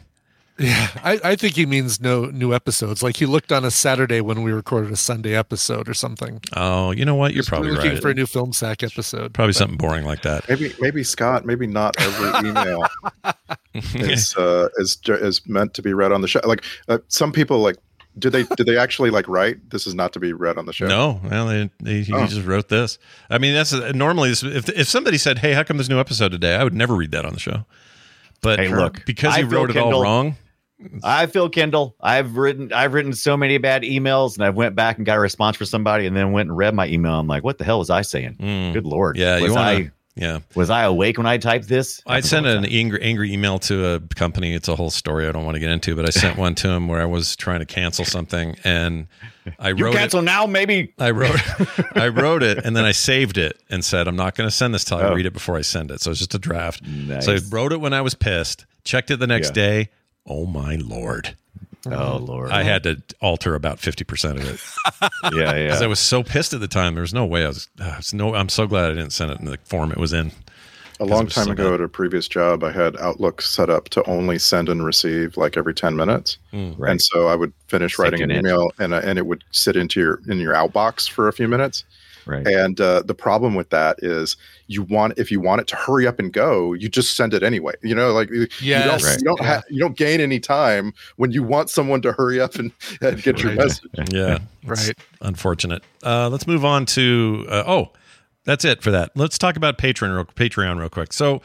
Yeah, I, I think he means no new episodes. Like he looked on a Saturday when we recorded a Sunday episode or something. Oh, you know what? You're Just probably looking right. for a new film sack episode. Probably But- something boring like that. Maybe maybe Scott. Maybe not every email is uh, is is meant to be read on the show. Like uh, some people like. Do they do they actually like write? This is not to be read on the show. No, well, they, they, he Oh. just wrote this. I mean, that's normally this, if if somebody said, "Hey, how come there's no episode today?" I would never read that on the show. But Hey, look, because I he feel wrote it all wrong. I feel Kendall. I've written I've written so many bad emails and I went back and got a response for somebody and then went and read my email. I'm like, what the hell was I saying? Good lord. Mm. Yeah, you was wanna- I yeah. was I awake when I typed this? I sent an angry, angry email to a company. It's a whole story I don't want to get into, but I sent one to him where I was trying to cancel something, and I You wrote cancel it, now, maybe. I wrote, I wrote it, and then I saved it and said, "I'm not going to send this till I Oh. read it before I send it." So it's just a draft. Nice. So I wrote it when I was pissed. Checked it the next Yeah. day. Oh my lord! Oh lord! I had to alter about fifty percent of it. Yeah, yeah. Because I was so pissed at the time. There was no way I was. Uh, it's no. I'm so glad I didn't send it in the form it was in. A long time so ago bad. at a previous job, I had Outlook set up to only send and receive like every ten minutes, Mm. Right. and so I would finish Stick writing it an in. email, and uh, and it would sit into your in your outbox for a few minutes. Right. And uh, the problem with that is you want if you want it to hurry up and go, you just send it anyway. You know, like you don't Right. you don't Yeah. ha- you don't gain any time when you want someone to hurry up and, and get your message. Yeah, Right. It's Unfortunate. Uh, let's move on to. Uh, oh, that's it for that. Let's talk about Patreon real, Patreon real quick. So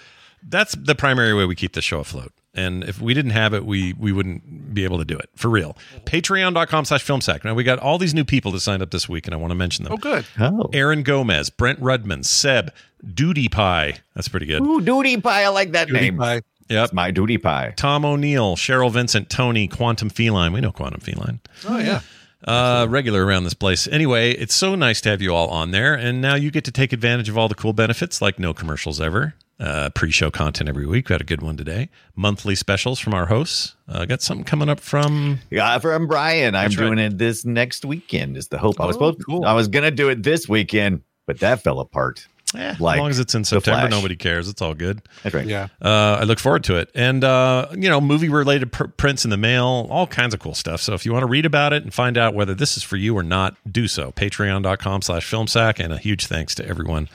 that's the primary way we keep the show afloat. And if we didn't have it, we we wouldn't be able to do it for real. Patreon.com slash filmsack. Now we got all these new people that signed up this week, and I want to mention them. Oh, good. Oh. Aaron Gomez, Brent Rudman, Seb, Duty Pie. That's pretty good. Ooh, duty pie. I like that Cutie name. pie. Yep. It's my duty pie. Tom O'Neill, Cheryl Vincent, Tony, Quantum Feline. We know Quantum Feline. Oh yeah. uh, regular around this place. Anyway, it's so nice to have you all on there, and now you get to take advantage of all the cool benefits, like no commercials ever, uh, pre-show content every week. We had a good one today. Monthly specials from our hosts. Uh, got something coming up from. Yeah, from Brian. I'm right. doing it this next weekend. Is the hope. I was Oh, supposed. cool. I was gonna do it this weekend, but that fell apart. Eh, Like as long as it's in September, Flash. nobody cares. It's all good. That's right. Yeah. Uh, I look forward to it, and uh, you know, movie-related pr- prints in the mail, all kinds of cool stuff. So if you want to read about it and find out whether this is for you or not, do so. Patreon.com/slash FilmSack, and a huge thanks to everyone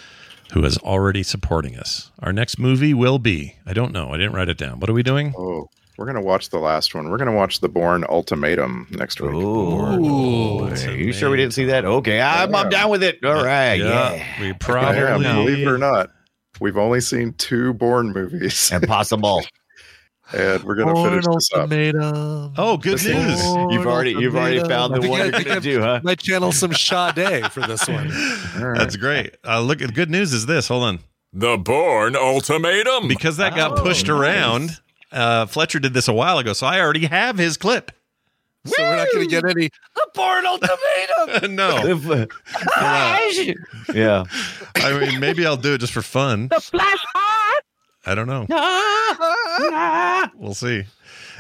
who is already supporting us. Our next movie will be. I don't know. I didn't write it down. What are we doing? Oh, we're gonna watch the last one. We're gonna watch the Bourne Ultimatum next week. Ooh, are you sure we didn't see that? Okay, I'm, I'm down with it. All right, yeah, we Yeah, probably. believe it or not, we've only seen two Bourne movies, impossible. and we're gonna finish Bourne this up. ultimatum. Oh, good news! You've already you've already found I the one I- you're gonna do, huh? Might channel some Sade for this one. That's great. Uh, look, good news is this. Hold on. The Bourne Ultimatum. Because that got Oh, pushed nice. around, uh, Fletcher did this a while ago, so I already have his clip. So we're not going to get any. The Bourne Ultimatum. no. yeah. I mean, maybe I'll do it just for fun. The Flash Art. I don't know. We'll see.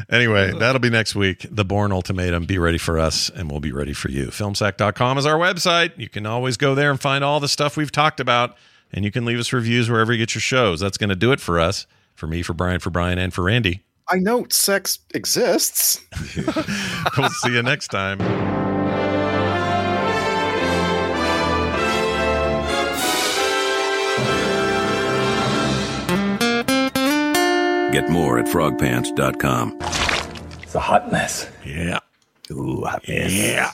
Anyway, that'll be next week. The Bourne Ultimatum. Be ready for us, and we'll be ready for you. Filmsack.com is our website. You can always go there and find all the stuff we've talked about, and you can leave us reviews wherever you get your shows. That's going to do it for us, for me, for Brian, for Brian, and for Randy. I know sex exists. we'll see you next time. Get more at frogpants.com. It's a hot mess. Yeah. Ooh, Yeah.